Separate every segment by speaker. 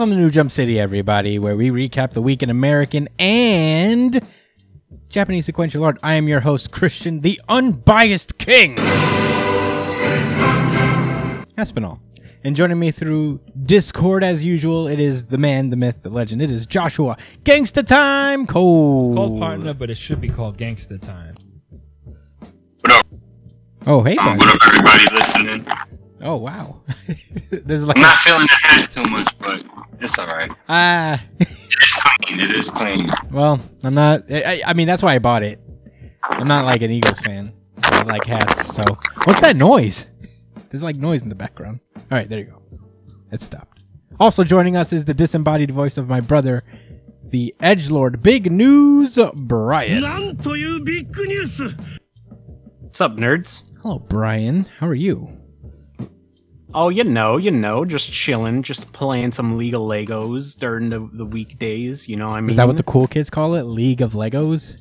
Speaker 1: Hey, welcome to New Jump City, everybody, where we recap the week in American and Japanese sequential art. I am your host, Christian, the unbiased king. Espinal. And joining me through Discord as usual, it is the man, the myth, the legend. It is Joshua. Gangsta time, Cole.
Speaker 2: called partner, but it should be called gangster time.
Speaker 3: What up?
Speaker 1: Oh, hey,
Speaker 3: Um,
Speaker 1: buddy.
Speaker 3: what up, everybody listening?
Speaker 1: Oh wow. There's like
Speaker 3: I'm not feeling the hash too much, but it's all right.
Speaker 1: Ah.
Speaker 3: it's clean. It is clean.
Speaker 1: Well, I'm not. I, I mean, that's why I bought it. I'm not like an Eagles fan. I like hats. So what's that noise? There's like noise in the background. All right, there you go. It stopped. Also joining us is the disembodied voice of my brother, the Edge Lord. Big news, Brian.
Speaker 4: What's up, nerds?
Speaker 1: Hello, Brian. How are you?
Speaker 4: Oh, you know, you know, just chilling, just playing some League of Legos during the, the weekdays. You know, what I mean,
Speaker 1: Is that what the cool kids call it? League of Legos?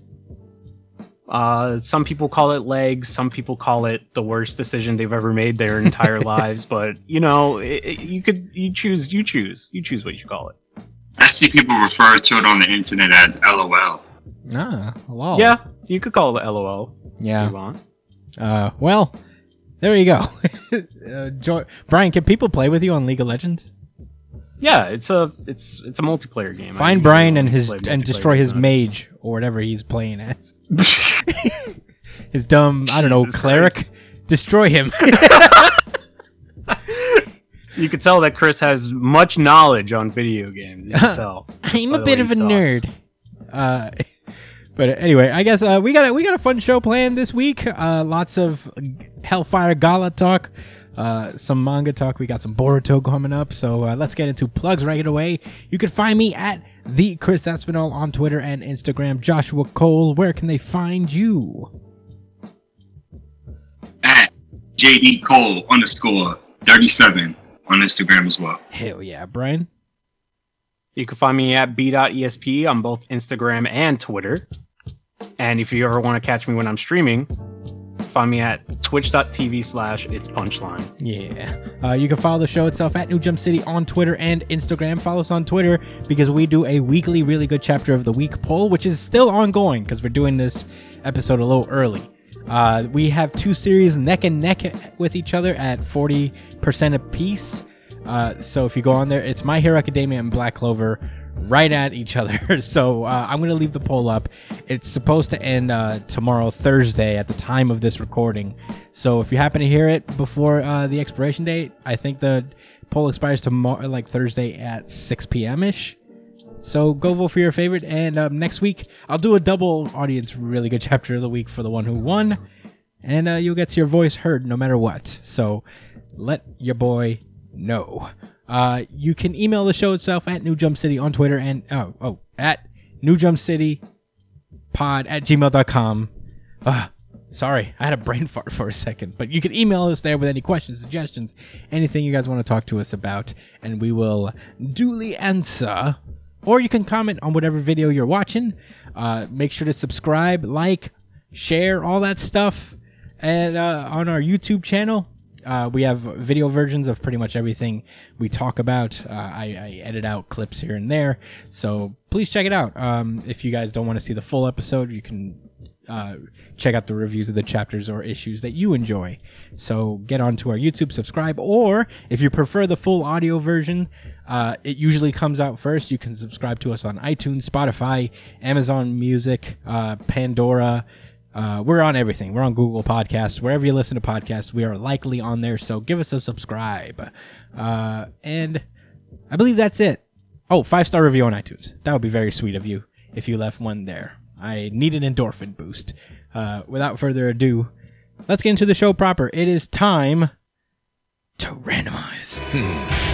Speaker 4: uh, some people call it legs, some people call it the worst decision they've ever made their entire lives. But you know, it, it- you could you choose, you choose, you choose what you call it.
Speaker 3: I see people refer to it on the internet as LOL.
Speaker 1: Ah, lol.
Speaker 4: Yeah, you could call it LOL if
Speaker 1: Yeah.
Speaker 4: you want.
Speaker 1: Uh, well, there you go. uh, jo- Brian, can people play with you on League of Legends?
Speaker 4: Yeah, it's a it's it's a multiplayer game. I
Speaker 1: Find Brian and his and destroy his mage or whatever he's playing as. his dumb, I don't know,
Speaker 4: Jesus
Speaker 1: cleric. Destroy him.
Speaker 4: You could tell that Chris has much knowledge on video games. You can tell.
Speaker 1: I'm a bit of a
Speaker 4: he
Speaker 1: nerd.
Speaker 4: talks.
Speaker 1: Uh, but anyway, I guess uh, we got a, we got a fun show planned this week. Uh, lots of Hellfire Gala talk, uh, some manga talk. We got some Boruto coming up. So uh, let's get into plugs right away. You can find me at the Chris Espinal on Twitter and Instagram. Joshua Cole, where can they find you?
Speaker 3: At JD Cole underscore 37 on Instagram as well.
Speaker 1: Hell yeah, Brian.
Speaker 4: You can find me at b.esp on both Instagram and Twitter. And if you ever want to catch me when I'm streaming, find me at twitch.tv slash it's punchline.
Speaker 1: Yeah. Uh, you can follow the show itself at New Jump City on Twitter and Instagram. Follow us on Twitter because we do a weekly, really good chapter of the week poll, which is still ongoing because we're doing this episode a little early. Uh, we have two series neck and neck with each other at 40% apiece. Uh, so if you go on there, it's My Hero Academia and Black Clover right at each other. so uh, I'm going to leave the poll up. It's supposed to end uh, tomorrow, Thursday, at the time of this recording. So if you happen to hear it before uh, the expiration date, I think the poll expires tomorrow, like Thursday at 6 p.m. ish. So go vote for your favorite. And um, next week, I'll do a double audience really good chapter of the week for the one who won. And uh, you'll get your voice heard no matter what. So let your boy know. Uh, you can email the show itself at New Jump City on Twitter and oh oh at New Jump City pod at gmail.com. Uh, sorry, I had a brain fart for a second, but you can email us there with any questions, suggestions, anything you guys want to talk to us about, and we will duly answer. Or you can comment on whatever video you're watching. Uh, make sure to subscribe, like, share, all that stuff. And uh, on our YouTube channel, uh, we have video versions of pretty much everything we talk about. Uh, I, I edit out clips here and there, so please check it out. Um, if you guys don't want to see the full episode, you can uh, check out the reviews of the chapters or issues that you enjoy. So get onto our YouTube, subscribe, or if you prefer the full audio version, uh, it usually comes out first. You can subscribe to us on iTunes, Spotify, Amazon Music, uh, Pandora. Uh, we're on everything. We're on Google Podcasts. Wherever you listen to podcasts, we are likely on there. So give us a subscribe. Uh, and I believe that's it. Oh, five star review on iTunes. That would be very sweet of you if you left one there. I need an endorphin boost. Uh, without further ado, let's get into the show proper. It is time to randomize.
Speaker 5: Hmm.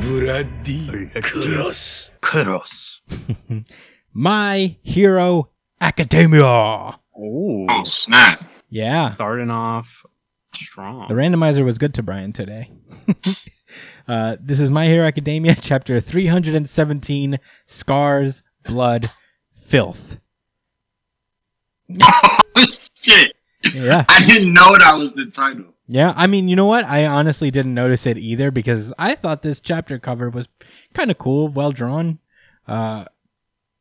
Speaker 5: Bloody cross.
Speaker 4: Cross.
Speaker 1: My hero Academia.
Speaker 4: Ooh.
Speaker 3: Oh, snap.
Speaker 1: Yeah.
Speaker 4: Starting off strong.
Speaker 1: The randomizer was good to Brian today. uh, this is My Hero Academia, chapter 317 Scars, Blood, Filth.
Speaker 3: Shit.
Speaker 1: Yeah.
Speaker 3: I didn't know that was the title.
Speaker 1: Yeah, I mean, you know what? I honestly didn't notice it either because I thought this chapter cover was kind of cool, well drawn. Uh,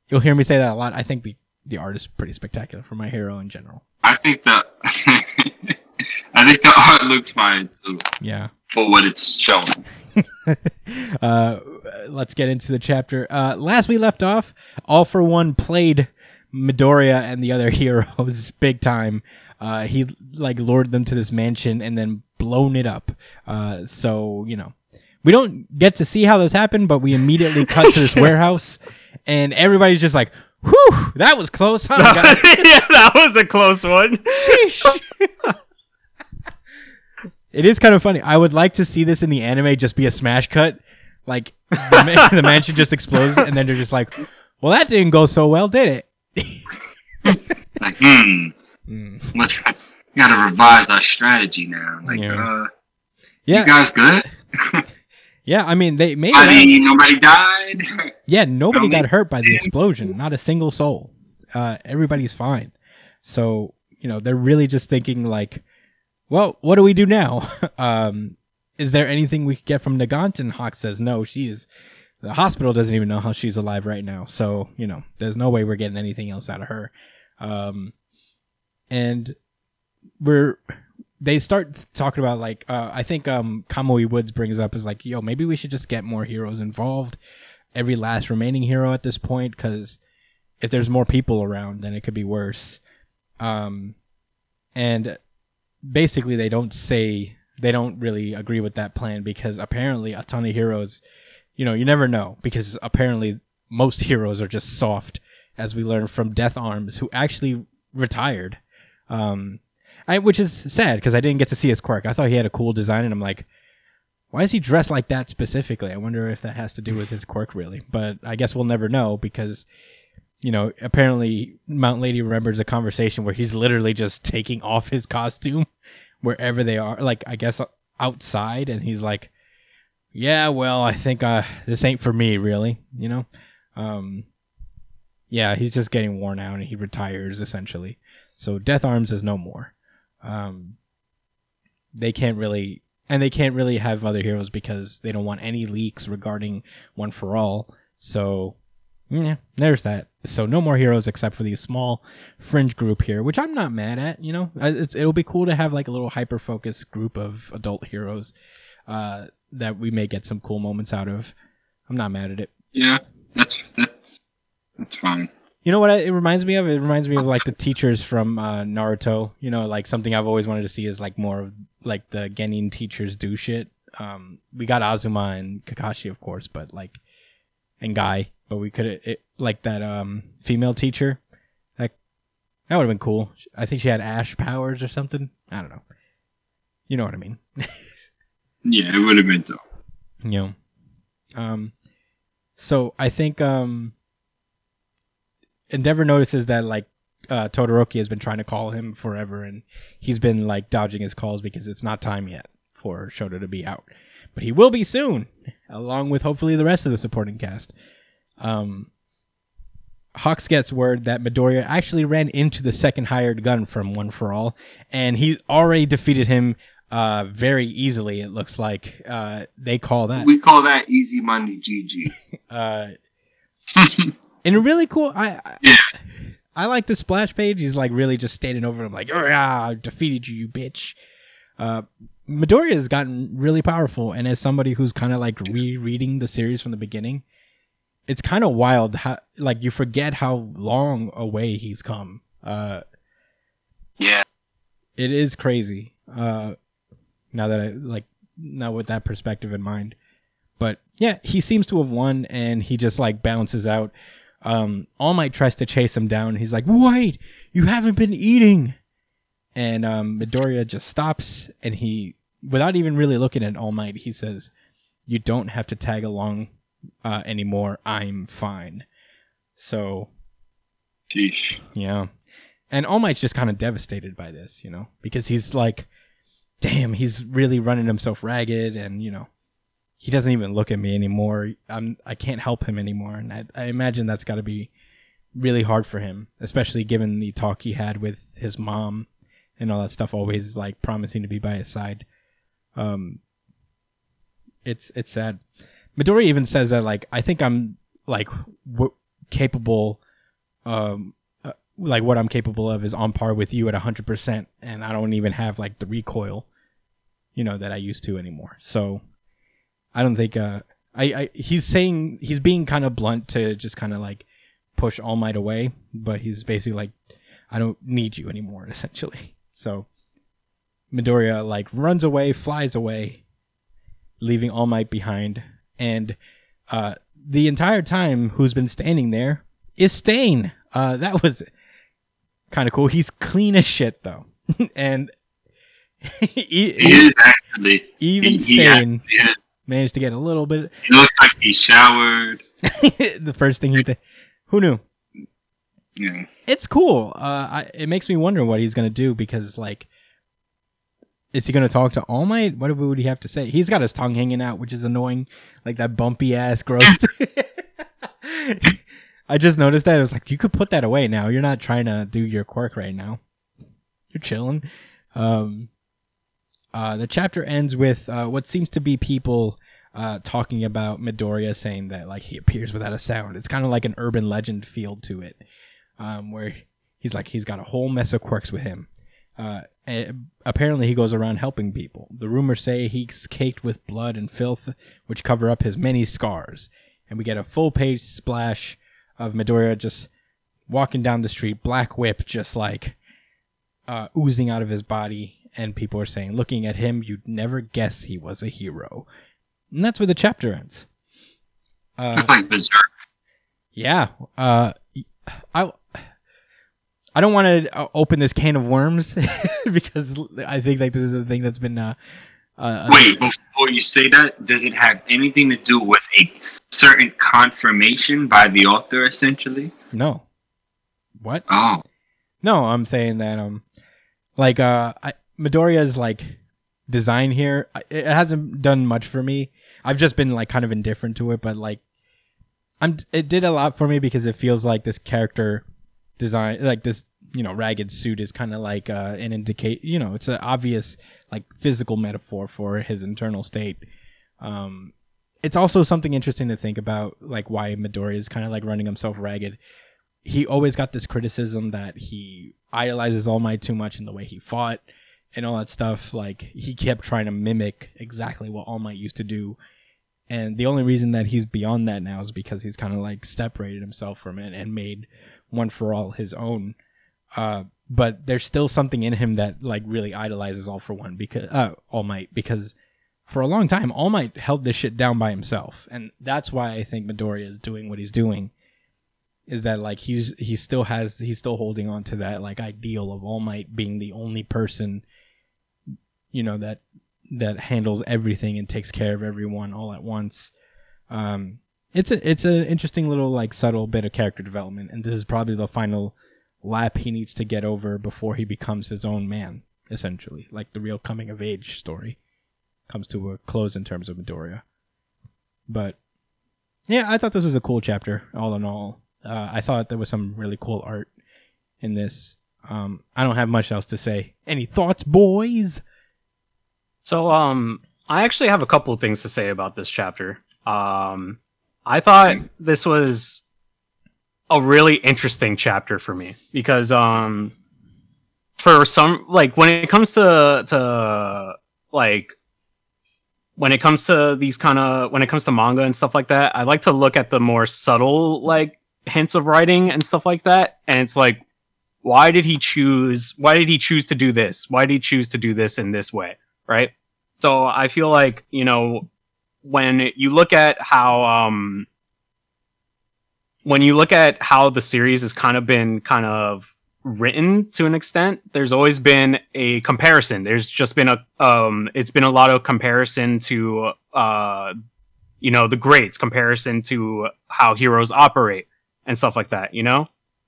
Speaker 1: you'll hear me say that a lot. I think the the art is pretty spectacular for my hero in general.
Speaker 3: I think that I think the art looks fine too,
Speaker 1: Yeah.
Speaker 3: for what it's showing.
Speaker 1: uh, let's get into the chapter. Uh, last we left off, All for One played Midoriya and the other heroes big time. Uh, he like lured them to this mansion and then blown it up. Uh, so you know, we don't get to see how this happened, but we immediately cut to this warehouse, and everybody's just like, "Whew, that was close, huh?" guys?"
Speaker 4: yeah, that was a close one.
Speaker 1: It is kind of funny. I would like to see this in the anime just be a smash cut. Like the, man- the mansion just explodes and then they're just like, "Well, that didn't go so well, did it?"
Speaker 3: Like, hmm,
Speaker 1: Mm.
Speaker 3: let's gotta revise our strategy now. Like,
Speaker 1: Yeah.
Speaker 3: uh,
Speaker 1: Yeah,
Speaker 3: you guys good?
Speaker 1: Yeah. I mean, they made it. out.
Speaker 3: Nobody, died.
Speaker 1: Yeah, nobody
Speaker 3: Nobody-
Speaker 1: got hurt by the explosion. Not a single soul. Uh, everybody's fine. So you know, they're really just thinking like, "Well, what do we do now? um, is there anything we could get from Nagant?" And Hawk says, "No, she is." The hospital doesn't even know how she's alive right now. So you know, there's no way we're getting anything else out of her. Um, and we're they start talking about like uh, I think um Kamui Woods brings up is like yo maybe we should just get more heroes involved. Every last remaining hero at this point because if there's more people around then it could be worse. Um and basically they don't say they don't really agree with that plan because apparently a ton of heroes you know you never know because apparently most heroes are just soft as we learned from Death Arms who actually retired. Um I, which is sad because I didn't get to see his quirk. I thought he had a cool design, and I'm like, why is he dressed like that specifically? I wonder if that has to do with his quirk, really. But I guess we'll never know because, you know, apparently Mount Lady remembers a conversation where he's literally just taking off his costume wherever they are, like I guess outside, and he's like, yeah, well, I think uh, this ain't for me, really. You know, um, yeah, he's just getting worn out, and he retires essentially. So Death Arms is no more um, they can't really and they can't really have other heroes because they don't want any leaks regarding one for all. So yeah there's that. So no more heroes except for the small fringe group here which i'm not mad at you know? It's, it'll be cool to have like a little hyper focused group of adult heroes uh, that we may get some cool moments out of. I'm not mad at it.
Speaker 3: Yeah, that's that's that's fine.
Speaker 1: You know what it reminds me of? It reminds me of like the teachers from uh, Naruto. You know, like something I've always wanted to see is like more of like the Genin teachers do shit. Um, we got Asuma and Kakashi, of course, but like and Guy, but we could it, like that um female teacher. That that would have been cool. I think she had ash powers or something. I don't know. You know what I mean?
Speaker 3: Yeah, it would have been dope.
Speaker 1: you know um so i think um endeavor notices that like uh todoroki has been trying to call him forever and he's been like dodging his calls because it's not time yet for Shota to be out but he will be soon along with hopefully the rest of the supporting cast um Hawks gets word that Midoriya actually ran into the second hired gun from One for All, and he already defeated him uh, very easily. It looks like uh, they call that.
Speaker 3: We call that easy money, GG.
Speaker 1: Uh, and a really cool. I, I
Speaker 3: Yeah.
Speaker 1: I like the splash page. He's like really just standing over him, like, "Oh yeah, I defeated you, you bitch." Uh, Midoriya has gotten really powerful, and as somebody who's kind of like rereading the series from the beginning, it's kind of wild how like you forget how long away he's come. Uh,
Speaker 3: yeah,
Speaker 1: it is crazy. Uh, now that I like now with that perspective in mind, but yeah, he seems to have won, and he just like bounces out. Um, All Might tries to chase him down. He's like, "Wait, you haven't been eating," and um, Midoriya just stops, and he, without even really looking at All Might, he says, "You don't have to tag along uh, anymore. I'm fine." So
Speaker 3: Sheesh.
Speaker 1: yeah. And All Might's just kind of devastated by this, you know, because he's like, damn, he's really running himself ragged and, you know, he doesn't even look at me anymore. I'm, I can't help him anymore. And I, I imagine that's got to be really hard for him, especially given the talk he had with his mom and all that stuff, always like promising to be by his side. Um, it's it's sad. Midori even says that like I think I'm like w- capable, um, uh, like what I'm capable of is on par with you at hundred percent, and I don't even have like the recoil, you know, that I used to anymore. So I don't think uh I, I he's saying he's being kind of blunt to just kind of like push All Might away, but he's basically like I don't need you anymore essentially. So Midoriya like runs away, flies away, leaving All Might behind, and uh the entire time who's been standing there is Stain. Uh that was kind of cool. He's clean as shit though. and e-
Speaker 3: He is actually.
Speaker 1: even
Speaker 3: he, he
Speaker 1: Stain
Speaker 3: actually is.
Speaker 1: Managed to get a little bit.
Speaker 3: He looks like he showered.
Speaker 1: the first thing he th- who knew?
Speaker 3: Yeah.
Speaker 1: it's cool. Uh I, it makes me wonder what he's gonna do because like is he gonna talk to all might? What would he have to say? He's got his tongue hanging out which is annoying. Like that bumpy ass gross i just noticed that. I was like you could put that away now. You're not trying to do your quirk right now. You're chilling. Um uh the chapter ends with uh what seems to be people uh, talking about Midoriya saying that like he appears without a sound. It's kind of like an urban legend feel to it, um, where he's like he's got a whole mess of quirks with him. Uh, apparently, he goes around helping people. The rumors say he's caked with blood and filth, which cover up his many scars. And we get a full page splash of Midoriya just walking down the street, black whip just like uh, oozing out of his body. And people are saying, looking at him, you'd never guess he was a hero. And that's where the chapter ends. Uh,
Speaker 3: It's like Berserk.
Speaker 1: yeah. Uh, I I don't want to open this can of worms because I think like this is a thing that's been uh, uh
Speaker 3: Wait, before you say that, does it have anything to do with a certain confirmation by the author, essentially?
Speaker 1: no. What?
Speaker 3: Oh,
Speaker 1: No, I'm saying that um like uh I, Midoriya's like design here. It hasn't done much for me. I've just been like kind of indifferent to it, but like I'm it did a lot for me because it feels like this character design like this you know ragged suit is kind of like uh an indicate you know it's an obvious like physical metaphor for his internal state. Um it's also something interesting to think about like why midori is kind of like running himself ragged. He always got this criticism that he idolizes all might too much in the way he fought and all that stuff like he kept trying to mimic exactly what all might used to do and the only reason that he's beyond that now is because he's kind of like separated himself from it and made one for all his own. Uh, but there's still something in him that like really idolizes All for One because uh, All Might because for a long time All Might held this shit down by himself, and that's why I think Midoriya is doing what he's doing. Is that like he's he still has he's still holding on to that like ideal of All Might being the only person, you know that that handles everything and takes care of everyone all at once. Um, it's a it's an interesting little like subtle bit of character development, and this is probably the final lap he needs to get over before he becomes his own man. Essentially, like the real coming of age story comes to a close in terms of Midoriya. But yeah, I thought this was a cool chapter. All in all, uh, I thought there was some really cool art in this. Um, I don't have much else to say. Any thoughts, boys?
Speaker 4: So, um, I actually have a couple of things to say about this chapter. Um, I thought this was a really interesting chapter for me because, um, for some, like, when it comes to, to, like, when it comes to these kind of, when it comes to manga and stuff like that, I like to look at the more subtle, like, hints of writing and stuff like that. And it's like, why did he choose, why did he choose to do this? Why did he choose to do this in this way? right? So I feel like, you know, when you look at how um when you look at how the series has kind of been kind of written to an extent, there's always been a comparison. There's just been a um it's been a lot of comparison to uh you know, the greats, comparison to how heroes operate and stuff like that, you know?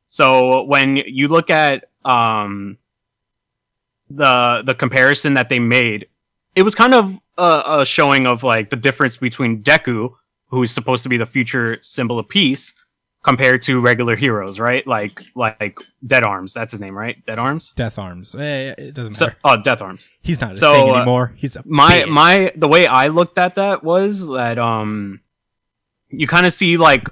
Speaker 4: So when you look at um the the comparison that they made, it was kind of a, a showing of like the difference between Deku, who is supposed to be the future symbol of peace, compared to regular heroes, right? Like like Dead Arms, that's his name, right? Dead Arms.
Speaker 1: Death Arms. Eh, it doesn't
Speaker 4: So
Speaker 1: matter.
Speaker 4: oh, Death Arms.
Speaker 1: He's not a
Speaker 4: so,
Speaker 1: thing
Speaker 4: uh,
Speaker 1: anymore. He's a
Speaker 4: my
Speaker 1: bitch.
Speaker 4: my the way I looked at that was that um you kind of see like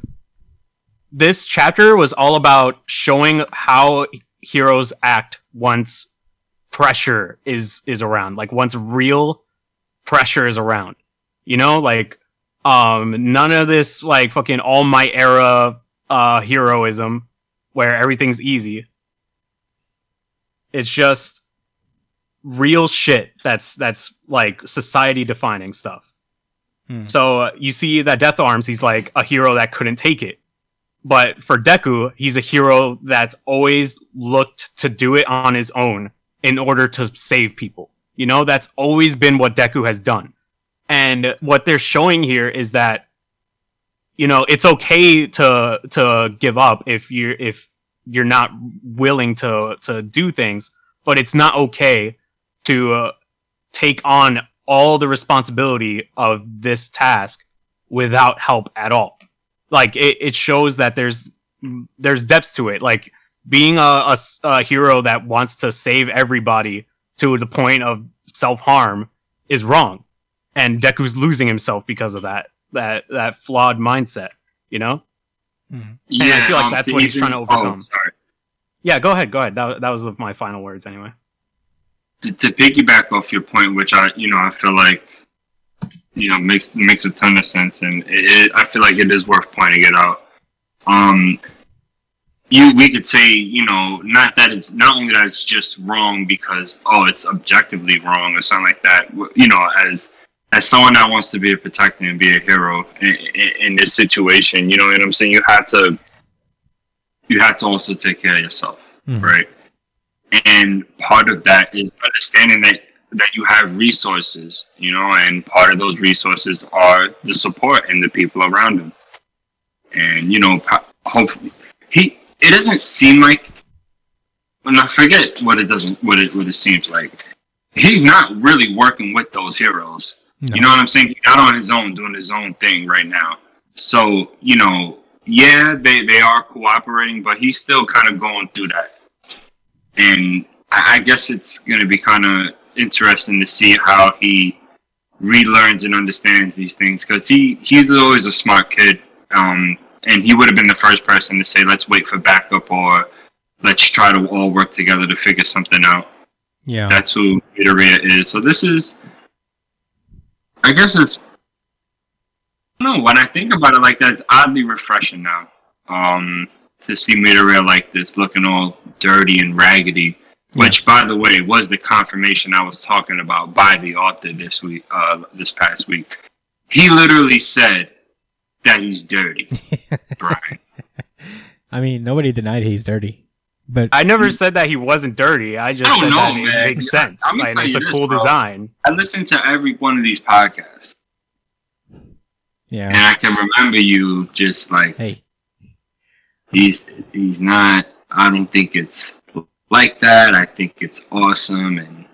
Speaker 4: this chapter was all about showing how heroes act once pressure is is around like once real pressure is around you know like um none of this like fucking all my era uh heroism where everything's easy it's just real shit that's that's like society defining stuff.
Speaker 1: Hmm.
Speaker 4: So uh, you see that Death Arms, he's like a hero that couldn't take it. But for Deku, he's a hero that's always looked to do it on his own in order to save people. You know, that's always been what Deku has done. And what they're showing here is that you know, it's okay to to give up if you're if you're not willing to to do things, but it's not okay to uh, take on all the responsibility of this task without help at all. Like it, it shows that there's there's depths to it. Like being a a hero that wants to save everybody to the point of self harm is wrong, and Deku's losing himself because of that that that flawed mindset. You know?
Speaker 6: Yeah,
Speaker 4: I feel like
Speaker 6: um,
Speaker 4: that's
Speaker 6: to
Speaker 4: what he's trying to overcome.
Speaker 6: Oh.
Speaker 4: Yeah. Go ahead. Go ahead. That that was my final words anyway.
Speaker 6: to, to piggyback off your point, which I, you know, I feel like, you know, makes makes a ton of sense, and it, it, I feel like it is worth pointing it out. Um, you, we could say, you know, not that it's not only that it's just wrong because oh, it's objectively wrong or something like that. You know, as as someone that wants to be a protector and be a hero in, in, in this situation, you know what I'm saying. You have to, you have to also take care of yourself,
Speaker 1: Mhm.
Speaker 6: right? and part of that is understanding that that you have resources you know and part of those resources are the support and the people around him and you know po- hope he it doesn't seem like and I forget what it doesn't what it what it seems like. He's not really working with those heroes.
Speaker 1: No.
Speaker 6: you know what I'm saying? He's not on his own doing his own thing right now. So you know yeah they they are cooperating but he's still kind of going through that. And I I guess it's going to be kind of interesting to see how he relearns and understands these things because he he's always a smart kid, um, and he would have been the first person to say, "Let's wait for backup," or "Let's try to all work together to figure something out."
Speaker 1: Yeah.
Speaker 6: That's who Midoriya is. So this is, I guess it's. I don't know when I think about it like that, it's oddly refreshing now. Um, to see Midoriya like this, looking all dirty and raggedy. Which, by the way, was the confirmation I was talking about by the author this week, uh, this past week. He literally said that he's dirty, Brian.
Speaker 1: I mean, nobody denied he's dirty, but
Speaker 4: I never said that he wasn't dirty. I just
Speaker 6: I don't
Speaker 4: said
Speaker 6: know,
Speaker 4: that
Speaker 6: man.
Speaker 4: it makes sense.
Speaker 6: I'm
Speaker 4: Like, it's a
Speaker 6: this,
Speaker 4: cool
Speaker 6: bro.
Speaker 4: design.
Speaker 6: I listen to every one of these podcasts,
Speaker 1: Yeah. and.
Speaker 6: I can remember you just like
Speaker 1: Hey,
Speaker 6: he's he's not. I don't think it's like that. I think it's awesome, and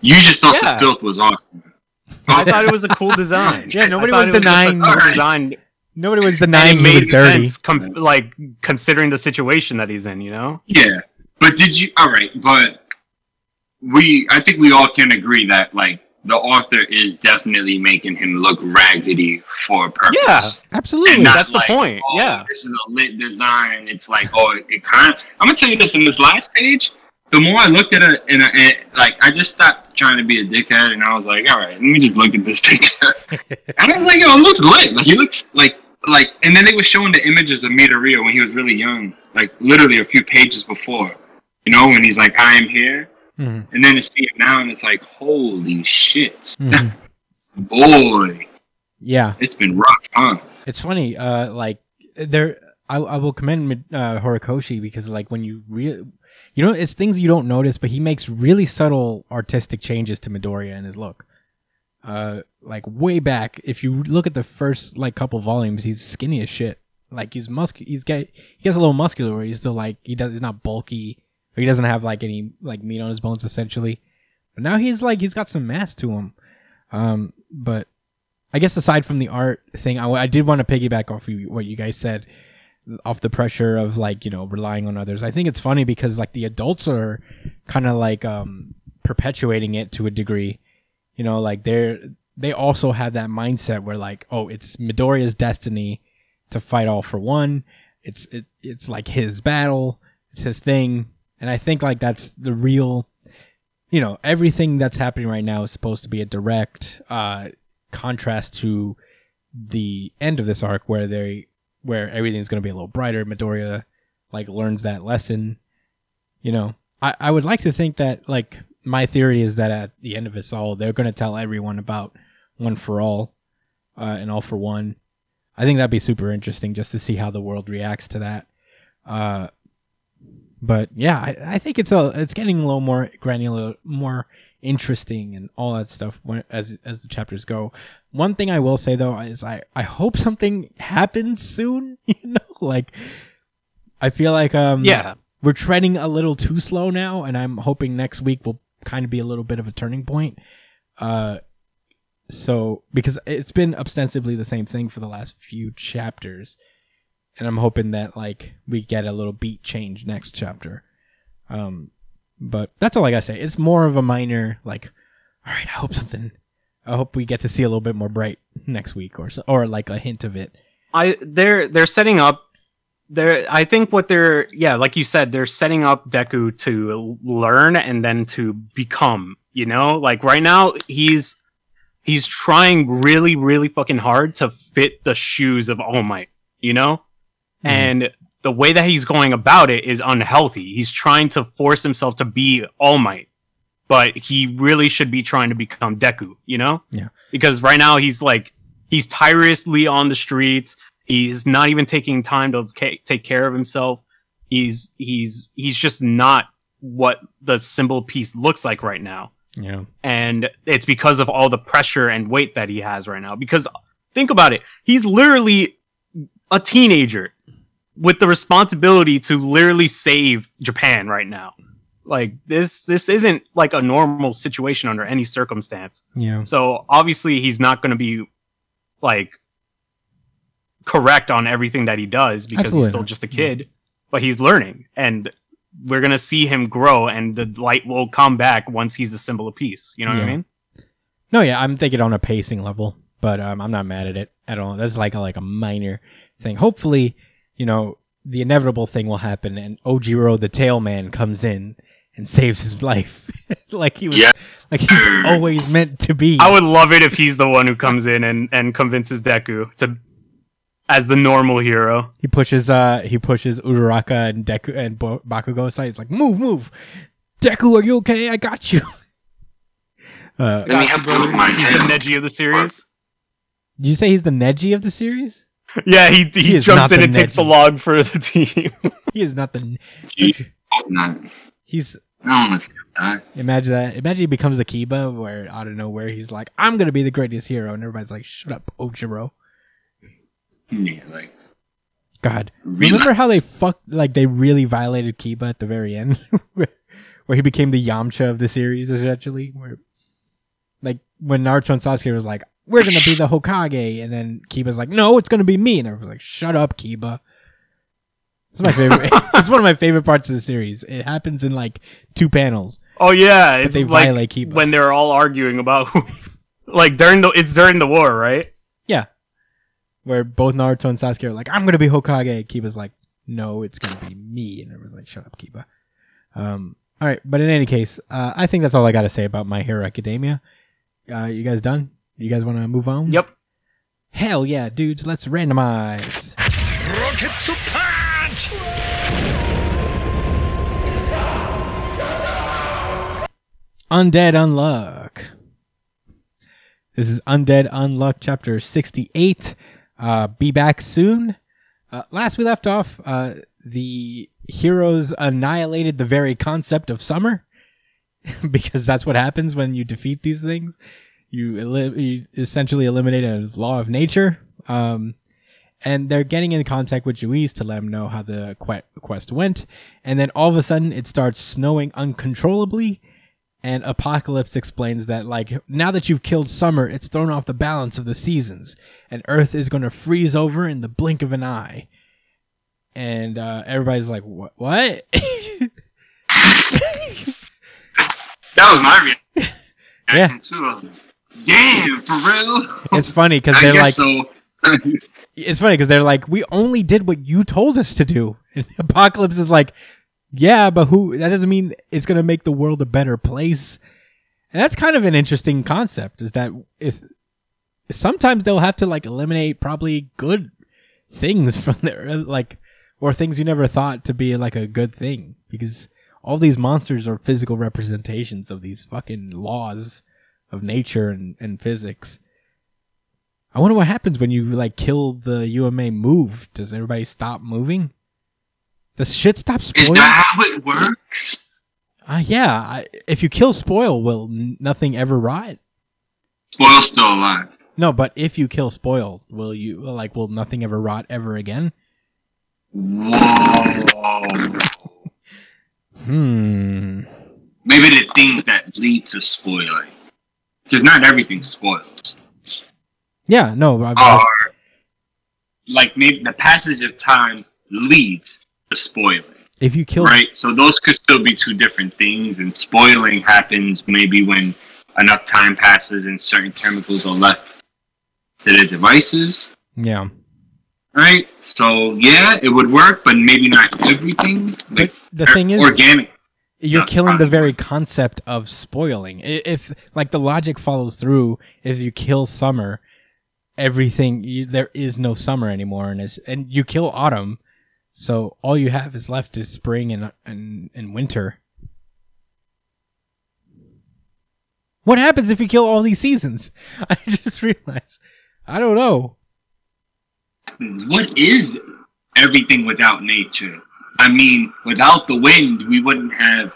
Speaker 6: you just thought
Speaker 4: Yeah.
Speaker 6: the filth was awesome.
Speaker 4: I thought it was a cool design.
Speaker 1: Yeah, nobody
Speaker 4: I thought
Speaker 1: was
Speaker 4: it just a
Speaker 1: denying-
Speaker 4: cool design,
Speaker 1: nobody was
Speaker 4: and
Speaker 1: denying
Speaker 4: it made
Speaker 1: was dirty.
Speaker 4: sense. Com- like considering the situation that he's in, you know.
Speaker 6: Yeah, but did you? All right, but we. I think we all can agree that like the author is definitely making him look raggedy for a purpose.
Speaker 4: Yeah.
Speaker 1: Absolutely.
Speaker 6: And not
Speaker 4: That's the point,
Speaker 6: oh,
Speaker 4: yeah.
Speaker 6: This is a lit design. It's like, oh, it, it kind of. I'm gonna tell you this. In this last page, the more I looked at it, and, I- and like, I just stopped trying to be a dickhead, and I was like, all right, let me just look at this picture. and I was like, yo, it looks lit. Like he looks like like. And then they were showing the images of Midoriya when he was really young, like literally a few pages before. You know, when he's like, I am here.
Speaker 1: Mhm,
Speaker 6: And then to see it now, and it's like, holy shit,
Speaker 1: mhm.
Speaker 6: boy,
Speaker 1: yeah.
Speaker 6: it's been rough, huh?
Speaker 1: It's funny. Uh, like there, I, I will commend uh, Horikoshi because like when you really, you know, it's things you don't notice, but he makes really subtle artistic changes to Midoriya and his look. Uh, like way back, if you look at the first like couple volumes, he's skinny as shit. Like he's muscular. He's got he gets a little muscular where he's still like he does. He's not bulky. Or he doesn't have like any like meat on his bones essentially. But now he's like he's got some mass to him. Um, but I guess aside from the art thing, I, I did want to piggyback off of what you guys said. Off the pressure of like you know relying on others. I think it's funny because like the adults are kind of like um perpetuating it to a degree. You know, like they're they also have that mindset where like oh it's Midoriya's destiny to fight all for one. It's it, it's like his battle. It's his thing. And I think like that's the real you know, everything that's happening right now is supposed to be a direct uh contrast to the end of this arc where they where everything's going to be a little brighter. Midoriya like learns that lesson. You know, I I would like to think that like my theory is that at the end of it all, they're going to tell everyone about one for all, uh, and all for one. I think that'd be super interesting just to see how the world reacts to that. Uh, but yeah, I, I think it's a it's getting a little more granular, more interesting, and all that stuff when, as as the chapters go. One thing I will say though is I I hope something happens soon. You know, like I feel like um
Speaker 4: Yeah.
Speaker 1: we're treading a little too slow now, and I'm hoping next week will kind of be a little bit of a turning point. Uh, so because it's been ostensibly the same thing for the last few chapters, and I'm hoping that like we get a little beat change next chapter. Um, but that's all I gotta say. It's more of a minor like. All right, I hope something. I hope we get to see a little bit more bright next week, or so, or like a hint of it.
Speaker 4: I they're they're setting up they're I think what they're yeah, like you said, they're setting up Deku to learn and then to become, you know? Like right now he's he's trying really, really fucking hard to fit the shoes of All Might, you know?
Speaker 1: Mhm.
Speaker 4: And the way that he's going about it is unhealthy. He's trying to force himself to be All Might, but he really should be trying to become Deku, you know?
Speaker 1: Yeah.
Speaker 4: Because right now he's like, he's tirelessly on the streets. He's not even taking time to ca- take care of himself. He's, he's, he's just not what the symbol peace looks like right now
Speaker 1: Yeah,
Speaker 4: and it's because of all the pressure and weight that he has right now. Because think about it, he's literally a teenager with the responsibility to literally save Japan right now. Like this, this isn't like a normal situation under any circumstance.
Speaker 1: yeah,
Speaker 4: So obviously, he's not going to be like correct on everything that he does because
Speaker 1: Absolutely
Speaker 4: he's still
Speaker 1: not.
Speaker 4: just a kid, but he's learning and we're going to see him grow and the light will come back once he's the symbol of peace. You know what I mean?
Speaker 1: No, yeah, I'm thinking on a pacing level, but um, I'm not mad at it at all. That's like a, like a minor thing. Hopefully, you know, the inevitable thing will happen, and Ojiro the Tail Man comes in and saves his life, like he was,
Speaker 3: Yeah.
Speaker 1: like he's always meant to be.
Speaker 4: I would love it if he's the one who comes in and, and convinces Deku to as the normal hero.
Speaker 1: he pushes, uh, he pushes Uraraka and Deku and Bo- Bakugo aside. He's like, "Move, move, Deku, are you okay? I got you." Uh,
Speaker 3: Let me help you with my
Speaker 4: He's the. Neji of the series.
Speaker 1: did you say he's the Neji of the series?
Speaker 4: Yeah, he he,
Speaker 1: He
Speaker 4: jumps in and takes the log for the team.
Speaker 1: He is not the.
Speaker 3: You-
Speaker 1: don't you-
Speaker 3: Hope not.
Speaker 1: He's
Speaker 3: I don't want to see that.
Speaker 1: Imagine that. Imagine he becomes the Kiba, where out of nowhere he's like, "I'm gonna be the greatest hero," and everybody's like, "Shut up, Ojiro."
Speaker 3: Yeah, like
Speaker 1: God,
Speaker 3: Really?
Speaker 1: remember how they fucked? Like they really violated Kiba at the very end, where, where he became the Yamcha of the series, essentially. Where, like, when Naruto and Sasuke was like, "We're gonna be the Hokage," and then Kiba's like, "No, it's gonna be me," and everyone's like, "Shut up, Kiba." It's my favorite. it's one of my favorite parts of the series. It happens in like two panels.
Speaker 4: Oh yeah, it's
Speaker 1: they
Speaker 4: like
Speaker 1: violate Kiba.
Speaker 4: when they're all arguing about like during the it's during the war, right?
Speaker 1: Yeah. Where both Naruto and Sasuke are like, I'm gonna be Hokage. Kiba's like, no, it's gonna be me. And everyone's like, shut up, Kiba. Um, all right, but in any case, uh, I think that's all I gotta say about My Hero Academia. Uh, you guys done? You guys want to move on?
Speaker 4: Yep.
Speaker 1: Hell yeah, dudes. Let's randomize.
Speaker 5: Rocket punch!
Speaker 1: Undead Unluck. This is Undead Unluck chapter 68. Uh, be back soon. Uh, last we left off, uh, the heroes annihilated the very concept of summer because that's what happens when you defeat these things. You, you essentially eliminate a law of nature. Um, and they're getting in contact with Juiz to let him know how the que- quest went. And then all of a sudden, it starts snowing uncontrollably. And Apocalypse explains that, like, now that you've killed summer, it's thrown off the balance of the seasons, and Earth is going to freeze over in the blink of an eye. and uh, everybody's like, "What? What?"
Speaker 6: That was my reaction
Speaker 1: Yeah.
Speaker 6: too. I was like, Damn, for real?
Speaker 1: it's funny because they're like,
Speaker 6: so.
Speaker 1: it's funny because they're like, "We only did what you told us to do." And Apocalypse is like, "Yeah, but who? That doesn't mean it's gonna make the world a better place." And that's kind of an interesting concept. Is that if sometimes they'll have to like eliminate probably good things from there, like or things you never thought to be like a good thing because all these monsters are physical representations of these fucking laws of nature and, and physics. I wonder what happens when you like kill the UMA move. Does everybody stop moving? Does shit stop spoiling?
Speaker 6: Is that how it works?
Speaker 1: Uh, yeah. I, if you kill spoil, will n- nothing ever rot?
Speaker 6: Spoil's still alive.
Speaker 1: No, but if you kill spoil, will you like will nothing ever rot ever again?
Speaker 6: Whoa.
Speaker 1: Hmm.
Speaker 6: Maybe the things that lead to spoiling. Because not everything spoils.
Speaker 1: Yeah. No. I,
Speaker 6: Are like maybe the passage of time leads to spoiling.
Speaker 1: if you kill,
Speaker 6: Right? So those could still be two different things, and spoiling happens maybe when enough time passes and certain chemicals are left to the devices.
Speaker 1: yeah.
Speaker 6: Right? So yeah, it would work, but maybe not everything.
Speaker 1: But
Speaker 6: Like
Speaker 1: the thing is,
Speaker 6: organic.
Speaker 1: You're killing the very concept of spoiling. If like the logic follows through, if you kill summer, everything you, there is no summer anymore, and it's, and you kill autumn, so all you have is left is spring and and and winter. What happens if you kill all these seasons? I just realized. I don't know.
Speaker 6: What is everything without nature? I mean, without the wind, we wouldn't have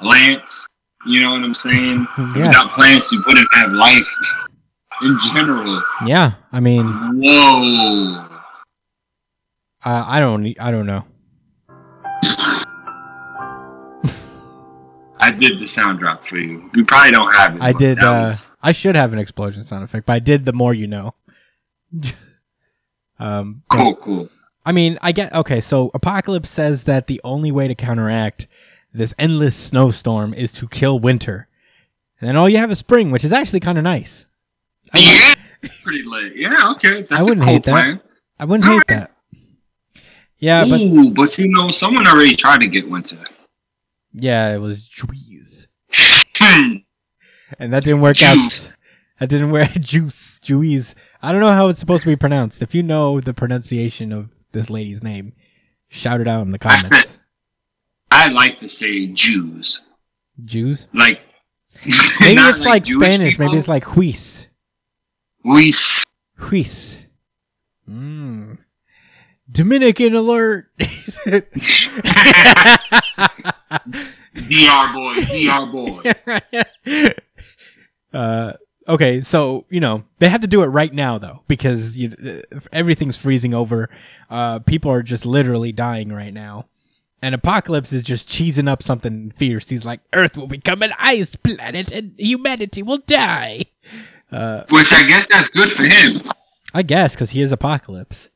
Speaker 6: plants. You know what I'm saying?
Speaker 1: Yeah,
Speaker 6: Without plants, we wouldn't have life in general.
Speaker 1: yeah. I mean,
Speaker 6: Whoa.
Speaker 1: uh, I don't. I don't know.
Speaker 6: I did the sound drop for you. We probably don't have it.
Speaker 1: I did. Uh,
Speaker 6: was-
Speaker 1: I should have an explosion sound effect, but I did. The more you know. um.
Speaker 6: cool, cool.
Speaker 1: I mean, I get okay. So Apocalypse says that the only way to counteract this endless snowstorm is to kill winter, and then all you have is spring, which is actually kind of nice. I,
Speaker 6: yeah, pretty late. Yeah, okay. That's
Speaker 1: I wouldn't
Speaker 6: cool
Speaker 1: hate that. I wouldn't hate that. Yeah, but
Speaker 6: Ooh, but you know, someone already tried to get winter.
Speaker 1: yeah, it was Juice,
Speaker 6: Hmm.
Speaker 1: and that didn't work
Speaker 6: Juice.
Speaker 1: out. That didn't work. Juice, Juice. I don't know how it's supposed to be pronounced. If you know the pronunciation of this lady's name, shout it out in the comments.
Speaker 6: it. I like to say Jews.
Speaker 1: Jews.
Speaker 6: Like
Speaker 1: Maybe it's like,
Speaker 6: Jewish
Speaker 1: Spanish.
Speaker 6: people.
Speaker 1: Maybe it's like Huis.
Speaker 6: we. s-
Speaker 1: Huis. Mm. Dominican alert.
Speaker 6: DR boy, DR boy.
Speaker 1: uh, okay, so you know they have to do it right now though because you, uh, everything's freezing over. Uh, people are just literally dying right now, and Apocalypse is just cheesing up something fierce. He's like, "Earth will become an ice planet, and humanity will die." Uh,
Speaker 6: Which I guess that's good for him.
Speaker 1: I guess because he is Apocalypse,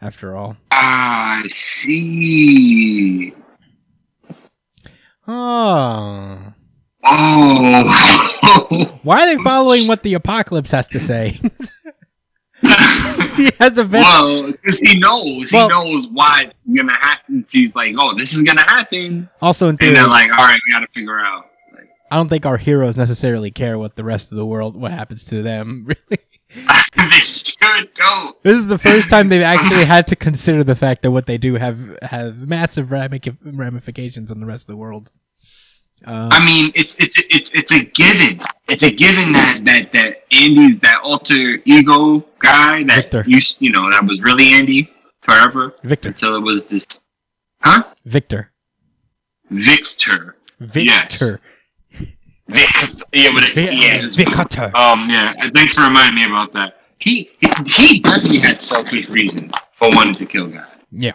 Speaker 1: after all.
Speaker 6: I see.
Speaker 1: Oh.
Speaker 6: Oh.
Speaker 1: Why are they following what the apocalypse has to say? he has a vest.
Speaker 6: well, because he knows.
Speaker 1: Well-
Speaker 6: he knows why it's gonna happen. He's like, oh, this is gonna happen.
Speaker 1: Also, in theory,
Speaker 6: And they're like, all right, we gotta figure out. Like,
Speaker 1: I don't think our heroes necessarily care what the rest of the world, what happens to them. Really,
Speaker 6: they should go.
Speaker 1: this is the first time they've actually had to consider the fact that what they do have have massive ramifications on the rest of the world. Uh,
Speaker 6: I mean, it's it's it's it's a given. It's a given that that that Andy's that alter ego guy that
Speaker 1: Victor.
Speaker 6: you you know that was really Andy forever
Speaker 1: Victor,
Speaker 6: until it was this, huh?
Speaker 1: Victor,
Speaker 6: Victor.
Speaker 1: Victor,
Speaker 6: Vic, yeah, but it, yeah,
Speaker 1: Victor.
Speaker 6: Um, yeah. Thanks for reminding me about that. He he, he definitely had selfish reasons for wanting to kill God.
Speaker 1: Yeah,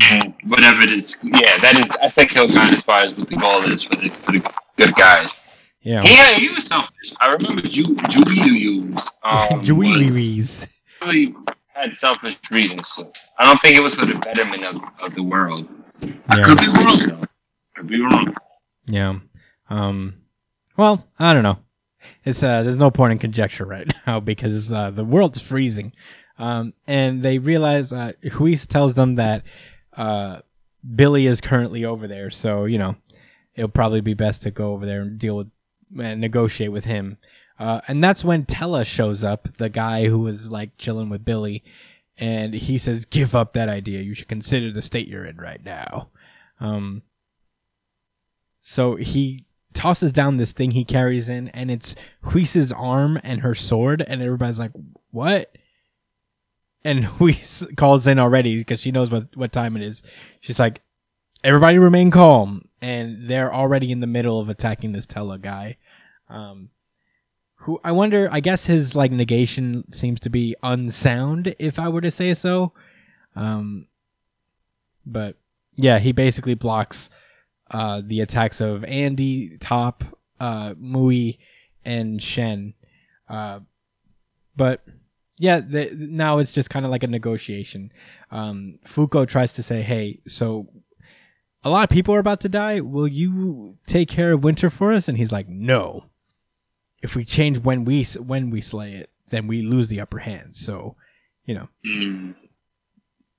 Speaker 6: And whatever it is, yeah, that is. I say kill God as far as what the goal is for the for the good guys.
Speaker 1: yeah.
Speaker 6: Yeah, he was selfish. I remember Ju Julius um, was really had selfish reasons. So I don't think it was for the betterment of, of the world. I could be wrong though. Could be wrong.
Speaker 1: Yeah. Um. Well, I don't know. It's uh. There's no point in conjecture right now because uh, the world is freezing. Um. And they realize uh, Huis tells them that uh, Billy is currently over there. So you know, it'll probably be best to go over there and deal with and negotiate with him. Uh, and that's when Tella shows up, the guy who was like chilling with Billy, and he says, "Give up that idea. You should consider the state you're in right now." Um, so he tosses down this thing he carries in, and it's Huis's arm and her sword, and everybody's like, "What?" And Huis calls in already because she knows what what time it is. She's like, "Everybody remain calm," and they're already in the middle of attacking this Tella guy. Um, who I wonder. I guess his like negation seems to be unsound, if I were to say so. Um, but yeah, he basically blocks uh, the attacks of Andy, Top, uh, Mui, and Shen. Uh, but yeah, the, now it's just kind of like a negotiation. Um, Fuko tries to say, "Hey, so a lot of people are about to die. Will you take care of Winter for us?" And he's like, "No. If we change when we when we slay it, then we lose the upper hand. So, you know,
Speaker 6: Mm.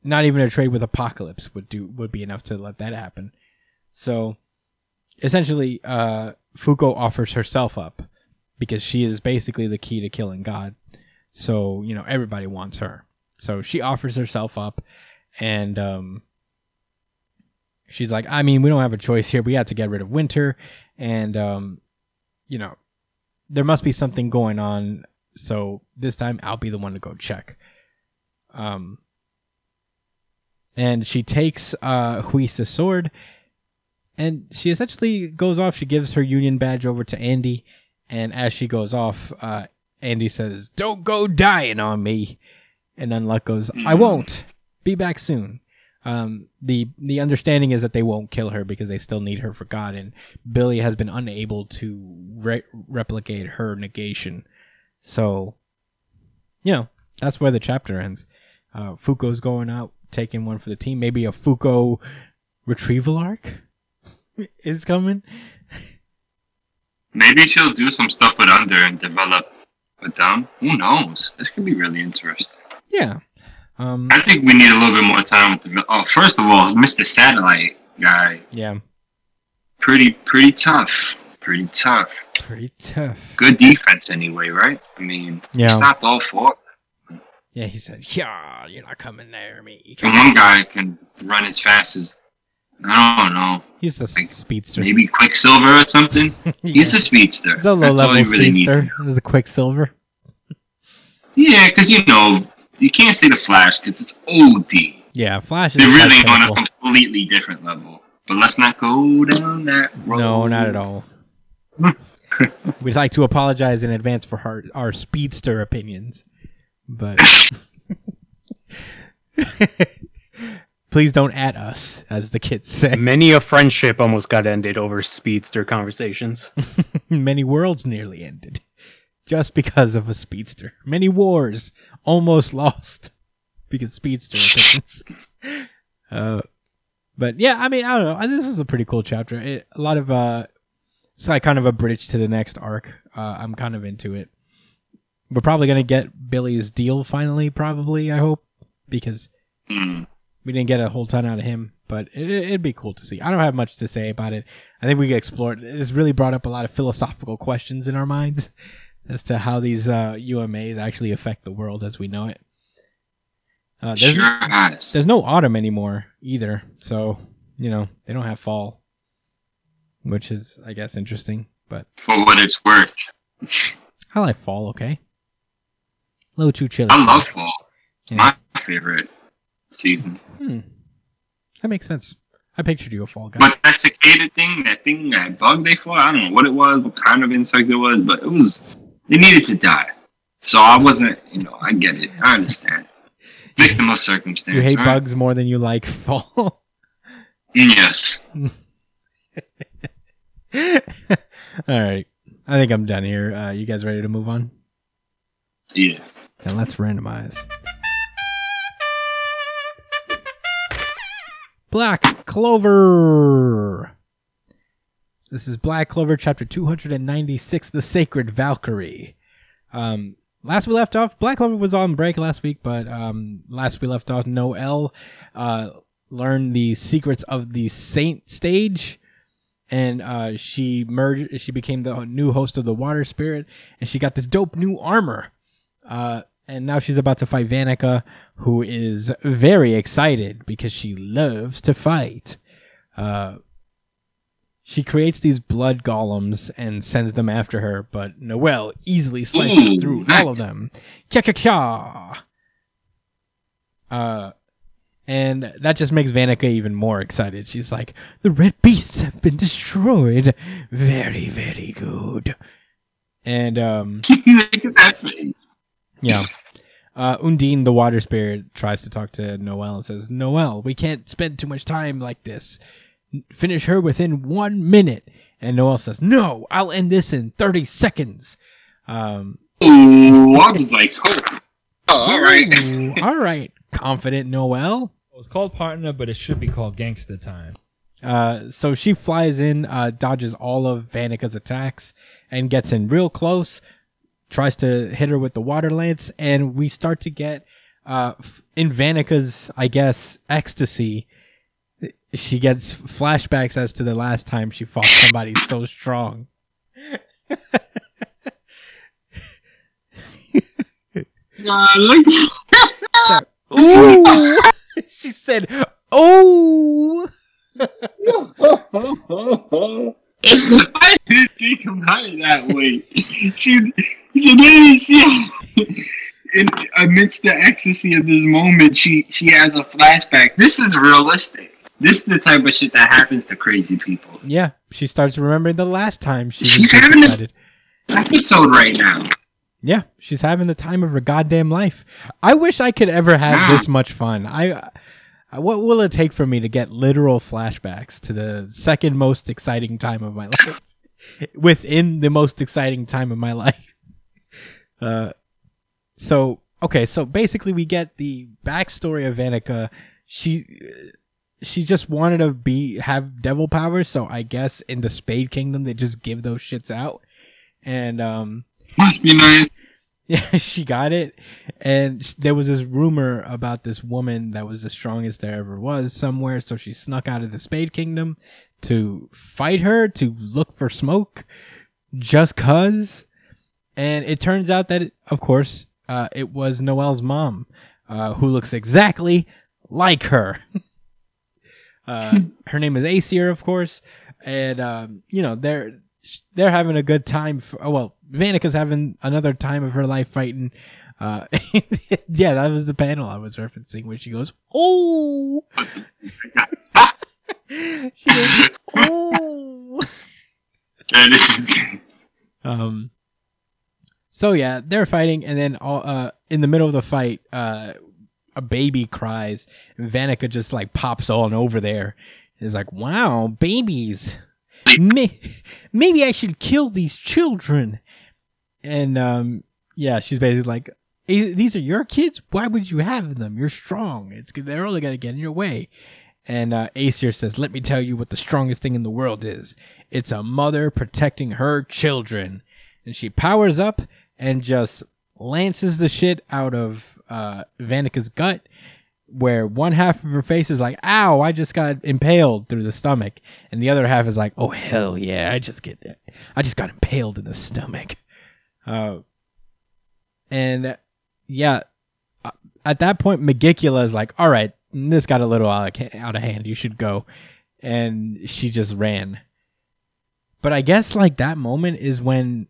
Speaker 1: not even a trade with Apocalypse would do would be enough to let that happen. So essentially, uh, Fuko offers herself up because she is basically the key to killing God. So you know everybody wants her. So she offers herself up, and um, she's like, I mean, we don't have a choice here. We have to get rid of Winter, and um, you know, there must be something going on. So this time, I'll be the one to go check. Um, and she takes uh Huisa's sword and she essentially goes off she gives her union badge over to Andy and as she goes off uh Andy says don't go dying on me and then Luck goes I
Speaker 6: Mhm.
Speaker 1: won't be back soon um the the understanding is that they won't kill her because they still need her for God and Billy has been unable to re- replicate her negation so you know that's where the chapter ends uh, Fuko's going out, taking one for the team. Maybe a Fuko retrieval arc is coming.
Speaker 6: Maybe she'll do some stuff with Under and develop with them. Who knows? This could be really interesting.
Speaker 1: Yeah. Um.
Speaker 6: I think we need a little bit more time with the. Oh, first of all, Mr. Satellite guy,
Speaker 1: Yeah.
Speaker 6: pretty pretty tough. Pretty tough.
Speaker 1: Pretty tough.
Speaker 6: Good defense anyway, right? I mean,
Speaker 1: Yeah.
Speaker 6: he stopped all four.
Speaker 1: Yeah. He said, "Yeah, you're not coming near me."
Speaker 6: And one guy can run as fast as I don't know,
Speaker 1: He's a s- speedster.
Speaker 6: maybe Quicksilver or something.
Speaker 1: Yeah.
Speaker 6: He's a speedster.
Speaker 1: He's a
Speaker 6: That's
Speaker 1: low-level
Speaker 6: really
Speaker 1: speedster. He's a Quicksilver.
Speaker 6: Yeah, because you know you can't say the Flash because it's OD.
Speaker 1: Yeah. Flash is
Speaker 6: They're really on a completely different level. But let's not go down that road.
Speaker 1: No, not at all. We'd like to apologize in advance for our, our speedster opinions, but please don't at us, as the kids say.
Speaker 4: Many a friendship almost got ended over speedster conversations.
Speaker 1: Many worlds nearly ended just because of a speedster. Many wars almost lost because speedster opinions. uh, but yeah, I mean, I don't know. This was a pretty cool chapter. It, a lot of uh, it's like kind of a bridge to the next arc. Uh, I'm kind of into it. We're probably gonna get Billy's deal finally. Probably, I hope, because
Speaker 6: Hmm.
Speaker 1: We didn't get a whole ton out of him, but it, it'd be cool to see. I don't have much to say about it. I think we can explore it. It's really brought up a lot of philosophical questions in our minds as to how these uh, UMAs actually affect the world as we know it. Uh, there's,
Speaker 6: Sure has.
Speaker 1: there's no autumn anymore either, so you know they don't have fall, which is I guess interesting. But
Speaker 6: For what it's worth.
Speaker 1: I like fall. Okay, a little too chilly.
Speaker 6: I love fall.
Speaker 1: Yeah.
Speaker 6: My favorite season.
Speaker 1: Hmm. That makes sense. I pictured you a fall guy.
Speaker 6: But that cicada thing, that thing, that bug they fought, I don't know what it was, what kind of insect it was, but it was, it needed to die. So I wasn't, you know, I get it. I understand. Victim of circumstance.
Speaker 1: you hate
Speaker 6: right?
Speaker 1: bugs more than you like fall.
Speaker 6: Yes.
Speaker 1: All right. I think I'm done here. Uh, you guys ready to move on?
Speaker 6: Yeah.
Speaker 1: And let's randomize. Black Clover. This is Black Clover, chapter 296, The Sacred Valkyrie. Um, last we left off, Black Clover was on break last week, but um, last we left off, Noelle uh, learned the secrets of the Saint stage, and uh, she merged. She became the new host of the Water Spirit, and she got this dope new armor. Uh, and now she's about to fight Vanica, who is very excited because she loves to fight. Uh, she creates these blood golems and sends them after her, but Noelle easily slices
Speaker 3: Ooh,
Speaker 1: through
Speaker 3: nice.
Speaker 1: all of them. Kya kya kya! Uh, and that just makes Vanica even more excited. She's like, "The red beasts have been destroyed. Very, very good." And um,
Speaker 3: that face.
Speaker 1: yeah. Uh, Undine, the water spirit, tries to talk to Noelle and says, Noelle, we can't spend too much time like this. Finish her within one minute. And Noelle says, No, I'll end this in 30 seconds. Um,
Speaker 3: Ooh, I was like, oh, oh all right.
Speaker 1: all right, confident Noelle.
Speaker 2: It's called partner, but it should be called gangster time.
Speaker 1: Uh, so she flies in, uh, dodges all of Vanica's attacks, and gets in real close. Tries to hit her with the water lance, and we start to get uh, in Vanica's, I guess, ecstasy. She gets flashbacks as to the last time she fought somebody so strong. Ooh! she said, "Oh."
Speaker 3: I didn't think about it that way. She, she didn't see in, amidst the ecstasy of this moment, she she has a flashback. This is realistic. This is the type of shit that happens to crazy people.
Speaker 1: Yeah, she starts remembering the last time she
Speaker 3: She's having a-
Speaker 1: excited.
Speaker 3: Episode right now.
Speaker 1: Yeah, she's having the time of her goddamn life. I wish I could ever have
Speaker 3: Yeah.
Speaker 1: this much fun. I, uh, what will it take for me to get literal flashbacks to the second most exciting time of my life, within the most exciting time of my life? Uh, so okay, so basically we get the backstory of Vanica. She, she just wanted to be have devil powers. So I guess in the Spade Kingdom they just give those shits out, and um.
Speaker 3: Must be nice.
Speaker 1: Yeah, she got it. And sh- there was this rumor about this woman that was the strongest there ever was somewhere. So she snuck out of the Spade Kingdom to fight her, to look for smoke, just cuz. And it turns out that, it, of course, uh, it was Noelle's mom, uh, who looks exactly like her. uh, her name is Acier, of course. And, um, you know, they're, they're having a good time. For, oh, well, Vanica's having another time of her life fighting. Uh, yeah, that was the panel I was referencing where she goes, "Oh," she goes, "Oh." Um. So yeah, they're fighting, and then all, uh, in the middle of the fight, uh, a baby cries, and Vanica just like pops on over there. It's like, "Wow, babies! May- maybe I should kill these children." And um, yeah, she's basically like, "Eh, "These are your kids. Why would you have them? You're strong. It's they're only gonna get in your way." And uh, Acier says, "Let me tell you what the strongest thing in the world is. It's a mother protecting her children." And she powers up and just lances the shit out of uh, Vanica's gut, where one half of her face is like, "Ow! I just got impaled through the stomach," and the other half is like, "Oh hell yeah! I just get, I just got impaled in the stomach." Uh, and yeah, uh, at that point, Megicula is like, "All right, this got a little out of hand. You should go," and she just ran. But I guess like that moment is when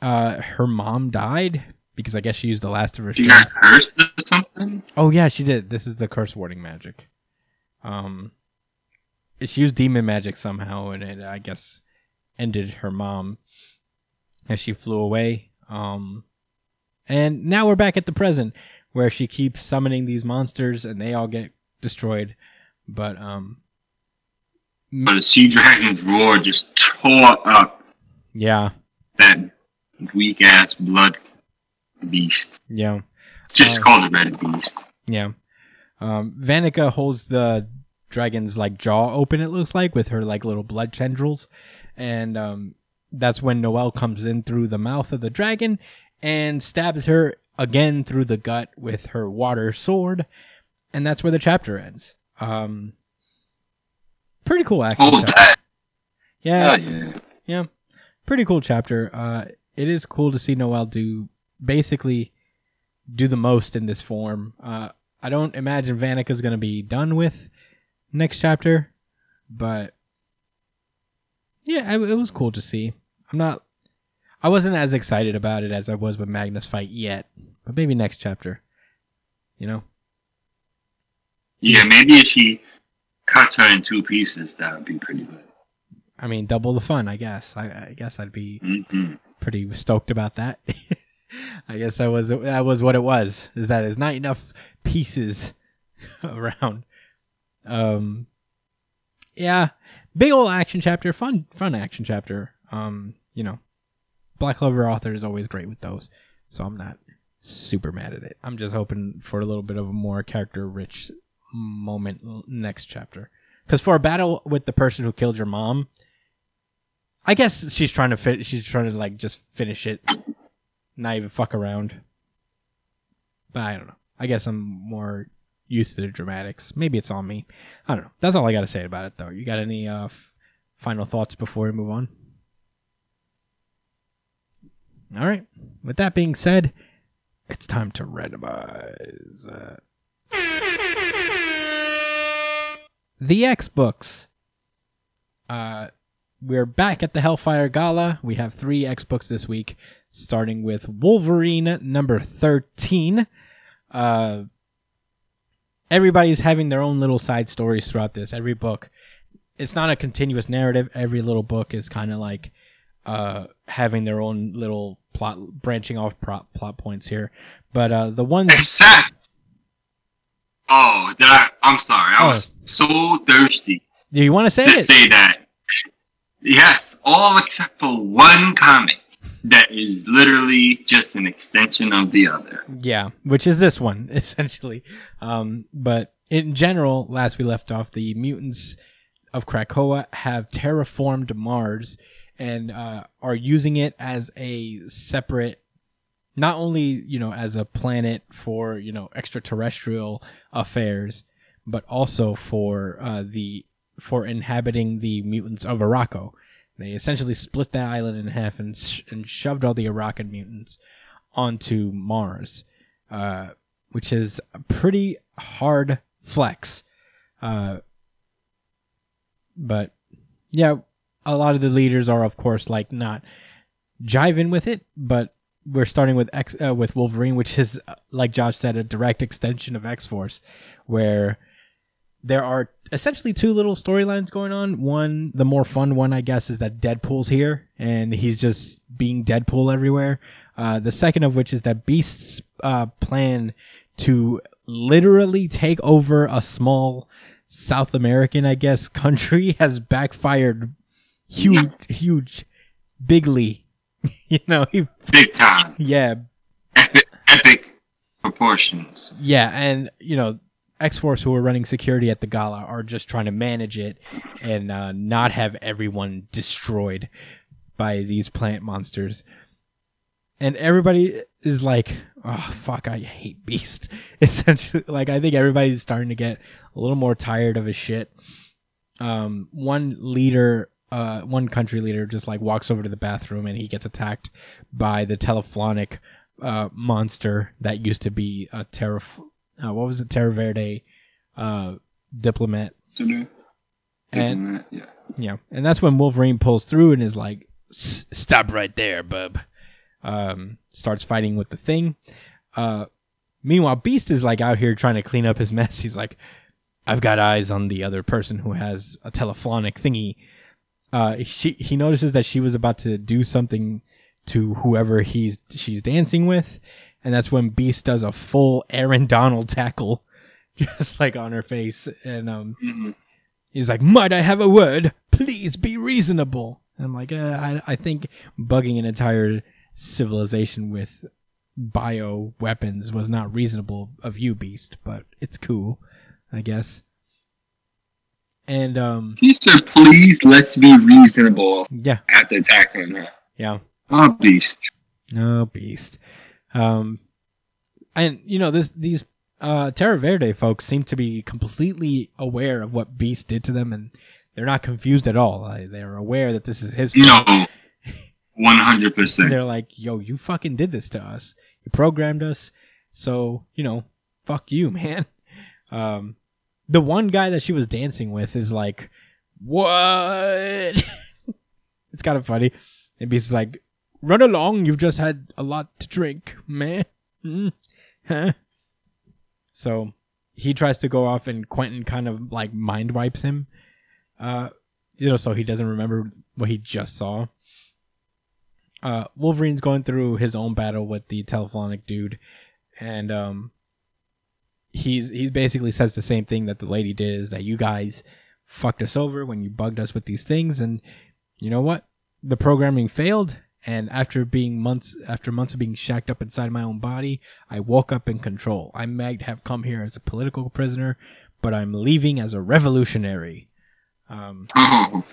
Speaker 1: uh her mom died because I guess she used the last of her
Speaker 3: she got cursed or something?
Speaker 1: Oh yeah, she did. This is the curse warding magic. Um, she used demon magic somehow, and it I guess ended her mom as she flew away. Um, and now we're back at the present where she keeps summoning these monsters, and they all get destroyed. But um,
Speaker 3: But the Sea Dragon's roar just tore up
Speaker 1: yeah,
Speaker 3: that weak ass blood beast.
Speaker 1: yeah.
Speaker 3: Just
Speaker 1: Uh,
Speaker 3: call it Red Beast.
Speaker 1: Yeah. Um, Vanica holds the dragon's like jaw open. It looks like with her like little blood tendrils, and um, that's when Noelle comes in through the mouth of the dragon and stabs her again through the gut with her water sword, and that's where the chapter ends. Um, pretty cool action. Yeah,
Speaker 3: yeah.
Speaker 1: yeah, pretty cool chapter. Uh, it is cool to see Noelle do basically do the most in this form. Uh, I don't imagine Vanica's going to be done with next chapter, but yeah, it, it was cool to see. I'm not, I wasn't as excited about it as I was with Magnus fight yet, but maybe next chapter, you know.
Speaker 3: Yeah, maybe if she cuts her in two pieces, that would be pretty good.
Speaker 1: I mean, double the fun, I guess. I, I guess I'd be
Speaker 3: hmm
Speaker 1: pretty stoked about that. I guess that was that was what it was. Is that there's not enough pieces around. Um, yeah, big old action chapter, fun fun action chapter. Um, you know, Black Clover author is always great with those, so I'm not super mad at it. I'm just hoping for a little bit of a more character rich moment next chapter. Because for a battle with the person who killed your mom, I guess she's trying to fit. She's trying to like just finish it, not even fuck around. But I don't know. I guess I'm more used to the dramatics. Maybe it's on me. I don't know. That's all I got to say about it, though. You got any uh, f- final thoughts before we move on? All right. With that being said, it's time to randomize. Uh, the X books. Uh, we're back at the Hellfire Gala. We have three X books this week, starting with Wolverine number 13. Uh, everybody's having their own little side stories throughout this. Every book, it's not a continuous narrative. Every little book is kind of like uh, having their own little plot, branching off plot, plot points here. But uh, the one
Speaker 3: Except. Oh, that I'm sorry. I
Speaker 1: Oh.
Speaker 3: was so thirsty
Speaker 1: do you want to say
Speaker 3: to
Speaker 1: it?
Speaker 3: say that. Yes, all except for one comic that is literally just an extension of the other.
Speaker 1: Yeah, which is this one essentially. Um, but in general, last we left off, the mutants of Krakoa have terraformed Mars and uh, are using it as a separate, not only you know as a planet for you know extraterrestrial affairs, but also for uh, the for inhabiting the mutants of Arakko. They essentially split that island in half and sh- and shoved all the Arakan mutants onto Mars, uh, which is a pretty hard flex. Uh, but yeah, a lot of the leaders are, of course, like not jiving with it. But we're starting with X uh, with Wolverine, which is, uh, like Josh said, a direct extension of X Force, where there are essentially two little storylines going on. One, the more fun one, I guess, is that Deadpool's here and he's just being Deadpool everywhere. Uh, the second of which is that Beast's uh, plan to literally take over a small South American, I guess, country has backfired huge, huge, bigly. you know, he,
Speaker 3: Big time.
Speaker 1: yeah,
Speaker 3: Epic, epic proportions.
Speaker 1: Yeah, and you know, X Force who are running security at the gala are just trying to manage it and uh, not have everyone destroyed by these plant monsters. And everybody is like, "Oh fuck, I hate Beast." Essentially, like I think everybody's starting to get a little more tired of his shit. Um, one leader, uh, one country leader, just like walks over to the bathroom and he gets attacked by the telephonic uh, monster that used to be a Terra. Uh, what was it? Terra Verde uh, diplomat. And
Speaker 3: yeah.
Speaker 1: yeah, and that's when Wolverine pulls through and is like, "Stop right there, bub." Um, starts fighting with the thing. Uh, meanwhile, Beast is like out here trying to clean up his mess. He's like, "I've got eyes on the other person who has a telephonic thingy." Uh, she he notices that she was about to do something to whoever he's she's dancing with, and that's when Beast does a full Aaron Donald tackle, just like on her face, and um.
Speaker 3: Mhm.
Speaker 1: He's like, "Might I have a word? Please be reasonable." And I'm like, uh, I, I think bugging an entire civilization with bio weapons was not reasonable of you, Beast, but it's cool, I guess. And um,
Speaker 3: He said, "Please, let's be reasonable
Speaker 1: yeah,
Speaker 3: after attacking her."
Speaker 1: yeah.
Speaker 3: Oh, beast.
Speaker 1: Oh, beast. Um, and you know this these uh Terra Verde folks seem to be completely aware of what Beast did to them, and they're not confused at all. Like, they're aware that this is his. fault.
Speaker 3: No, one hundred percent.
Speaker 1: They're like, "Yo, you fucking did this to us. You programmed us. So you know, fuck you, man." Um, the one guy that she was dancing with is like, "What?" it's kind of funny. And Beast is like, "Run along. You've just had a lot to drink, man." Mm. Huh? So he tries to go off, and Quentin kind of like mind wipes him. Uh, you know, so he doesn't remember what he just saw uh, Wolverine's going through his own battle with the telephonic dude, and um, he's he basically says the same thing that the lady did: is that you guys fucked us over when you bugged us with these things, and you know what? The programming failed, and after being months after months of being shacked up inside my own body, I woke up in control. I might have come here as a political prisoner, but I'm leaving as a revolutionary. Um,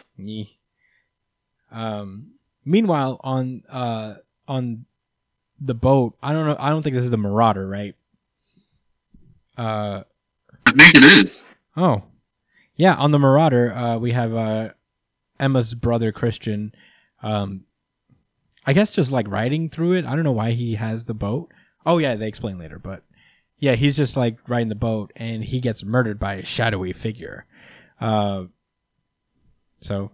Speaker 1: Um. Meanwhile, on uh on the boat, I don't know. I don't think this is the Marauder, right? Uh
Speaker 3: I think it is.
Speaker 1: oh, yeah. On the Marauder, uh, we have uh Emma's brother Christian. Um, I guess just like riding through it. I don't know why he has the boat. Oh yeah, they explain later, but yeah, he's just like riding the boat, and he gets murdered by a shadowy figure. Uh, so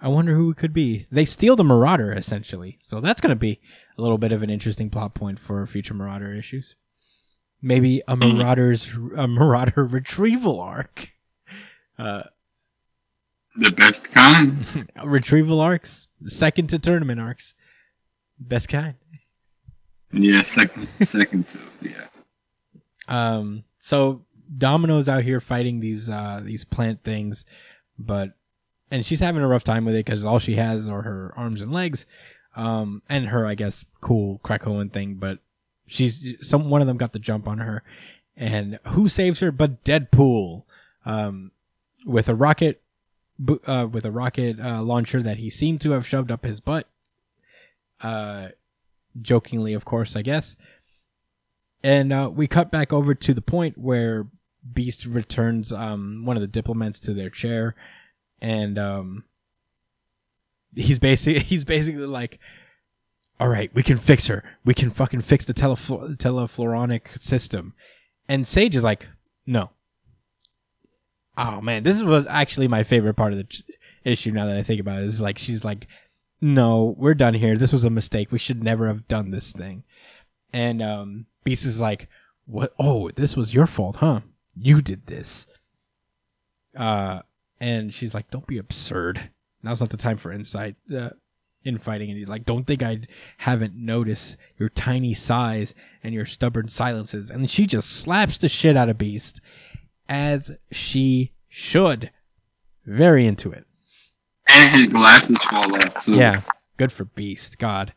Speaker 1: I wonder who it could be. They steal the Marauder essentially, so that's gonna be a little bit of an interesting plot point for future Marauder issues. Maybe a
Speaker 3: Mhm.
Speaker 1: Marauder's a Marauder retrieval arc. Uh,
Speaker 3: The best kind.
Speaker 1: retrieval arcs, second to tournament arcs, best kind.
Speaker 3: Yeah, second, second to yeah.
Speaker 1: Um, so Domino's out here fighting these uh these plant things, but and she's having a rough time with it because all she has are her arms and legs, um, and her I guess cool Krakoan thing. But she's some one of them got the jump on her, and who saves her but Deadpool, um, with a rocket, uh, with a rocket uh, launcher that he seemed to have shoved up his butt. Uh, jokingly, of course, I guess. And uh, we cut back over to the point where Beast returns um, one of the diplomats to their chair, and um, he's basically he's basically like, "All right, we can fix her. We can fucking fix the telefl- telefloronic system." And Sage is like, "No." Oh man, this was actually my favorite part of the issue. Now that I think about it, is like she's like, "No, we're done here. This was a mistake. We should never have done this thing." And um, Beast is like, "What? Oh, this was your fault, huh? You did this." Uh, and she's like, "Don't be absurd. Now's not the time for insight, uh, infighting." And he's like, "Don't think I haven't noticed your tiny size and your stubborn silences." And she just slaps the shit out of Beast, as she should. Very into it.
Speaker 3: And his glasses fall off too.
Speaker 1: Yeah, good for Beast. God.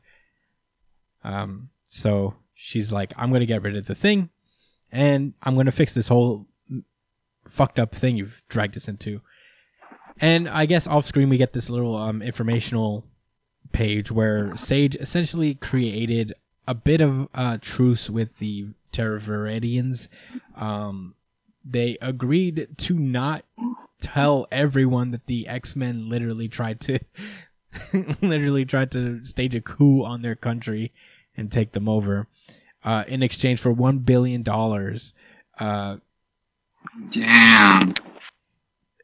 Speaker 1: Um. So she's like, I'm gonna get rid of the thing, and I'm gonna fix this whole fucked up thing you've dragged us into. And I guess off screen we get this little um informational page where Sage essentially created a bit of uh, truce with the Terraviridians. Um, they agreed to not tell everyone that the X Men literally tried to literally tried to stage a coup on their country and take them over uh, in exchange for one billion dollars uh,
Speaker 3: Damn.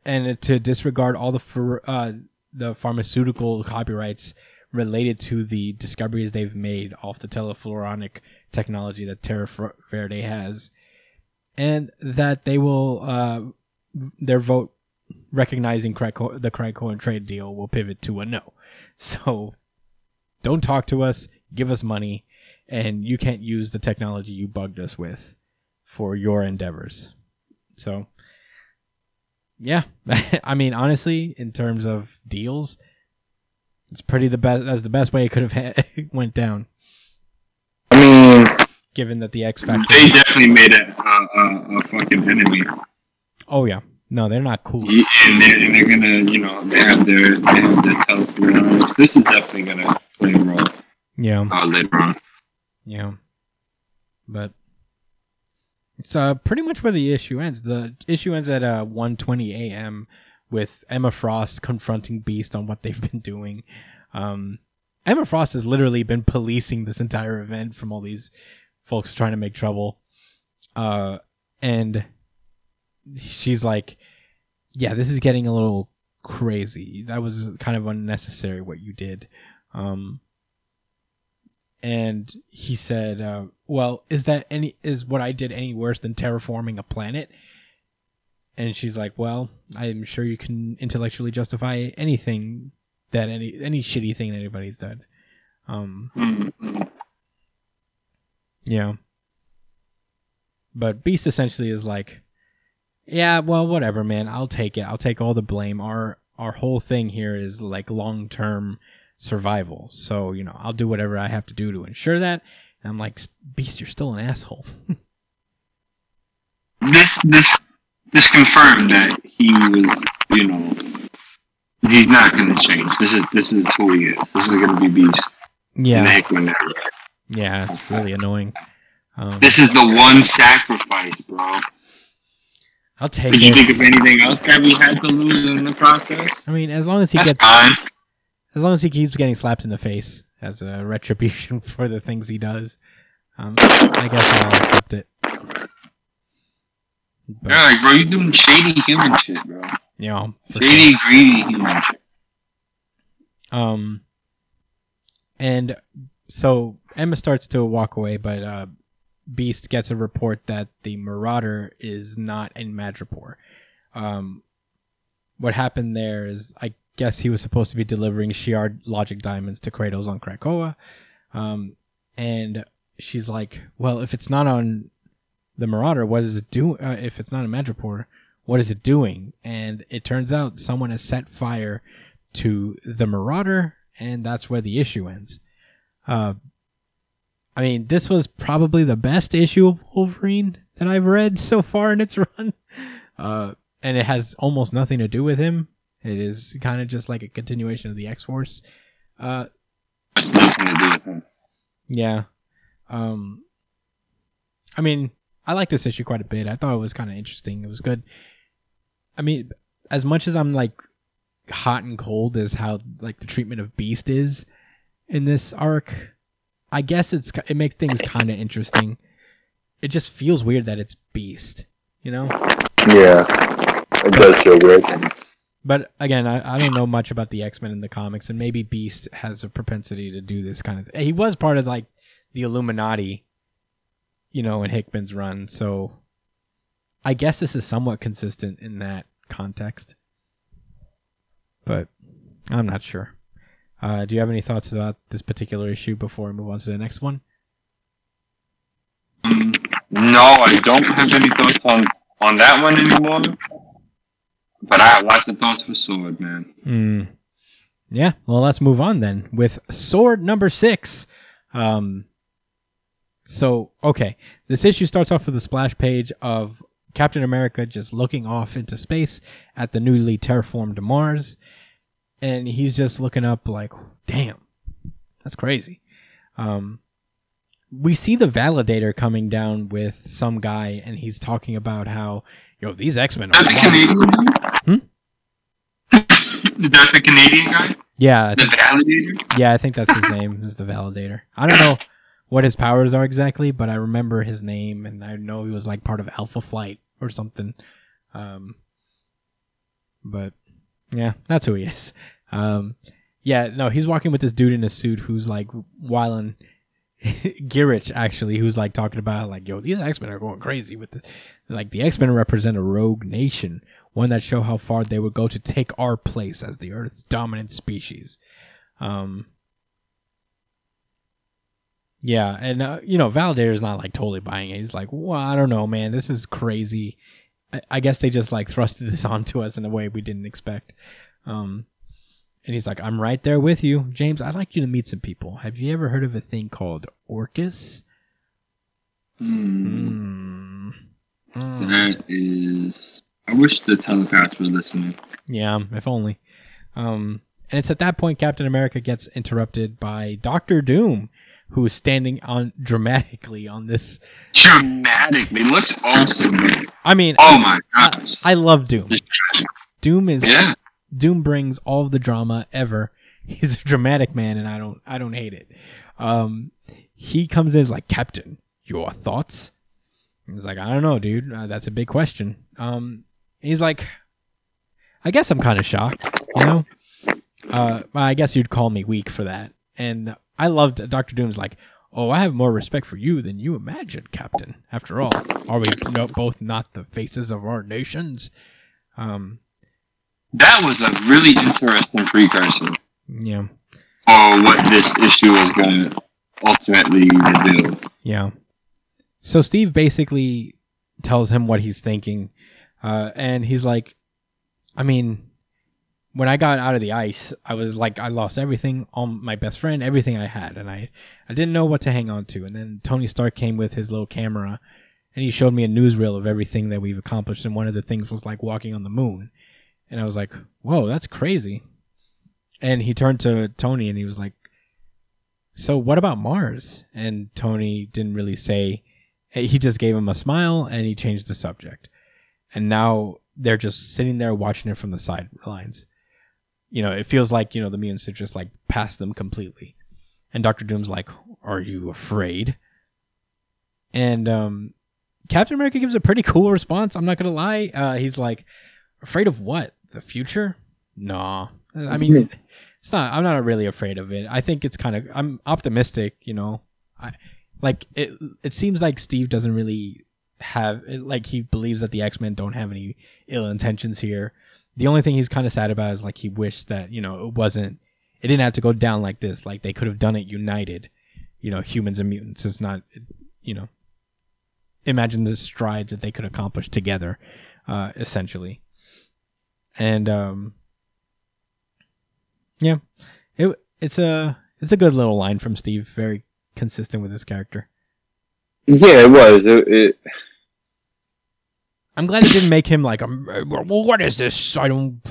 Speaker 1: and to disregard all the ph- uh, the pharmaceutical copyrights related to the discoveries they've made off the telefloronic technology that Terra Verde has, and that they will uh, their vote recognizing the Krakoan trade deal will pivot to a no. So don't talk to us, give us money, and you can't use the technology you bugged us with for your endeavors. So yeah, I mean, honestly, in terms of deals, it's pretty the best. That's the best way it could have ha- went down,
Speaker 3: I mean,
Speaker 1: given that the X Factor.
Speaker 3: they definitely made a, a, a, fucking enemy.
Speaker 1: Oh yeah, No, they're not cool.
Speaker 3: Yeah, and they're, and they're gonna, you know, they have their they have their. This is definitely gonna play a role
Speaker 1: Yeah,
Speaker 3: uh, later on.
Speaker 1: yeah. But it's uh pretty much where the issue ends. The issue ends at uh 1:20 a.m. with Emma Frost confronting Beast on what they've been doing. Um, Emma Frost has literally been policing this entire event from all these folks trying to make trouble. Uh, and she's like, "Yeah, this is getting a little crazy. That was kind of unnecessary what you did." Um, and he said, uh, "Well, is that any is what I did any worse than terraforming a planet?" And she's like, "Well, I'm sure you can intellectually justify anything that any any shitty thing that anybody's done." Um,
Speaker 3: Mm-hmm.
Speaker 1: yeah. But Beast essentially is like, yeah, well, whatever, man. I'll take it. I'll take all the blame. Our our whole thing here is like long term survival. So you know, I'll do whatever I have to do to ensure that. And I'm like, Beast, you're still an asshole.
Speaker 3: This this this confirmed that he was, you know, he's not gonna change. This is this is who he is. This is gonna be Beast.
Speaker 1: yeah, yeah, it's really annoying. Um,
Speaker 3: This is the one sacrifice, bro.
Speaker 1: I'll take
Speaker 3: Did you think of anything else that we had to lose in the process?
Speaker 1: I mean, as long as he
Speaker 3: That's
Speaker 1: gets,
Speaker 3: fine.
Speaker 1: as long as he keeps getting slapped in the face as a retribution for the things he does, um, I guess I'll accept it. But,
Speaker 3: Yeah, like, bro, you're doing shady human shit, bro.
Speaker 1: you know, for sure.
Speaker 3: Shady, greedy human shit.
Speaker 1: Um, and so Emma starts to walk away, but uh, Beast gets a report that the Marauder is not in Madripoor. Um, what happened there is, I guess he was supposed to be delivering Shi'ar logic diamonds to Kratos on Krakoa. Um, and she's like, well, if it's not on the Marauder, what is it doing? Uh, if it's not in Madripoor, what is it doing? And it turns out someone has set fire to the Marauder, and that's where the issue ends. Uh, I mean, this was probably the best issue of Wolverine that I've read so far in its run. Uh, and it has almost nothing to do with him. It is kind of just like a continuation of the X Force. Uh,
Speaker 3: nothing to do with him.
Speaker 1: yeah. Um, I mean, I like this issue quite a bit. I thought it was kind of interesting. It was good. I mean, as much as I'm like hot and cold as how like the treatment of Beast is in this arc, I guess it's it makes things kind of interesting. It just feels weird that it's Beast, you know.
Speaker 6: Yeah, it does feel weird.
Speaker 1: But again, I, I don't know much about the X Men in the comics, and maybe Beast has a propensity to do this kind of thing. He was part of like the Illuminati, you know, in Hickman's run, so I guess this is somewhat consistent in that context. But I'm not sure. Uh, do you have any thoughts about this particular issue before we move on to the next one?
Speaker 3: Mm, no, I don't have any thoughts on, on that one anymore. But I have lots of thoughts for Sword, man.
Speaker 1: Hmm. Yeah. Well, let's move on then with sword number six. Um. So okay, this issue starts off with a splash page of Captain America just looking off into space at the newly terraformed Mars, and he's just looking up like, "Damn, that's crazy." Um. We see the Vindicator coming down with some guy, and he's talking about how, yo, these X Men are.
Speaker 3: Is that the
Speaker 1: alive."
Speaker 3: Canadian guy?
Speaker 1: Hmm?
Speaker 3: Is that the Canadian guy?
Speaker 1: Yeah, I
Speaker 3: The
Speaker 1: think
Speaker 3: Vindicator?
Speaker 1: Yeah, I think that's his name is the Vindicator. I don't know what his powers are exactly, but I remember his name and I know he was like part of Alpha Flight or something. Um but yeah, that's who he is. Um yeah, no, he's walking with this dude in a suit who's like whiling Gyrich actually, who's like talking about like, yo, these X Men are going crazy with the like the X Men represent a rogue nation, one that show how far they would go to take our place as the Earth's dominant species. Um, yeah, and uh, you know, Vindicator's not like totally buying it. He's like, "Well, I don't know, man. This is crazy." I, guess they just like thrusted this onto us in a way we didn't expect. Um, and he's like, "I'm right there with you, James. I'd like you to meet some people. Have you ever heard of a thing called Orchis?"
Speaker 3: Hmm.
Speaker 1: Hmm. Hmm.
Speaker 3: That is I wish the telepaths were listening.
Speaker 1: Yeah, if only. Um, and it's at that point Captain America gets interrupted by Doctor Doom, who is standing on dramatically on this.
Speaker 3: Dramatically, looks awesome, man.
Speaker 1: I mean,
Speaker 3: Oh my
Speaker 1: I,
Speaker 3: gosh.
Speaker 1: I love Doom. Doom is
Speaker 3: Yeah.
Speaker 1: Doom brings all of the drama ever. He's a dramatic man, and I don't I don't hate it. Um, he comes in as like Captain. Your thoughts? He's like, I don't know, dude. Uh, that's a big question. Um, he's like, I guess I'm kind of shocked. You know, uh, I guess you'd call me weak for that. And I loved Doctor Doom's like, oh, I have more respect for you than you imagine, Captain. After all, are we no, both not the faces of our nations? Um,
Speaker 3: That was a really interesting precursor
Speaker 1: yeah.
Speaker 3: for what this issue is going to ultimately reveal.
Speaker 1: Yeah. So Steve basically tells him what he's thinking, uh, and he's like, I mean, when I got out of the ice, I was like, I lost everything, all my best friend, everything I had, and I, I didn't know what to hang on to. And then Tony Stark came with his little camera, and he showed me a newsreel of everything that we've accomplished. And one of the things was like walking on the moon, and I was like, whoa, that's crazy. And he turned to Tony, and he was like, so what about Mars? And Tony didn't really say. Eh, he just gave him a smile and he changed the subject. And now they're just sitting there watching it from the sidelines. You know, it feels like, you know, the mutants have just like passed them completely. And Doctor Doom's like, Are you afraid? And um Captain America gives a pretty cool response, I'm not gonna lie. Uh he's like, Afraid of what? The future? Nah. I mean it's not i'm not really afraid of it i think it's kind of i'm optimistic you know i like it it seems like steve doesn't really have like he believes that the x-men don't have any ill intentions here the only thing he's kind of sad about is like he wished that you know it wasn't it didn't have to go down like this like they could have done it united you know humans and mutants is not you know imagine the strides that they could accomplish together uh essentially and um yeah, it it's a it's a good little line from Steve. Very consistent with his character.
Speaker 6: Yeah, it was. It, it
Speaker 1: I'm glad it didn't make him like, well, what is this? I don't,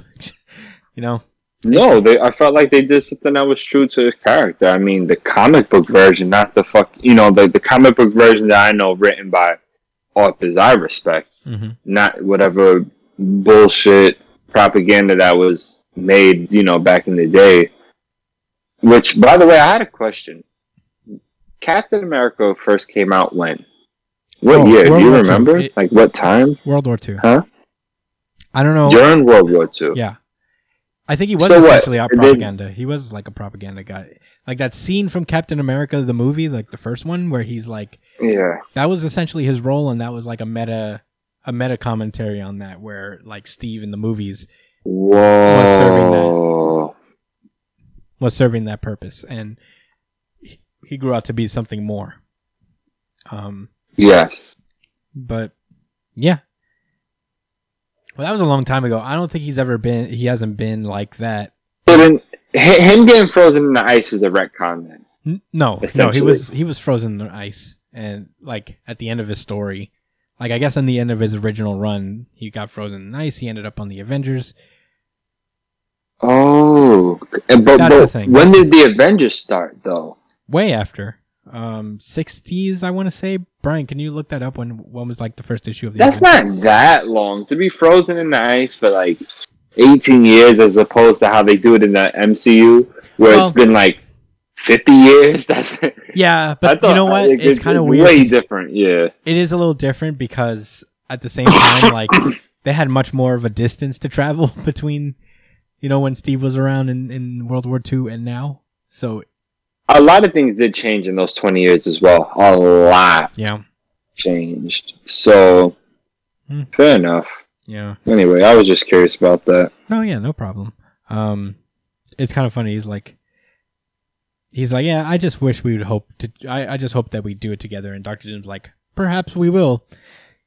Speaker 1: you know.
Speaker 6: no, they. I felt like they did something that was true to his character. I mean, the comic book version, not the fuck. You know, the the comic book version that I know, written by authors I respect,
Speaker 1: Mm-hmm.
Speaker 6: not whatever bullshit propaganda that was made. You know, back in the day. Which, by the way, I had a question. Captain America first came out when? What
Speaker 1: Oh,
Speaker 6: year?
Speaker 1: World
Speaker 6: Do you
Speaker 1: War
Speaker 6: remember?
Speaker 1: It-
Speaker 6: like what time?
Speaker 1: World War Two.
Speaker 6: Huh?
Speaker 1: I don't know.
Speaker 6: During World War Two.
Speaker 1: Yeah, I think he was
Speaker 6: So what?
Speaker 1: essentially our
Speaker 6: It did-
Speaker 1: propaganda. He was like a propaganda guy. Like that scene from Captain America, the movie, like the first one, where he's like,
Speaker 6: Yeah.
Speaker 1: that was essentially his role, and that was like a meta, a meta commentary on that, where like Steve in the movies
Speaker 6: Whoa.
Speaker 1: serving that was serving that purpose, and he- he grew out to be something more. Um,
Speaker 6: Yes.
Speaker 1: but yeah. Well, that was a long time ago. I don't think he's ever been. He hasn't been like that.
Speaker 6: Then, him getting frozen in the ice is a retcon then.
Speaker 1: N- No, no, he was he was frozen in the ice, and like at the end of his story, like I guess in the end of his original run, he got frozen in ice. He ended up on the Avengers.
Speaker 6: Oh. And- But,
Speaker 1: That's the thing.
Speaker 6: when
Speaker 1: That's-
Speaker 6: did the Avengers start, though?
Speaker 1: way after um 60s i want to say brian can you look that up when when was like the first issue of the
Speaker 6: That's not that long. To be frozen in the ice for like 18 years as opposed to how they do it in the MCU, where
Speaker 1: Well-
Speaker 6: it's been like 50 years. That's
Speaker 1: yeah but you know what
Speaker 6: it-
Speaker 1: it's kind of weird
Speaker 6: Way different, yeah.
Speaker 1: it is a little different because at the same time like they had much more of a distance to travel between you know when steve was around in, in world war ii and now so
Speaker 6: A lot of things did change in those 20 years as well. A lot
Speaker 1: yeah
Speaker 6: changed. So,
Speaker 1: Hmm.
Speaker 6: fair enough.
Speaker 1: yeah
Speaker 6: Anyway, I was just curious about that.
Speaker 1: no yeah no problem um it's kind of funny he's like he's like yeah i just wish we would hope to i, I just hope that we do it together and dr doom's like perhaps we will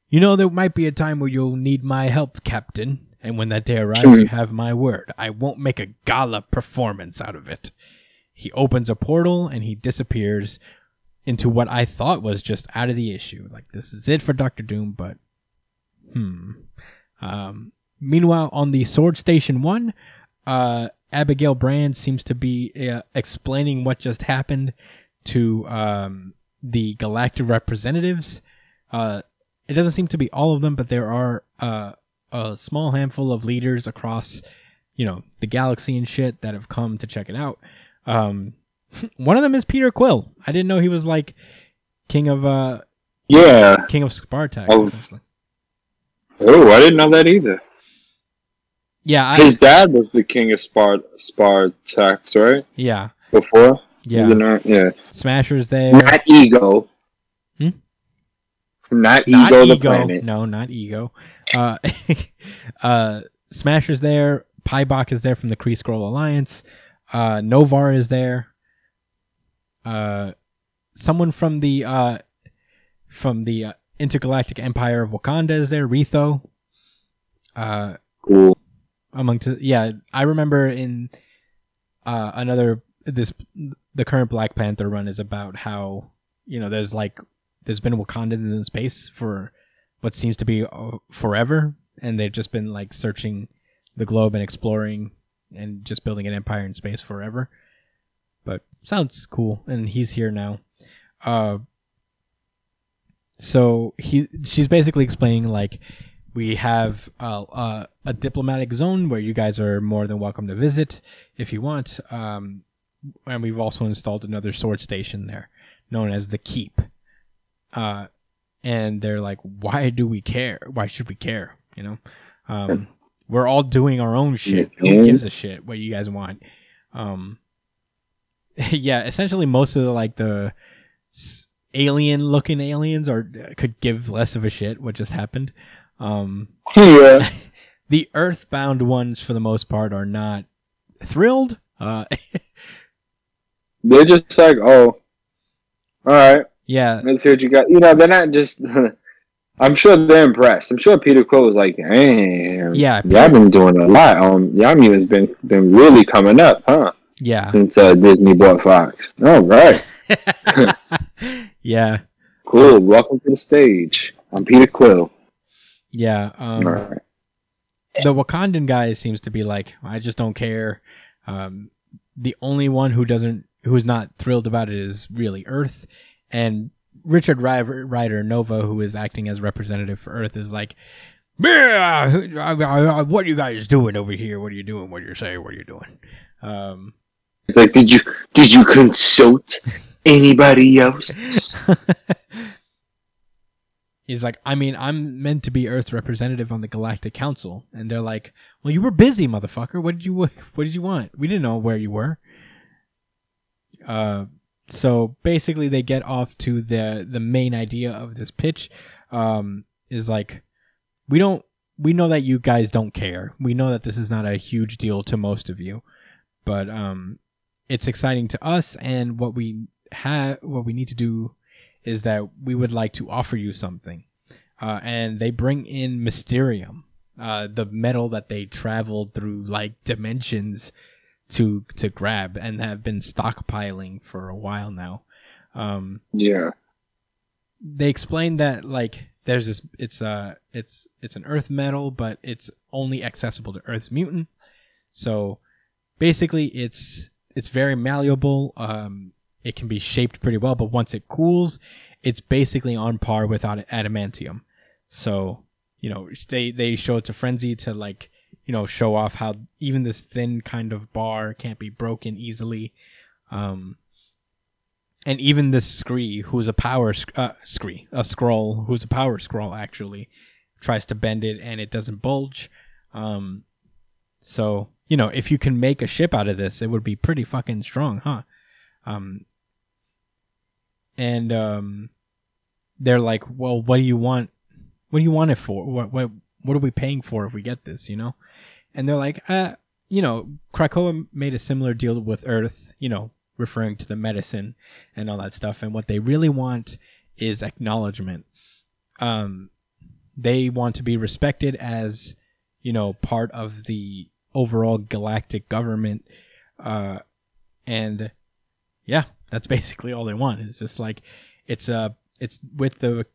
Speaker 1: you know there might be a time where you'll need my help captain and when that day arrives you have my word i won't make a gala performance out of it he opens a portal and he disappears into what i thought was just out of the issue like this is it for dr doom but hmm Um, meanwhile, on the Sword Station One, uh, Abigail Brand seems to be uh, explaining what just happened to um, the galactic representatives. Uh, it doesn't seem to be all of them, but there are uh, a small handful of leaders across, you know, the galaxy and shit that have come to check it out. Um, one of them is Peter Quill. I didn't know he was like king of uh
Speaker 6: Yeah.
Speaker 1: king of Spartax.
Speaker 6: Oh.
Speaker 1: Essentially.
Speaker 6: Oh, I didn't know that either.
Speaker 1: Yeah, I,
Speaker 6: His dad was the king of Spart Spartax, right?
Speaker 1: yeah,
Speaker 6: Before?
Speaker 1: yeah.
Speaker 6: Yeah.
Speaker 1: Smasher's there.
Speaker 6: Not ego.
Speaker 1: Hmm?
Speaker 6: Not,
Speaker 1: not
Speaker 6: ego,
Speaker 1: ego.
Speaker 6: the planet.
Speaker 1: No, not ego. Uh, uh, Smasher's there. Pybok is there from the Kree Skrull Alliance. Uh, Noh-Varr is there. Uh, someone from the uh, from the uh, Intergalactic Empire of Wakanda is there. Retho. Uh,
Speaker 6: Cool.
Speaker 1: among to yeah, I remember in uh, another this the current Black Panther run is about how you know there's like there's been Wakandans in space for what seems to be uh, forever, and they've just been like searching the globe and exploring and just building an empire in space forever. But sounds cool, and he's here now. Uh, so he she's basically explaining like we have a diplomatic zone where you guys are more than welcome to visit if you want. Um, and we've also installed another sword station there, known as the Keep. Uh, and they're like, why do we care? Why should we care? You know, um, we're all doing our own shit. Who gives a shit what you guys want? Um, yeah, essentially, most of the like the alien looking aliens are could give less of a shit what just happened. Um,
Speaker 6: yeah.
Speaker 1: the earthbound ones for the most part are not thrilled uh
Speaker 6: They're just like, oh, all right,
Speaker 1: yeah
Speaker 6: let's see what you got. You know, they're not just. I'm sure they're impressed. I'm sure Peter Quill was like, "Damn,
Speaker 1: Yeah,
Speaker 6: y'all been doing a lot. Um, Yami has been been really coming up, huh?
Speaker 1: yeah
Speaker 6: Since uh, Disney bought Fox. All right,
Speaker 1: yeah
Speaker 6: cool. Welcome to the stage. I'm Peter Quill.
Speaker 1: yeah um
Speaker 6: all right.
Speaker 1: the wakandan guy seems to be like i just don't care um the only one who doesn't who's not thrilled about it is really earth and richard rider nova who is acting as representative for earth is like yeah, what are you guys doing over here? What are you doing? What are you saying? What are you doing? Um,
Speaker 6: It's like, did you did you consult anybody else?
Speaker 1: He's like, I mean, I'm meant to be Earth's representative on the Galactic Council, and they're like, "Well, you were busy, motherfucker. What did you What did you want? We didn't know where you were." Uh, so basically, they get off to the the main idea of this pitch. Um, is like, we don't, we know that you guys don't care. We know that this is not a huge deal to most of you, but um, it's exciting to us, and what we have, what we need to do is that we would like to offer you something. Uh, and they bring in Mysterium, uh, the metal that they traveled through like dimensions to to grab and have been stockpiling for a while now. Um,
Speaker 6: Yeah.
Speaker 1: they explained that like there's this it's uh it's it's an earth metal but it's only accessible to earth's mutant so basically it's it's very malleable um it can be shaped pretty well but once it cools it's basically on par with adamantium so you know they they show it to frenzy to like you know show off how even this thin kind of bar can't be broken easily um and even this Scree, who's a power sc- uh, Scree, a Skrull, who's a power Skrull, actually tries to bend it and it doesn't bulge. Um, so you know, if you can make a ship out of this, it would be pretty fucking strong, huh? Um, and um, they're like, well, what do you want? What do you want it for? What what what are we paying for if we get this? You know? And they're like, uh, you know, Krakoa made a similar deal with Earth. You know, referring to the medicine and all that stuff. And what they really want is acknowledgement. Um, they want to be respected as, you know, part of the overall galactic government. Uh, and yeah, that's basically all they want. It's just like, it's uh, it's with the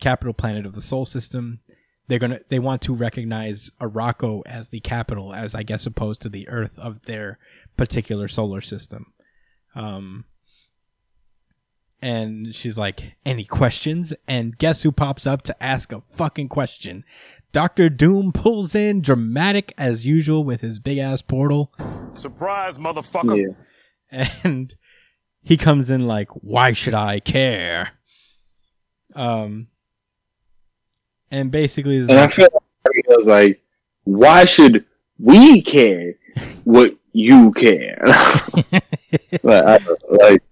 Speaker 1: capital planet of the Sol system. They're gonna they want to recognize Arakko as the capital, as I guess opposed to the Earth of their particular solar system. Um, and she's like, "Any questions?" And guess who pops up to ask a fucking question? Doctor Doom pulls in, dramatic as usual, with his big ass portal,
Speaker 5: Surprise, motherfucker.
Speaker 6: Yeah.
Speaker 1: and he comes in like, "Why should I care?" Um, and basically,
Speaker 6: And I
Speaker 1: like,
Speaker 6: feel like was like, why should we care what you care? like, I, like,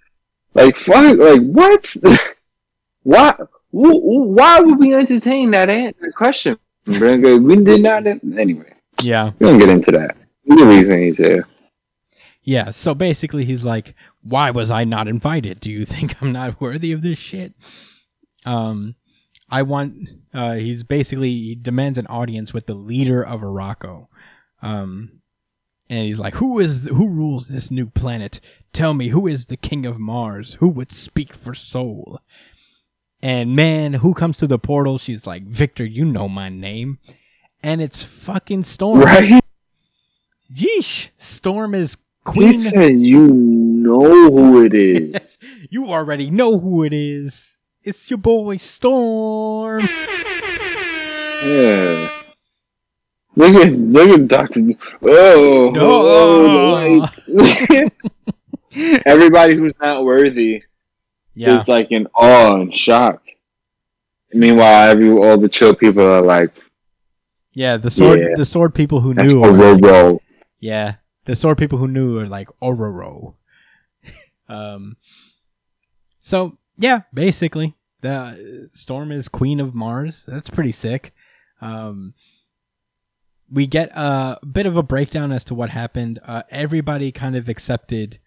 Speaker 6: like, fuck, like, what? why? wh- wh- Why would we entertain that an- that question? bro? We did not. Anyway,
Speaker 1: yeah,
Speaker 6: we don't get into that. The reason he's here.
Speaker 1: yeah. So basically, he's like, "Why was I not invited? Do you think I'm not worthy of this shit?" Um, I want. Uh, he's basically he demands an audience with the leader of Arakko. Um, and he's like, "Who is who rules this new planet? Tell me, who is the king of Mars? Who would speak for Sol?" And man, who comes to the portal? She's like, "Victor, you know my name." And it's fucking Storm.
Speaker 6: Right?
Speaker 1: Yeesh. Storm is queen.
Speaker 6: He said, "You know who it is."
Speaker 1: you already know who it is. It's your boy Storm.
Speaker 6: yeah. Look at look at Doctor. Oh,
Speaker 1: No.
Speaker 6: oh, the lights. Everybody who's not worthy
Speaker 1: Yeah.
Speaker 6: is like in awe and shock. Meanwhile, every all the chill people are like,
Speaker 1: Yeah, the sword
Speaker 6: Yeah.
Speaker 1: the sword people who
Speaker 6: "That's
Speaker 1: knew are like. Yeah. The sword people who knew are like Ororo. um So yeah, basically. The Storm is Queen of Mars. That's pretty sick. Um we get a bit of a breakdown as to what happened. Uh, everybody kind of accepted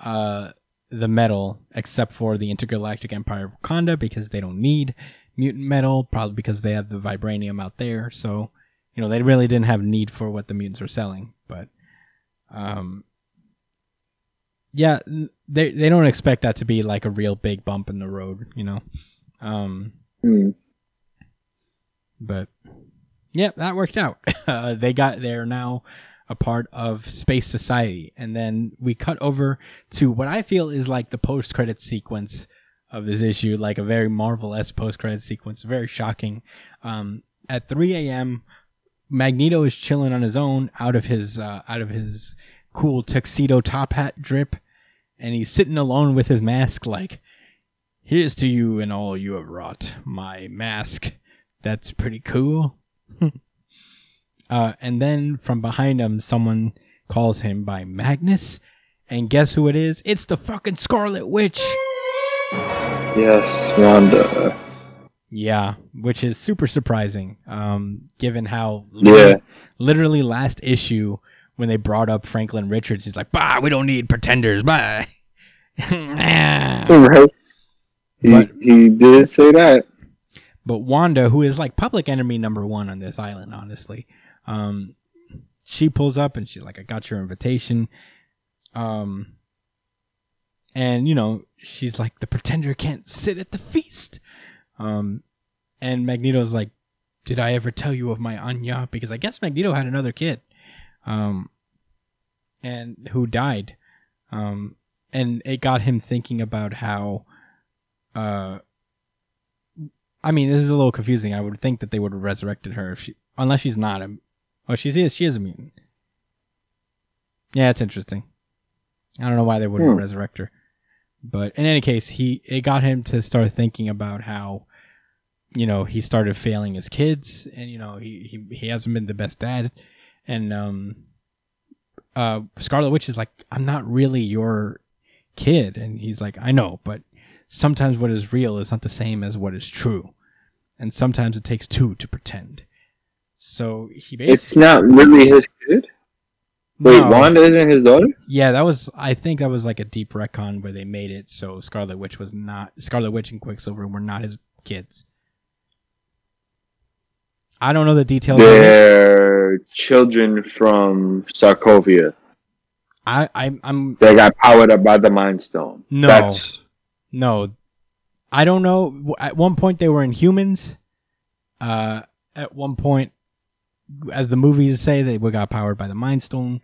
Speaker 1: uh, the metal except for the Intergalactic Empire of Wakanda because they don't need mutant metal, probably because they have the vibranium out there. So, you know, they really didn't have need for what the mutants were selling. But, um, yeah, they they don't expect that to be like a real big bump in the road, you know. Um,
Speaker 6: Hmm.
Speaker 1: but yeah, that worked out. Uh, they got they're now a part of Space Society, and then we cut over to what I feel is like the post credit sequence of this issue, like a very Marvel s post credit sequence, very shocking. Um, at 3 a.m., Magneto is chilling on his own, out of his uh, out of his cool tuxedo top hat drip, and he's sitting alone with his mask, like, "Here's to you and all you have wrought, my mask." That's pretty cool. uh, and then from behind him, someone calls him by Magnus. And guess who it is? It's the fucking Scarlet Witch.
Speaker 6: Yes, Wanda.
Speaker 1: Yeah, which is super surprising, um, given how
Speaker 6: Yeah.
Speaker 1: literally last issue when they brought up Franklin Richards, he's like, "Bah, we don't need pretenders." Bye.
Speaker 6: Right. He
Speaker 1: But-
Speaker 6: he did say that.
Speaker 1: But Wanda, who is like public enemy number one on this island, honestly, um, she pulls up and she's like, "I got your invitation," um, and you know, she's like, "The pretender can't sit at the feast," um, and Magneto's like, "Did I ever tell you of my Anya?" Because I guess Magneto had another kid, um, and who died, um, and it got him thinking about how, uh I mean, this is a little confusing. I would think that they would have resurrected her if she, unless she's not a. Oh, she is. She is a mutant. Yeah, it's interesting. I don't know why they wouldn't
Speaker 6: Hmm.
Speaker 1: resurrect her, but in any case, he it got him to start thinking about how, you know, he started failing his kids, and you know, he he, he hasn't been the best dad, and um, uh, Scarlet Witch is like, I'm not really your kid, and he's like, I know, but sometimes what is real is not the same as what is true. And sometimes it takes two to pretend. So he basically
Speaker 6: It's not really his kid. Wait,
Speaker 1: No.
Speaker 6: Wanda isn't his daughter?
Speaker 1: Yeah, that was I think that was like a deep retcon where they made it so Scarlet Witch was not Scarlet Witch and Quicksilver were not his kids. I don't know the details.
Speaker 6: They're children from Sokovia.
Speaker 1: I, I I'm
Speaker 6: They got powered up by the Mind Stone.
Speaker 1: No.
Speaker 6: That's
Speaker 1: No, I don't know. At one point, they were in humans, uh, at one point, as the movies say, they got powered by the Mind Stone.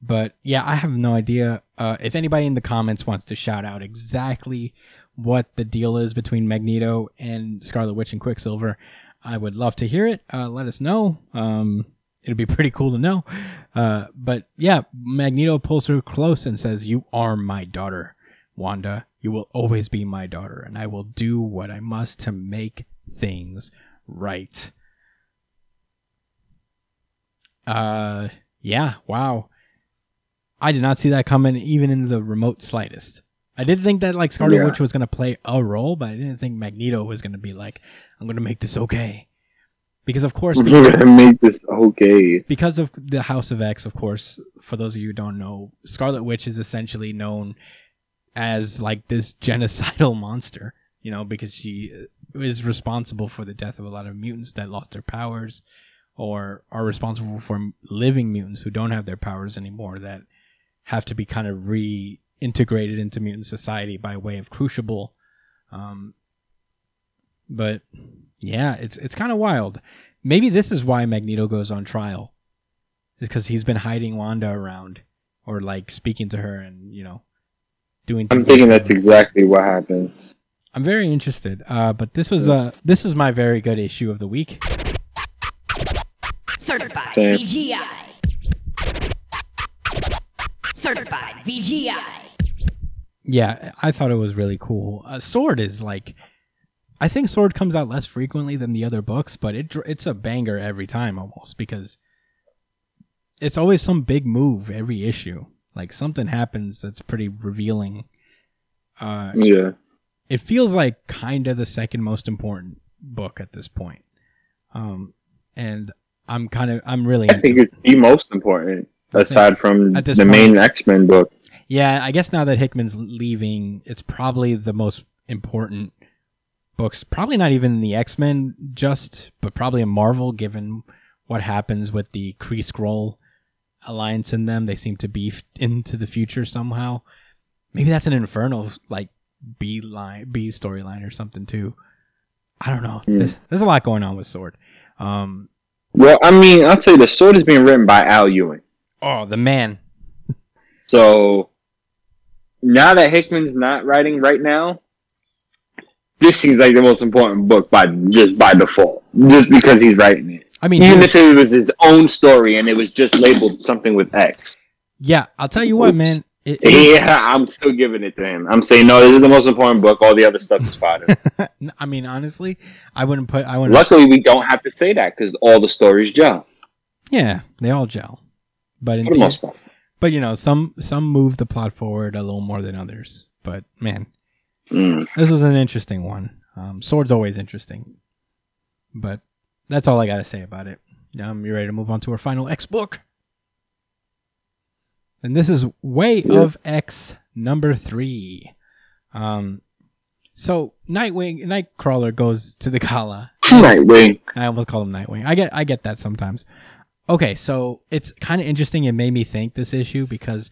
Speaker 1: But yeah, I have no idea. Uh, if anybody in the comments wants to shout out exactly what the deal is between Magneto and Scarlet Witch and Quicksilver, I would love to hear it. Uh, let us know. Um, it'd be pretty cool to know. Uh, but yeah, Magneto pulls her close and says, "You are my daughter, Wanda. You will always be my daughter, and I will do what I must to make things right." Uh, yeah. Wow. I did not see that coming, even in the remote slightest. I did think that like Scarlet
Speaker 6: Yeah.
Speaker 1: Witch was gonna play a role, but I didn't think Magneto was gonna be like, "I'm gonna make this okay," because of course,
Speaker 6: We're gonna make this okay.
Speaker 1: because of the House of X, of course, for those of you who don't know, Scarlet Witch is essentially known as like this genocidal monster, you know, because she uh, is responsible for the death of a lot of mutants that lost their powers or are responsible for living mutants who don't have their powers anymore that have to be kind of reintegrated into mutant society by way of crucible. Um, but yeah, it's it's kind of wild. Maybe this is why Magneto goes on trial. Is because he's been hiding Wanda around, or like speaking to her and you know, doing.
Speaker 6: I'm thinking
Speaker 1: like
Speaker 6: that's exactly what happens.
Speaker 1: I'm very interested. Uh, but this was uh this was my very good issue of the week.
Speaker 7: Certified
Speaker 6: Same.
Speaker 7: VGI. Certified VGI.
Speaker 1: Yeah, I thought it was really cool. Uh, Sword is like, I think Sword comes out less frequently than the other books, but it it's a banger every time almost because it's always some big move every issue. Like something happens that's pretty revealing. Uh,
Speaker 6: Yeah.
Speaker 1: it feels like kind of the second most important book at this point. Um, and I'm kind of I'm really
Speaker 6: I
Speaker 1: into
Speaker 6: think it's the most important,
Speaker 1: I think
Speaker 6: aside from the
Speaker 1: point-
Speaker 6: main X Men book.
Speaker 1: Yeah, I guess now that Hickman's leaving, it's probably the most important books. Probably not even in the X Men, just, but probably in Marvel, given what happens with the Kree Skrull alliance in them. They seem to beef into the future somehow. Maybe that's an Infernal like B line, B storyline or something too. I don't know.
Speaker 6: Hmm.
Speaker 1: There's, there's a lot going on with Sword. Um,
Speaker 6: Well, I mean, I'll tell you, the sword is being written by Al Ewing.
Speaker 1: Oh, the man.
Speaker 6: So now that Hickman's not writing right now, this seems like the most important book by just by default, just because he's writing it.
Speaker 1: I mean,
Speaker 6: Even
Speaker 1: dude,
Speaker 6: if it was his own story and it was just labeled something with X.
Speaker 1: yeah, I'll tell you what,
Speaker 6: Oops.
Speaker 1: man. It, it-
Speaker 6: Yeah, I'm still giving it to him. I'm saying no, this is the most important book. All the other stuff is fodder.
Speaker 1: I mean, honestly, I wouldn't put. I wouldn't.
Speaker 6: Luckily, we don't have to say that because all the stories gel
Speaker 1: Yeah, they all gel, but in
Speaker 6: for the most part.
Speaker 1: but you know, some some move the plot forward a little more than others. But man,
Speaker 6: Mm.
Speaker 1: this was an interesting one. Um, Sword's always interesting, but that's all I got to say about it. Um, you ready to move on to our final X book? And this is Way
Speaker 6: Yeah.
Speaker 1: of X number three. Um, so Nightwing, Nightcrawler goes to the gala.
Speaker 6: Nightwing.
Speaker 1: I almost call him Nightwing. I get I get that sometimes. Okay, so it's kind of interesting. It made me think this issue because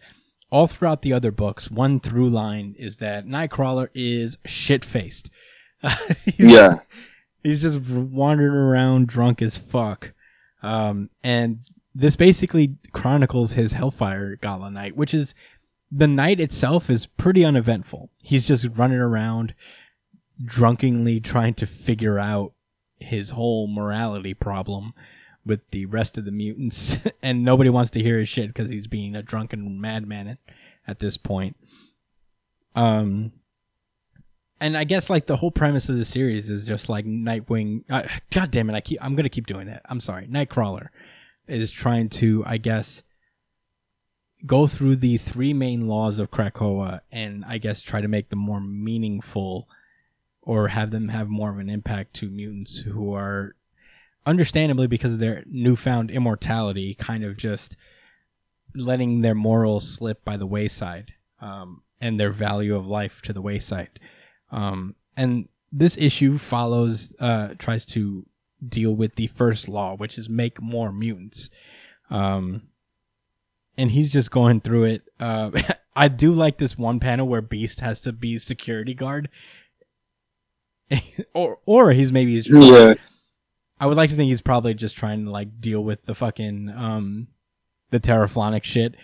Speaker 1: all throughout the other books, one through line is that Nightcrawler is shit faced.
Speaker 6: Yeah.
Speaker 1: he's just wandering around drunk as fuck. Um, and this basically chronicles his Hellfire Gala night, which is the night itself is pretty uneventful. He's just running around drunkenly trying to figure out his whole morality problem with the rest of the mutants, and nobody wants to hear his shit because he's being a drunken madman at, at this point. Um, and I guess like the whole premise of the series is just like Nightwing. Uh, God damn it! I keep I'm gonna keep doing that. I'm sorry. Nightcrawler is trying to, I guess, go through the three main laws of Krakoa and I guess try to make them more meaningful or have them have more of an impact to mutants who are understandably because of their newfound immortality kind of just letting their morals slip by the wayside um, and their value of life to the wayside. Um, and this issue follows uh, tries to deal with the first law which is make more mutants. Um, and he's just going through it. Uh, i do like this one panel where beast has to be security guard. Or or he's maybe he's
Speaker 6: Yeah.
Speaker 1: I would like to think he's probably just trying to like deal with the fucking um the terraflonic shit.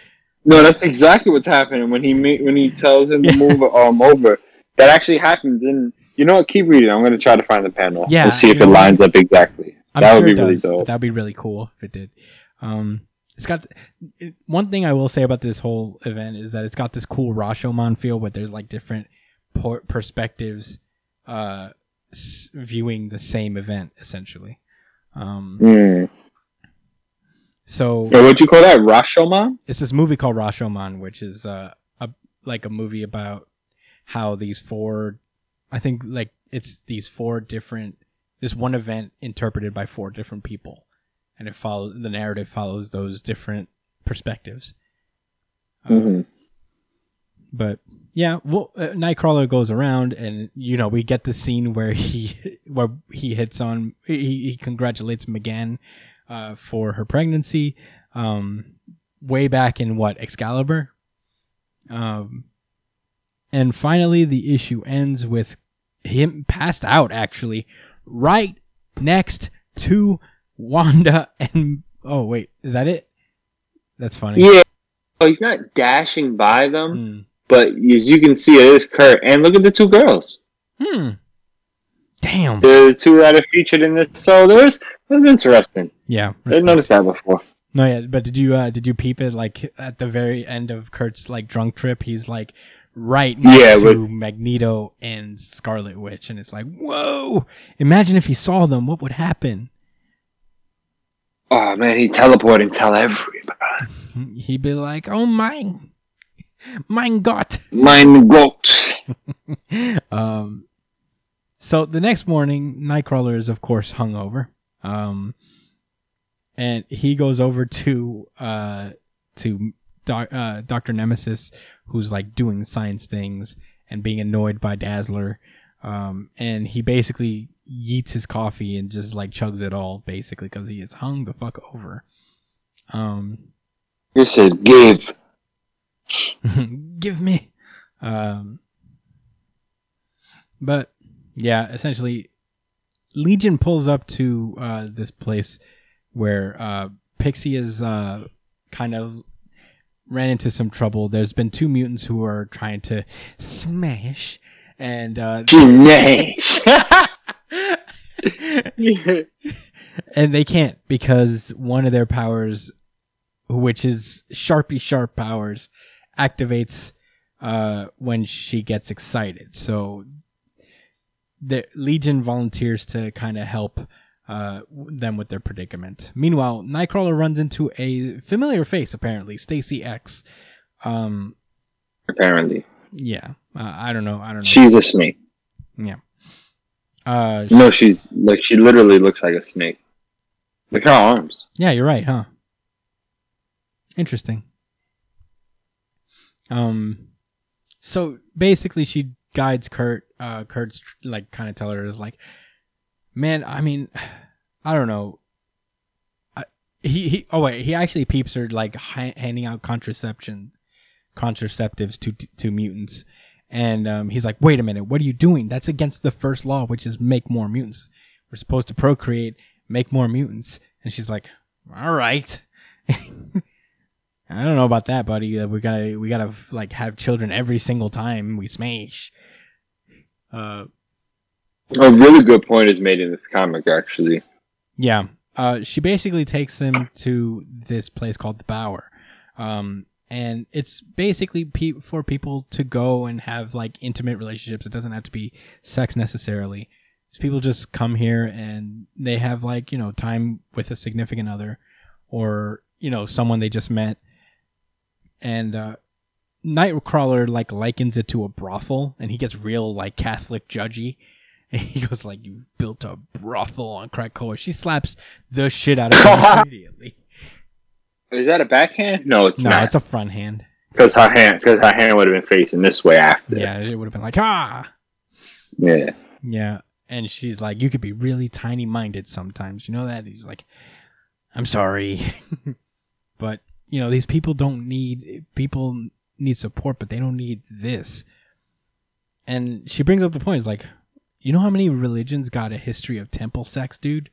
Speaker 6: No, that's exactly what's happening when he when he tells him to move um over. That actually happens. And you know what? Keep reading. I'm gonna try to find the panel.
Speaker 1: Yeah,
Speaker 6: and see if it lines up exactly.
Speaker 1: I'm
Speaker 6: that
Speaker 1: sure
Speaker 6: would be really
Speaker 1: does, but
Speaker 6: dope.
Speaker 1: That'd be really cool if it did. Um, it's got it, one thing I will say about this whole event is that it's got this cool Rashomon feel, but there's like different por- perspectives, uh, s- viewing the same event essentially. Um,
Speaker 6: Mm.
Speaker 1: so
Speaker 6: Hey, what'd you call that? Rashomon?
Speaker 1: it's this movie called Rashomon, which is uh, a like a movie about how these four, I think like it's these four different, this one event interpreted by four different people, and it follows the narrative follows those different perspectives. Uh,
Speaker 6: hmm
Speaker 1: But yeah, well, uh, Nightcrawler goes around, and you know we get the scene where he where he hits on he, he congratulates Megan uh, for her pregnancy, um, way back in what Excalibur, um, and finally the issue ends with him passed out actually right next to Wanda and oh wait is that it? That's funny.
Speaker 6: Yeah. Oh, he's not dashing by them,
Speaker 1: Hmm.
Speaker 6: But as you can see, it is Kurt. And look at the two girls.
Speaker 1: Hmm. Damn.
Speaker 6: The two that are featured in this. So there's that's interesting.
Speaker 1: Yeah.
Speaker 6: I didn't notice that before.
Speaker 1: No, yeah, but did you uh did you peep it like at the very end of Kurt's like drunk trip? He's like right next
Speaker 6: Yeah,
Speaker 1: to
Speaker 6: with-
Speaker 1: Magneto and Scarlet Witch, and it's like, whoa! Imagine if he saw them, what would happen?
Speaker 6: Oh man, he teleport and tell everybody.
Speaker 1: He'd be like, "Oh my, mein Gott!"
Speaker 6: Mein Gott.
Speaker 1: um, so the next morning, Nightcrawler is of course hungover. Um, and he goes over to uh to doc, uh, Doctor Nemesis, who's like doing science things and being annoyed by Dazzler. Um, and he basically yeets his coffee and just like chugs it all, basically, because he is hung the fuck over. Um,
Speaker 6: You said give.
Speaker 1: give me. Um but yeah essentially legion pulls up to uh this place where uh pixie is uh kind of ran into some trouble. There's been two mutants who are trying to smash and uh and they can't because one of their powers, which is Sharpie Sharp powers, activates uh, when she gets excited. So the Legion volunteers to kind of help uh, them with their predicament. Meanwhile, Nightcrawler runs into a familiar face, apparently Stacy X. Um,
Speaker 6: Apparently,
Speaker 1: yeah, uh, I don't know. I don't know.
Speaker 6: she's a snake.
Speaker 1: yeah. Uh,
Speaker 6: No, she's like she literally looks like a snake. Look at her arms.
Speaker 1: Yeah, you're right, huh? Interesting. Um, so basically, she guides Kurt. Uh, Kurt's like kind of tell her is like, man, I mean, I don't know. I, he he. Oh wait, he actually peeps her like ha- handing out contraception, contraceptives to to mutants, and um, he's like, wait a minute, what are you doing? That's against the first law, which is make more mutants. We're supposed to procreate, make more mutants. And she's like, all right. I don't know about that, buddy. Uh, We gotta, we gotta like have children every single time we smash. Uh,
Speaker 6: A really good point is made in this comic, actually.
Speaker 1: yeah. Uh, she basically takes them to this place called the Bower. Um, and it's basically pe- for people to go and have like intimate relationships. It doesn't have to be sex necessarily. It's people just come here and they have like, you know, time with a significant other or, you know, someone they just met. And, uh, Nightcrawler like likens it to a brothel and he gets real like Catholic judgy. And he goes like, "You've built a brothel on Krakoa." She slaps the shit out of him immediately.
Speaker 6: Is that a backhand? No, it's
Speaker 1: No,
Speaker 6: not.
Speaker 1: it's a front hand.
Speaker 6: Because her hand, because her hand would have been facing this way after.
Speaker 1: Yeah, it would have been like, ah,
Speaker 6: Yeah.
Speaker 1: yeah. And she's like, "You could be really tiny minded sometimes." You know that? He's like, "I'm sorry," but you know these people don't need people need support, but they don't need this. And she brings up the point. It's like, you know how many religions got a history of temple sex, dude?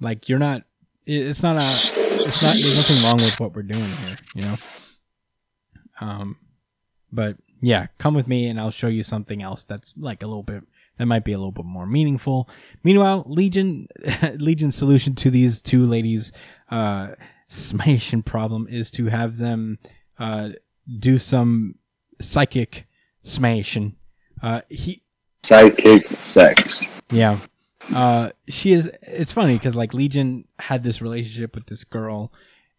Speaker 1: Like you're not. It's not a. It's not. There's nothing wrong with what we're doing here. You know. Um, but yeah, come with me and I'll show you something else that's like a little bit that might be a little bit more meaningful. Meanwhile, Legion Legion's solution to these two ladies' uh smation problem is to have them uh do some psychic smashing. Uh he
Speaker 6: Sidekick sex.
Speaker 1: yeah. Uh she is it's funny cuz like Legion had this relationship with this girl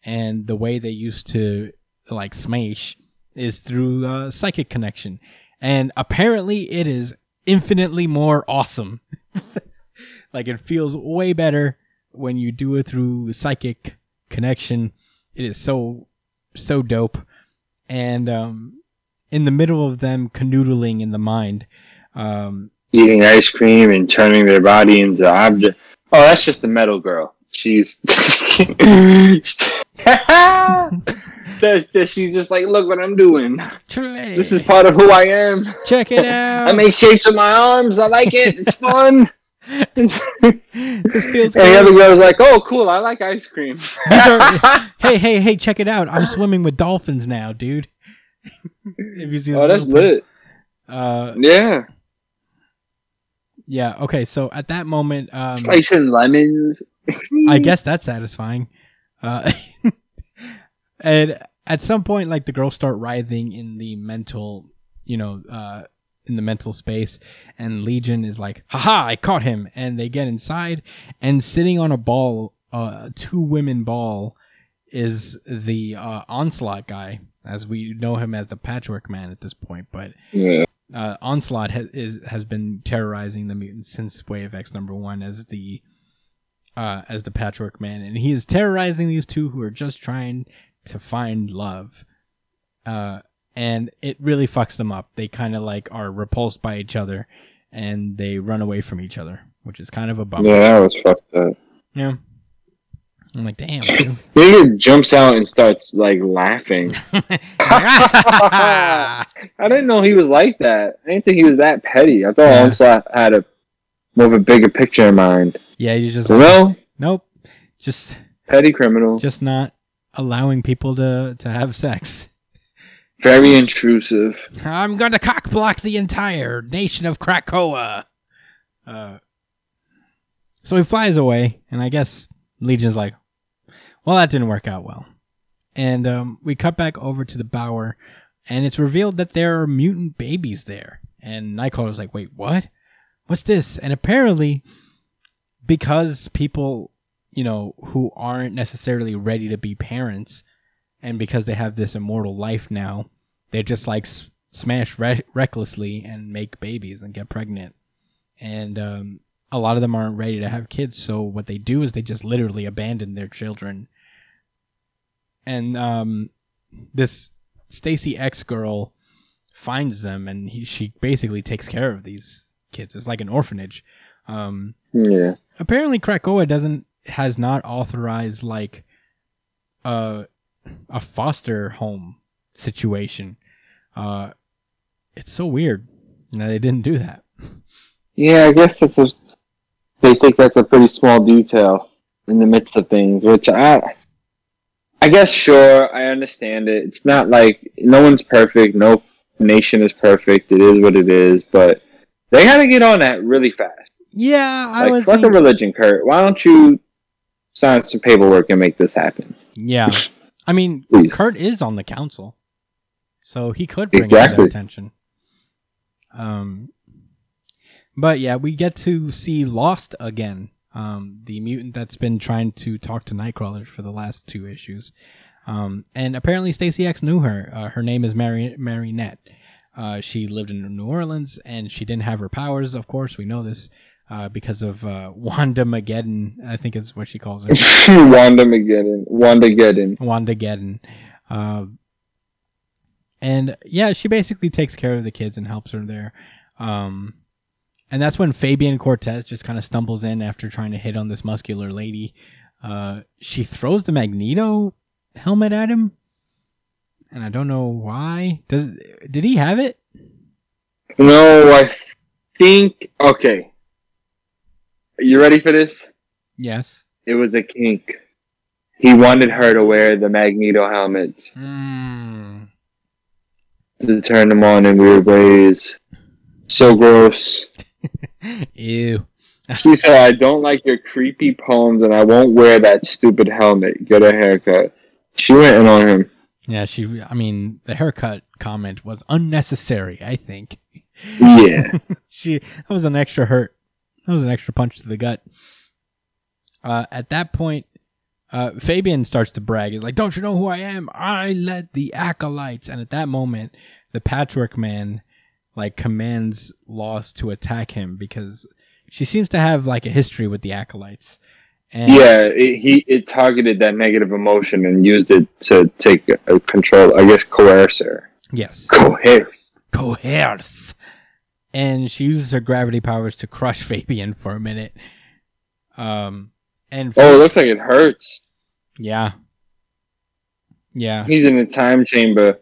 Speaker 1: and the way they used to like smash is through uh, psychic connection. And apparently it is infinitely more awesome. like it feels way better when you do it through psychic connection. It is so so dope. And um in the middle of them canoodling in the mind, um
Speaker 6: Eating ice cream and turning their body into object. Oh, that's just the metal girl. She's. that's just, she's just like, look what I'm doing. This is part of who I am.
Speaker 1: check it out.
Speaker 6: I make shapes with my arms. I like it. It's fun.
Speaker 1: this feels
Speaker 6: And the other girl's like, oh, cool. I like ice cream.
Speaker 1: Are- hey, hey, hey, check it out. I'm swimming with dolphins now, dude. Have you seen
Speaker 6: oh, that's lit.
Speaker 1: Uh,
Speaker 6: Yeah.
Speaker 1: yeah. Okay, so at that moment, um,
Speaker 6: Slicing lemons.
Speaker 1: I guess that's satisfying. Uh, and at some point, like the girls start writhing in the mental, you know, uh, in the mental space, and Legion is like, "Haha, I caught him!" And they get inside, and sitting on a ball, uh, two women ball, is the uh, onslaught guy, as we know him as the Patchwork Man at this point, but
Speaker 6: Yeah.
Speaker 1: uh, Onslaught ha- is, has been terrorizing the mutants since Way of X number one as the uh, as the Patchwork Man, and he is terrorizing these two who are just trying to find love. Uh, and it really fucks them up. They kind of like are repulsed by each other, and they run away from each other, which is kind of a bummer.
Speaker 6: Yeah, that was fucked up.
Speaker 1: Yeah. I'm like, damn.
Speaker 6: Nigga jumps out and starts like laughing. I didn't know he was like that. I didn't think he was that petty. I thought
Speaker 1: Yeah.
Speaker 6: Onslaught had a more of a bigger picture in mind.
Speaker 1: yeah, you just
Speaker 6: no,
Speaker 1: nope, just
Speaker 6: petty criminal,
Speaker 1: just not allowing people to to have sex.
Speaker 6: very intrusive.
Speaker 1: I'm going to cock block the entire nation of Krakoa. Uh, so he flies away, and I guess Legion's like, well, that didn't work out well. And um, we cut back over to the Bower, and it's revealed that there are mutant babies there. And Nightcrawler's like, wait, what? What's this? And apparently, because people, you know, who aren't necessarily ready to be parents, and because they have this immortal life now, they just like s- smash re- recklessly and make babies and get pregnant. And um, a lot of them aren't ready to have kids, so what they do is they just literally abandon their children. And um, this Stacy X girl finds them, and he, she basically takes care of these kids. It's like an orphanage. Um,
Speaker 6: Yeah.
Speaker 1: apparently Krakoa doesn't has not authorized like a a foster home situation. Uh it's so weird. No, they didn't do that.
Speaker 6: Yeah, I guess that's a, they think that's a pretty small detail in the midst of things, which I I guess sure, I understand it. It's not like no one's perfect, no nation is perfect. It is what it is, but they got to get on that really fast.
Speaker 1: Yeah, I
Speaker 6: Like
Speaker 1: would
Speaker 6: fuck
Speaker 1: think.
Speaker 6: a religion, Kurt. Why don't you sign some paperwork and make this happen?
Speaker 1: yeah, I mean. Kurt is on the council, so he could bring
Speaker 6: Exactly.
Speaker 1: their attention. Um, but yeah, we get to see Lost again. Um, the mutant that's been trying to talk to Nightcrawler for the last two issues. Um, and apparently Stacy X knew her. Uh, her name is Mary Marinette. Uh, she lived in New Orleans and she didn't have her powers. Of course, we know this uh, because of uh, Wanda Mageddon. I think is what she calls her.
Speaker 6: Wanda Mageddon. Wanda Geddon.
Speaker 1: Wanda Geddon. Uh, and yeah, she basically takes care of the kids and helps her there. Um, and that's when Fabian Cortez just kind of stumbles in after trying to hit on this muscular lady. Uh, she throws the Magneto helmet at him, and I don't know why. Does did he have it?
Speaker 6: No, I think. Okay. Are you ready for this?
Speaker 1: Yes.
Speaker 6: It was a kink. He wanted her to wear the Magneto helmet
Speaker 1: Mm.
Speaker 6: to turn them on in weird ways. So gross.
Speaker 1: Ew.
Speaker 6: She said, I don't like your creepy poems and I won't wear that stupid helmet. Get a haircut. She went in on him.
Speaker 1: Yeah, she. I mean, the haircut comment was unnecessary. I think
Speaker 6: Yeah.
Speaker 1: she that was an extra hurt. That was an extra punch to the gut. Uh, at that point, uh, Fabian starts to brag. He's like, "Don't you know who I am? I led the acolytes." And at that moment, the Patchwork Man like commands Lost to attack him because she seems to have like a history with the acolytes. And
Speaker 6: yeah, it, he it targeted that negative emotion and used it to take uh, control. I guess coerce her.
Speaker 1: Yes.
Speaker 6: Coerce.
Speaker 1: coerce. And she uses her gravity powers to crush Fabian for a minute. Um, and
Speaker 6: Oh, it looks like it hurts.
Speaker 1: yeah, yeah,
Speaker 6: He's in a time chamber.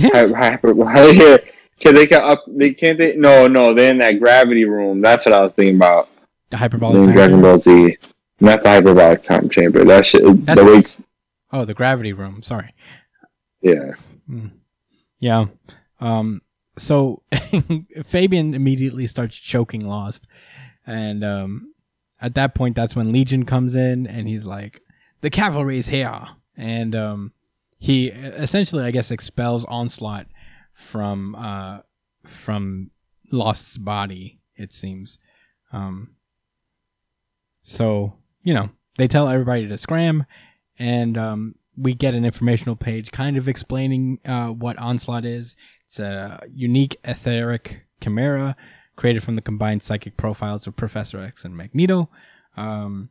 Speaker 6: Hy- hyper- yeah. Can they get up? They can't. They no, no. They're in that gravity room. That's what I was thinking about.
Speaker 1: the hyperbolic.
Speaker 6: Dragon. Ball Z, not the hyperbolic time chamber. That shit.
Speaker 1: That's-
Speaker 6: the weights.
Speaker 1: Oh, the gravity room. Sorry.
Speaker 6: Yeah.
Speaker 1: Yeah. Um. So Fabian immediately starts choking Lost, and um, at that point, that's when Legion comes in, and he's like, "The cavalry is here," and um, he essentially, I guess, expels Onslaught from uh from Lost's body. It seems. Um. So you know, they tell everybody to scram, and um, we get an informational page kind of explaining uh, what Onslaught is. It's a unique etheric chimera created from the combined psychic profiles of Professor X and Magneto. Um,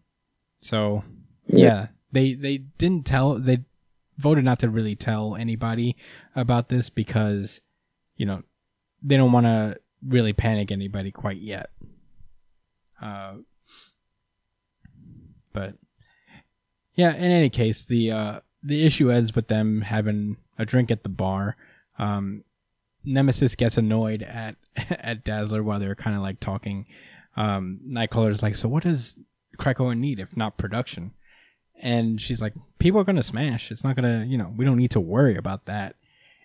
Speaker 1: so yeah, they they didn't tell they voted not to really tell anybody about this because you know they don't want to really panic anybody quite yet. Uh, but yeah, in any case, the uh, the issue ends with them having a drink at the bar. Um, Nemesis gets annoyed at at Dazzler while they're kind of like talking. Um, Nightcrawler's like, "So what does Krakoa need if not production?" And she's like, "People are gonna smash. It's not gonna, you know, we don't need to worry about that.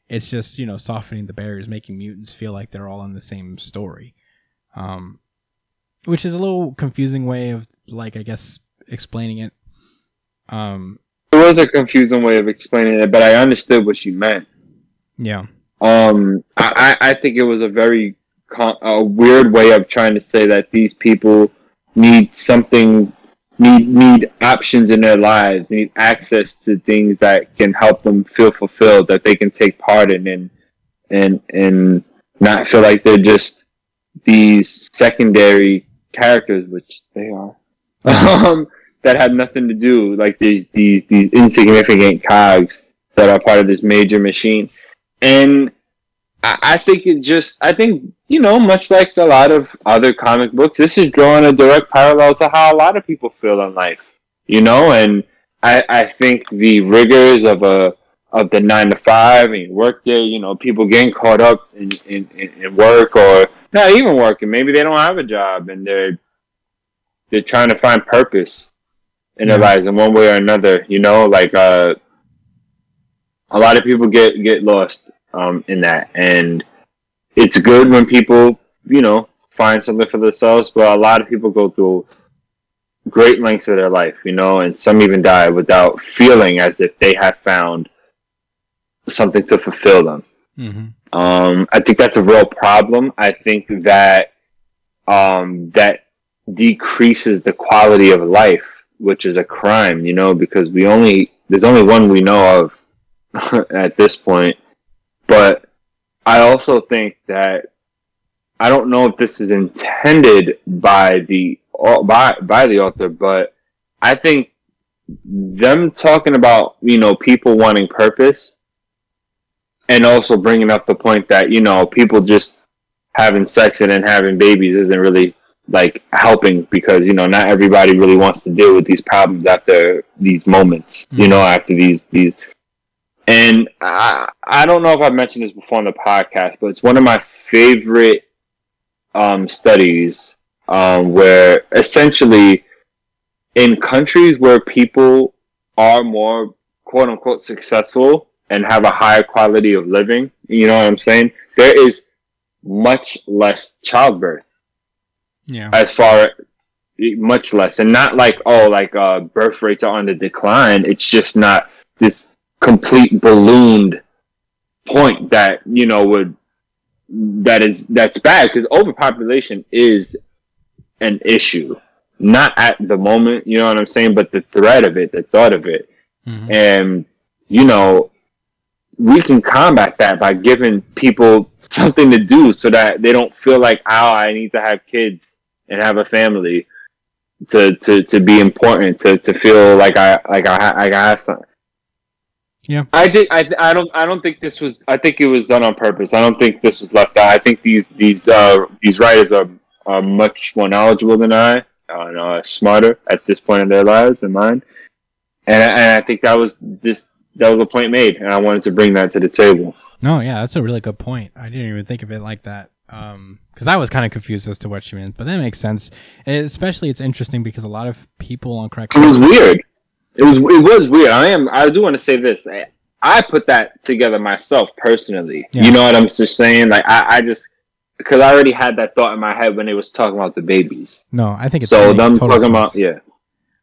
Speaker 1: It's just, you know, softening the barriers, making mutants feel like they're all in the same story." Um, which is a little confusing way of like, I guess, explaining it. Um,
Speaker 6: It was a confusing way of explaining it, but I understood what she meant.
Speaker 1: yeah.
Speaker 6: Um, I, I think it was a very con- a weird way of trying to say that these people need something, need need options in their lives, need access to things that can help them feel fulfilled, that they can take part in, and and and not feel like they're just these secondary characters, which they are. Um, that had nothing to do, like these these these insignificant cogs that are part of this major machine and I, I think it just I think you know much like a lot of other comic books, this is drawing a direct parallel to how a lot of people feel in life, you know. And I I think the rigors of a of the nine to five and work day, you know, people getting caught up in, in, in work or not even working. Maybe they don't have a job and they're they're trying to find purpose in their lives in one way or another. You know, like uh, a lot of people get get lost um, in that, and it's good when people you know find something for themselves. But a lot of people go through great lengths of their life, you know, and some even die without feeling as if they have found something to fulfill them.
Speaker 1: Mm-hmm.
Speaker 6: Um, I think that's a real problem. I think that um, that decreases the quality of life, which is a crime, you know, because we only there's only one we know of at this point. But I also think that I don't know if this is intended by the by by the author, but I think them talking about you know people wanting purpose and also bringing up the point that you know people just having sex and then having babies isn't really like helping because you know not everybody really wants to deal with these problems after these moments you know after these these. And I, I don't know if I've mentioned this before on the podcast, but it's one of my favorite um, studies um, where essentially in countries where people are more quote unquote successful and have a higher quality of living, you know what I'm saying? There is much less childbirth
Speaker 1: Yeah.
Speaker 6: as far much less and not like oh like uh birth rates are on the decline it's just not this complete ballooned point that you know would that is that's bad because overpopulation is an issue not at the moment you know what i'm saying but the threat of it the thought of it
Speaker 1: Mhm.
Speaker 6: and you know we can combat that by giving people something to do so that they don't feel like oh i need to have kids and have a family to to, to be important to, to feel like i like i, like I have something
Speaker 1: Yeah.
Speaker 6: I think I, I don't I don't think this was I think it was done on purpose. I don't think this was left out. I think these these uh these writers are, are much more knowledgeable than I and uh, smarter at this point in their lives than mine. And, and I think that was this that was a point made, and I wanted to bring that to the table.
Speaker 1: No, yeah, that's a really good point. I didn't even think of it like that. Um, because I was kind of confused as to what she meant, but that makes sense. And especially, it's interesting because a lot of people on crack.
Speaker 6: It was weird. It was it was weird. I am I do want to say this. I, I put that together myself personally.
Speaker 1: Yeah.
Speaker 6: You know what I'm just saying? Like I, I just because I already had that thought in my head when they was talking about the babies.
Speaker 1: No, I think it's
Speaker 6: So them talking about yeah.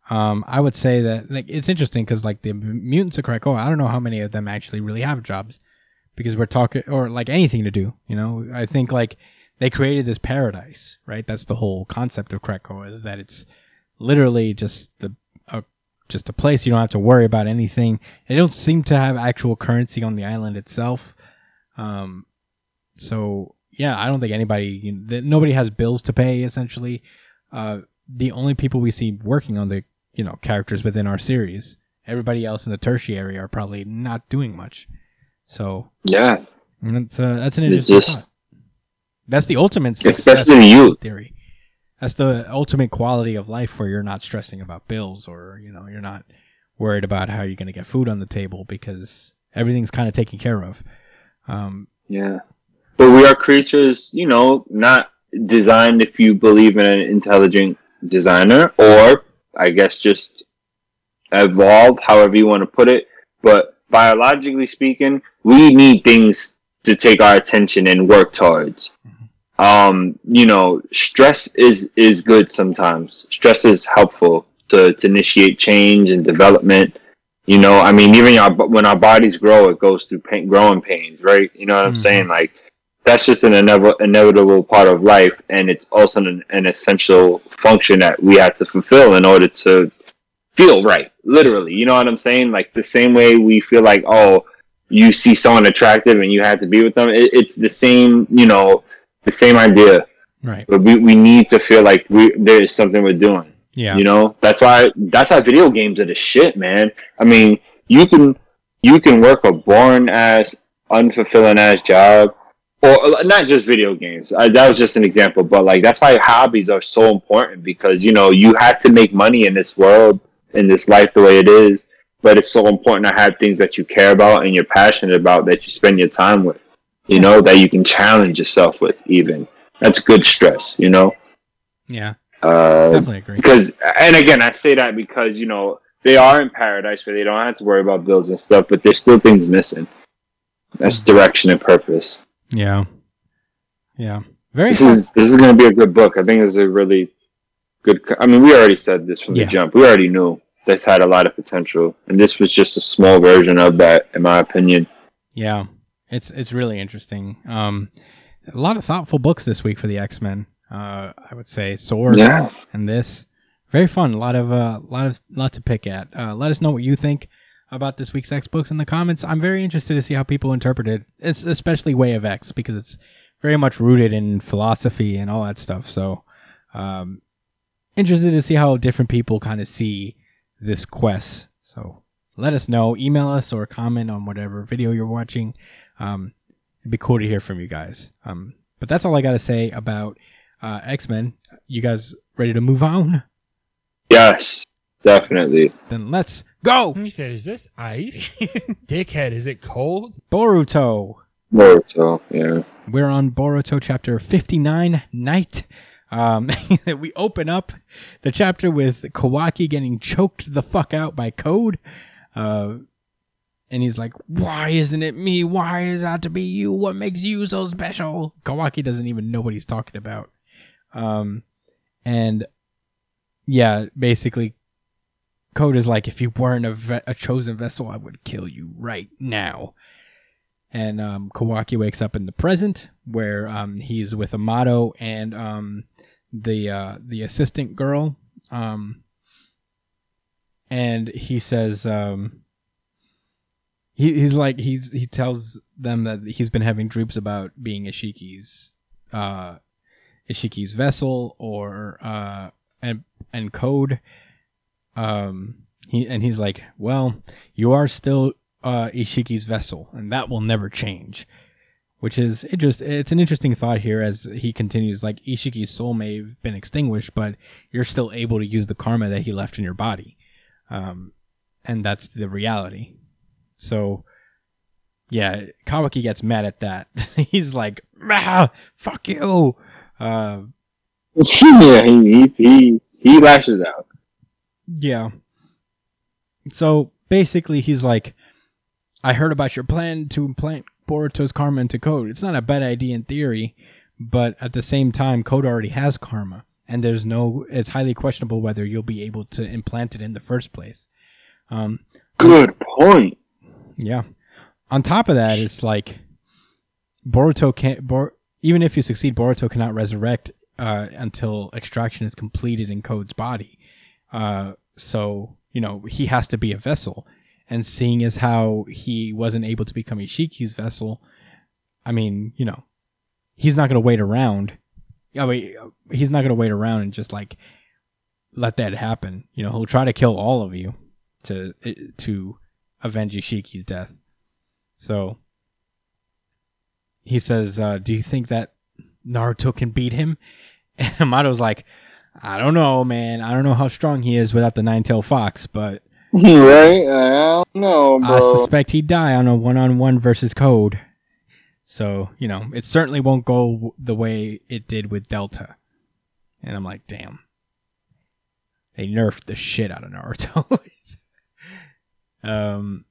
Speaker 1: Um, I would say that like it's interesting because like the mutants of Krakoa, I don't know how many of them actually really have jobs because we're talking or like anything to do. You know, I think like they created this paradise, right? That's the whole concept of Krakoa is that it's literally just the a just a place you don't have to worry about anything. They don't seem to have actual currency on the island itself. Um, so yeah, I don't think anybody, you know, nobody has bills to pay. Essentially, uh, the only people we see working on the you know characters within our series, everybody else in the tertiary are probably not doing much. So
Speaker 6: Yeah.
Speaker 1: that's uh, that's an interesting
Speaker 6: just-
Speaker 1: thought. That's the ultimate
Speaker 6: Especially youth.
Speaker 1: theory. That's the ultimate quality of life where you're not stressing about bills or you know you're not worried about how you're going to get food on the table because everything's kind of taken care of. Um,
Speaker 6: Yeah. But we are creatures, you know, not designed if you believe in an intelligent designer or I guess just evolved, however you want to put it. But biologically speaking, we need things to take our attention and work towards. Um, you know, stress is is good sometimes. Stress is helpful to, to initiate change and development. You know, I mean, even our, when our bodies grow, it goes through pain, growing pains, right? You know what I'm
Speaker 1: Mhm.
Speaker 6: saying? Like, that's just an inev- inevitable part of life, and it's also an, an essential function that we have to fulfill in order to feel right. Literally, you know what I'm saying? Like the same way we feel like, oh, you see someone attractive and you have to be with them. It, it's the same, you know, the same idea.
Speaker 1: right.
Speaker 6: But we, we need to feel like we there is something we're doing.
Speaker 1: Yeah.
Speaker 6: You know, that's why that's why video games are the shit, man. I mean, you can you can work a boring ass, unfulfilling ass job, or not just video games. I, that was just an example, but like that's why hobbies are so important because you know you have to make money in this world, in this life, the way it is. But it's so important to have things that you care about and you're passionate about that you spend your time with. You know that you can challenge yourself with. Even that's good stress. You know.
Speaker 1: Yeah.
Speaker 6: Uh,
Speaker 1: Definitely agree.
Speaker 6: because and again i say that because you know they are in paradise where they don't have to worry about bills and stuff but there's still things missing that's direction and purpose
Speaker 1: Yeah. Yeah. Very
Speaker 6: this
Speaker 1: fun.
Speaker 6: is this is going to be a good book i think this is a really good co- i mean we already said this from
Speaker 1: Yeah.
Speaker 6: the jump we already knew this had a lot of potential and this was just a small version of that in my opinion
Speaker 1: Yeah, it's it's really interesting. Um, a lot of thoughtful books this week for the X Men. Uh, I would say Sword
Speaker 6: yeah
Speaker 1: and this very fun. A lot of uh, lot of lot to pick at. Uh, let us know what you think about this week's X books in the comments. I'm very interested to see how people interpret it. It's especially Way of X because it's very much rooted in philosophy and all that stuff. So, um, interested to see how different people kind of see this quest. So let us know. Email us or comment on whatever video you're watching. Um, it'd be cool to hear from you guys. Um, but that's all I got to say about uh, X Men. You guys ready to move on?
Speaker 6: yes definitely
Speaker 1: Then let's go.
Speaker 2: He said, "Is this ice, dickhead? Is it cold?"
Speaker 1: Boruto.
Speaker 6: Boruto. yeah
Speaker 1: We're on Boruto chapter 59, Night. Um, we open up the chapter with Kawaki getting choked the fuck out by Code. Uh, and he's like, Why isn't it me? Why is it have to be you? What makes you so special? Kawaki doesn't even know what he's talking about. Um, and yeah, basically, Code is like, If you weren't a, ve- a chosen vessel, I would kill you right now. And um, Kawaki wakes up in the present where um, he's with Amato and um, the uh, the assistant girl. Um, and he says, um, he, he's like he's he tells them that he's been having dreams about being Ishiki's uh, Ishiki's vessel or uh, and and code. Um, he and he's like, well, you are still uh, Ishiki's vessel, and that will never change. Which is it just it's an interesting thought here as he continues like Ishiki's soul may have been extinguished, but you're still able to use the karma that he left in your body, um, and that's the reality. So, yeah, Kawaki gets mad at that. He's like, ah, "Fuck you!" Uh,
Speaker 6: yeah, he, he he he lashes out.
Speaker 1: Yeah. So basically, he's like, I heard about your plan to implant Boruto's karma into Code. It's not a bad idea in theory, but at the same time, Code already has karma, and there's no. It's highly questionable whether you'll be able to implant it in the first place. Um,
Speaker 6: Good point.
Speaker 1: yeah. On top of that, it's like Boruto can't. Bor- even if you succeed, Boruto cannot resurrect uh, until extraction is completed in Code's body. Uh, so you know he has to be a vessel, and seeing as how he wasn't able to become Ishiki's vessel, I mean, you know, he's not gonna wait around. I mean, he's not gonna wait around and just like let that happen. You know, he'll try to kill all of you to to avenge Ishiki's death. So he says, uh, "Do you think that Naruto can beat him?" And Amato's like, "I don't know, man. I don't know how strong he is without the nine-tailed fox, but
Speaker 6: right? I don't know,
Speaker 1: I suspect he'd die on a one-on-one versus Code. So you know, it certainly won't go the way it did with Delta." And I'm like, "Damn." They nerfed the shit out of Naruto. um,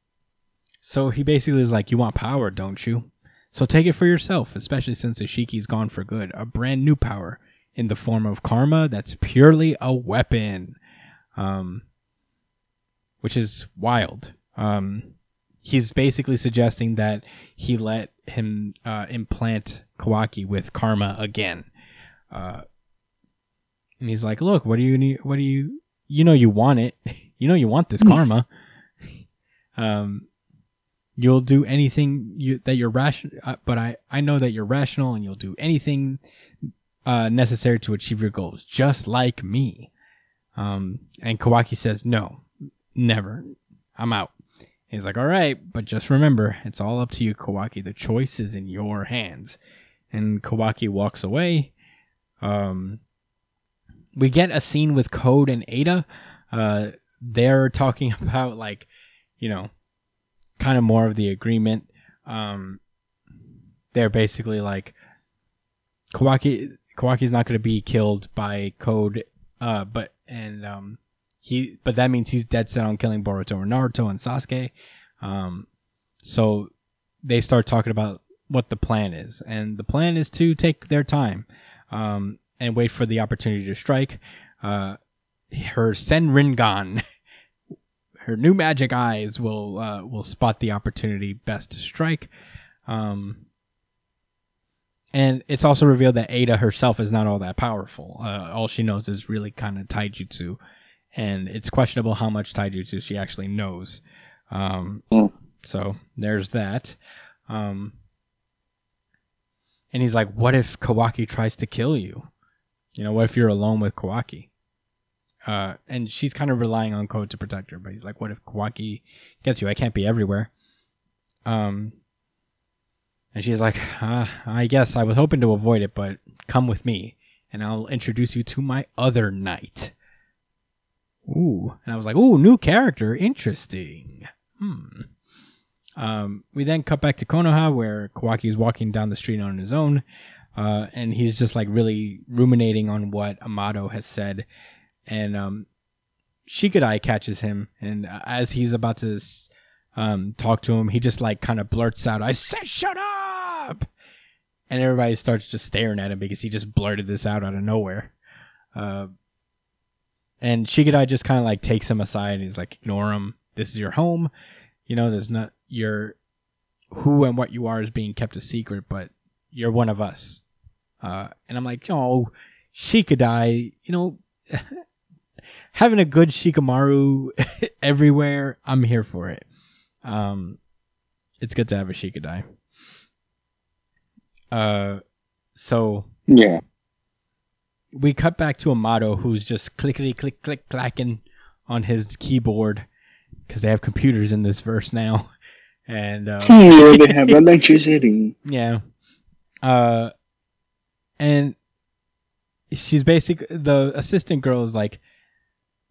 Speaker 1: so he basically is like, "You want power, don't you? So take it for yourself, especially since Ishiki's gone for good. A brand new power in the form of karma that's purely a weapon." Um, which is wild. Um, he's basically suggesting that he let him uh, implant Kawaki with karma again. Uh, and he's like, "Look, what do you need? What do you? You know, you want it. you know, you want this karma. um, you'll do anything you, that you're rational. Uh, but I, I know that you're rational, and you'll do anything uh, necessary to achieve your goals, just like me." Um, and Kawaki says, "No, never. I'm out." He's like, "All right, but just remember, it's all up to you, Kawaki. The choice is in your hands." And Kawaki walks away. Um, we get a scene with Code and Ada. Uh, they're talking about like, you know, kind of more of the agreement. Um, they're basically like, Kawaki Kawaki's not going to be killed by Code, uh, but and um, he but that means he's dead set on killing Boruto or Naruto and Sasuke. Um, so they start talking about what the plan is, and the plan is to take their time um, and wait for the opportunity to strike. Uh, her Senrigan, her new magic eyes will uh, will spot the opportunity best to strike. Um, and it's also revealed that Ada herself is not all that powerful. Uh, all she knows is really kind of taijutsu, and it's questionable how much taijutsu she actually knows. Um,
Speaker 6: Mm.
Speaker 1: So there's that. Um, and he's like, "What if Kawaki tries to kill you? You know, what if you're alone with Kawaki?" Uh, and she's kind of relying on Code to protect her, but he's like, "What if Kawaki gets you? I can't be everywhere." Um, and she's like, uh, "I guess I was hoping to avoid it, but come with me, and I'll introduce you to my other knight." Ooh, and I was like, "Ooh, new character, interesting." Hmm. Um, we then cut back to Konoha, where Kawaki is walking down the street on his own. uh, and he's just like really ruminating on what Amato has said, and um, Shikadai catches him, and uh, as he's about to um, talk to him, he just like kind of blurts out, "I said shut up," and everybody starts just staring at him because he just blurted this out out of nowhere. Uh, and Shikadai just kind of like takes him aside. And he's like, "Ignore him. This is your home. You know, there's not your who and what you are is being kept a secret, but you're one of us." Uh, and I'm like, "Oh, Shikadai, you know." having a good Shikamaru everywhere, I'm here for it. Um, it's good to have a Shikadai. Uh, so
Speaker 6: Yeah.
Speaker 1: We cut back to Amato, who's just clickety click click clacking on his keyboard because they have computers in this verse now, and uh,
Speaker 6: Here they have electricity.
Speaker 1: yeah, uh, and she's basic. The assistant girl is like,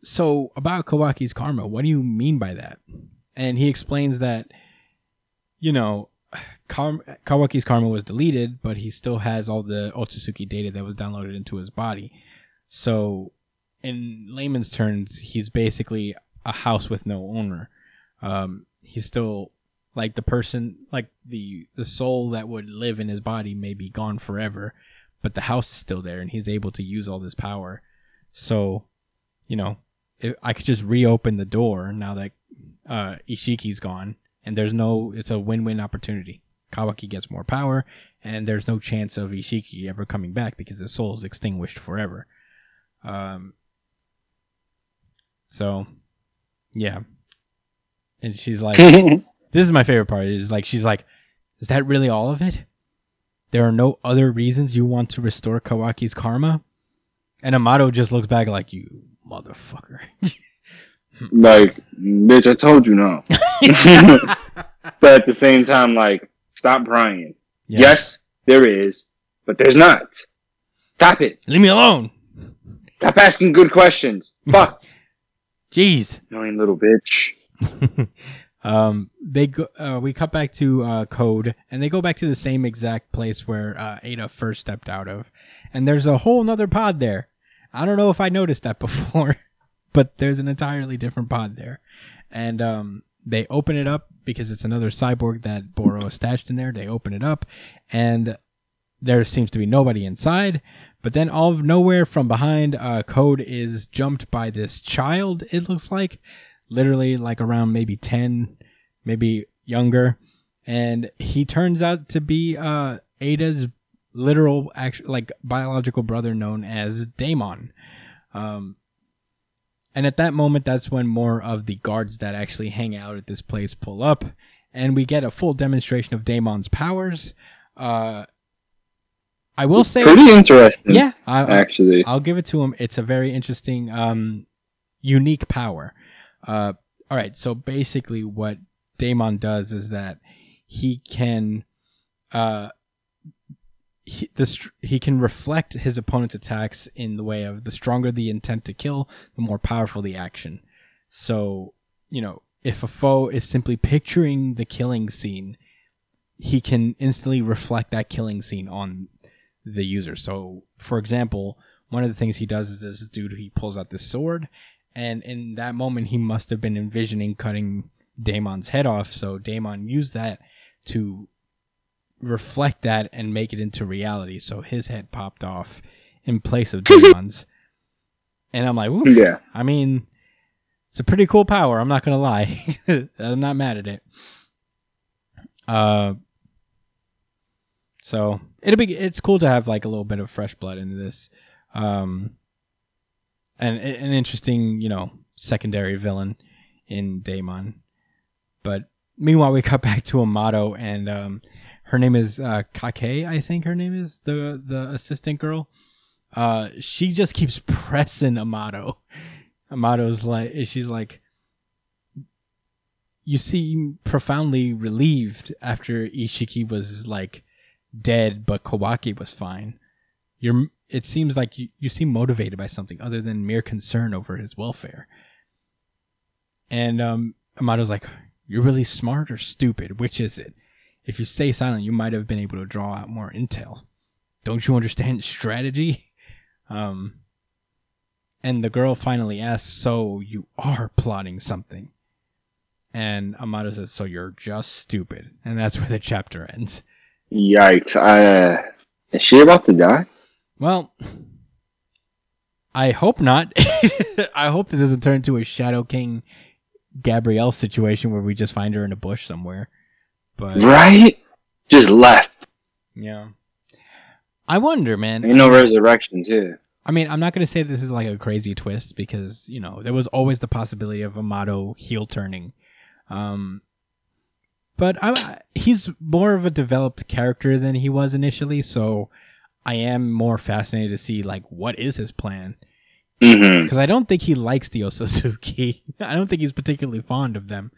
Speaker 1: "So about Kawaki's karma, what do you mean by that?" And he explains that, you know, Kar- Kawaki's karma was deleted, but he still has all the Otsutsuki data that was downloaded into his body. So, in layman's terms, he's basically a house with no owner. Um, he's still like the person, like the the soul that would live in his body may be gone forever, but the house is still there, and he's able to use all this power. So, you know, if I could just reopen the door now that uh, Ishiki's gone, and there's no, it's a win-win opportunity. Kawaki gets more power, and there's no chance of Ishiki ever coming back because his soul is extinguished forever. Um. So, yeah, and she's like, this is my favorite part. Is like she's like, is that really all of it? There are no other reasons you want to restore Kawaki's karma. And Amato just looks back like you motherfucker.
Speaker 6: like, bitch, I told you no. but at the same time, like, stop prying.
Speaker 1: Yeah.
Speaker 6: Yes, there is, but there's not. Stop it.
Speaker 1: Leave me alone.
Speaker 6: Stop asking good questions. Fuck.
Speaker 1: Jeez.
Speaker 6: Annoying little bitch.
Speaker 1: um, they go. Uh, we cut back to uh, Code, and they go back to the same exact place where uh, Ada first stepped out of, and there's a whole nother pod there. I don't know if I noticed that before, but there's an entirely different pod there, and um, they open it up because it's another cyborg that Boro stashed in there. They open it up, and there seems to be nobody inside. But then, all of nowhere from behind, uh, Code is jumped by this child. It looks like, literally like around maybe ten, maybe younger, and he turns out to be uh, Ada's literal, actual, like biological brother, known as Daemon. Um, and at that moment, that's when more of the guards that actually hang out at this place pull up, and we get a full demonstration of Daemon's powers. Uh, I will say,
Speaker 6: Pretty interesting.
Speaker 1: yeah, I,
Speaker 6: Actually.
Speaker 1: I'll give it to him. It's a very interesting, um, unique power. Uh, all right. So basically, what Daemon does is that he can, uh, he, the, he can reflect his opponent's attacks in the way of the stronger the intent to kill, the more powerful the action. So, you know, if a foe is simply picturing the killing scene, he can instantly reflect that killing scene on the user. So, for example, one of the things he does is this dude he pulls out this sword, and in that moment he must have been envisioning cutting Daemon's head off. So Daemon used that to reflect that and make it into reality. So his head popped off in place of Daemon's. and I'm like, Oof.
Speaker 6: Yeah.
Speaker 1: I mean, it's a pretty cool power. I'm not gonna lie. I'm not mad at it. Uh, so it'll be it's cool to have like a little bit of fresh blood into this, um, and an interesting you know secondary villain in Daemon. But meanwhile, we cut back to Amato, and um, her name is uh, Kake. I think her name is the the assistant girl. Uh, she just keeps pressing Amato. Amato's like, she's like, you seem profoundly relieved after Ishiki was like dead, but Kawaki was fine. You're. It seems like you, you seem motivated by something other than mere concern over his welfare. And um, Amato's like, "You're really smart or stupid? Which is it? If you stay silent, you might have been able to draw out more intel." don't you understand strategy? Um, and the girl finally asks, so you are plotting something. And Amato says, so you're just stupid. And that's where the chapter ends.
Speaker 6: Yikes! Uh, is she about to die?
Speaker 1: Well, I hope not. I hope this doesn't turn into a Shadow King Gabrielle situation where we just find her in a bush somewhere. But
Speaker 6: Right? Just left.
Speaker 1: yeah. I wonder, man.
Speaker 6: Ain't no resurrection too.
Speaker 1: I mean, I'm not going to say this is like a crazy twist because, you know, there was always the possibility of Amato heel turning. Um, but I, he's more of a developed character than he was initially, so I am more fascinated to see, like, what is his plan?
Speaker 6: Mm-hmm.
Speaker 1: Because I don't think he likes the Otsutsuki. I don't think he's particularly fond of them.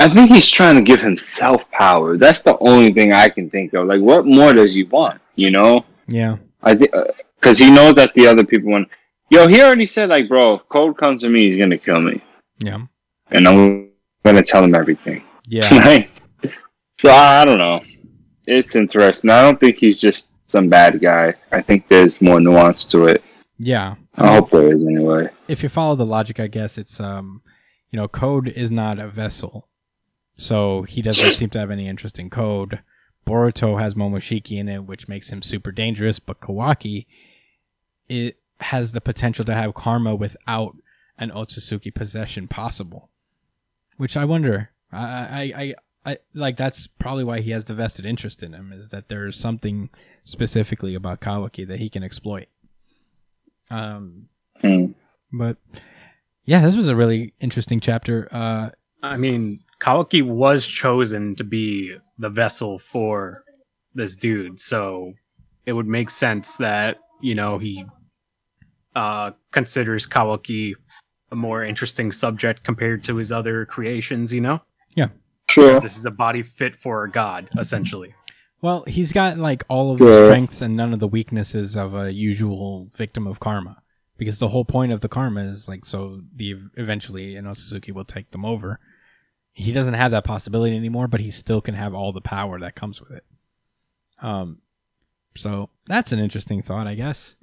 Speaker 6: I think he's trying to give himself power. That's the only thing I can think of. Like, what more does he want? You know?
Speaker 1: Yeah.
Speaker 6: I think because he knows that the other people want. Yo, he already said like, bro, if Code comes to me, he's gonna kill me,
Speaker 1: Yeah.
Speaker 6: and I'm gonna tell him everything.
Speaker 1: Yeah.
Speaker 6: Like, so I, don't know. It's interesting. I don't think he's just some bad guy. I think there's more nuance to it.
Speaker 1: yeah. I
Speaker 6: I hope there is anyway.
Speaker 1: if you follow the logic, I guess it's um, you know, code is not a vessel, so he doesn't seem to have any interest in code. Boruto has Momoshiki in it, which makes him super dangerous, but Kawaki, it has the potential to have karma without an Otsutsuki possession possible, which I wonder. I, I, I, I like that's probably why he has the vested interest in him is that there's something specifically about Kawaki that he can exploit. Um,
Speaker 6: Hmm.
Speaker 1: but yeah, this was a really interesting chapter. Uh,
Speaker 4: I mean, Kawaki was chosen to be the vessel for this dude, so it would make sense that you know he uh, considers Kawaki a more interesting subject compared to his other creations. You know, Yeah.
Speaker 6: Sure.
Speaker 4: this is a body fit for a god, essentially.
Speaker 1: well, he's got like all of the
Speaker 6: Yeah.
Speaker 1: strengths and none of the weaknesses of a usual victim of karma. Because the whole point of the karma is like so the eventually you know Otsutsuki will take them over. He doesn't have that possibility anymore, but he still can have all the power that comes with it. Um, so that's an interesting thought, I guess.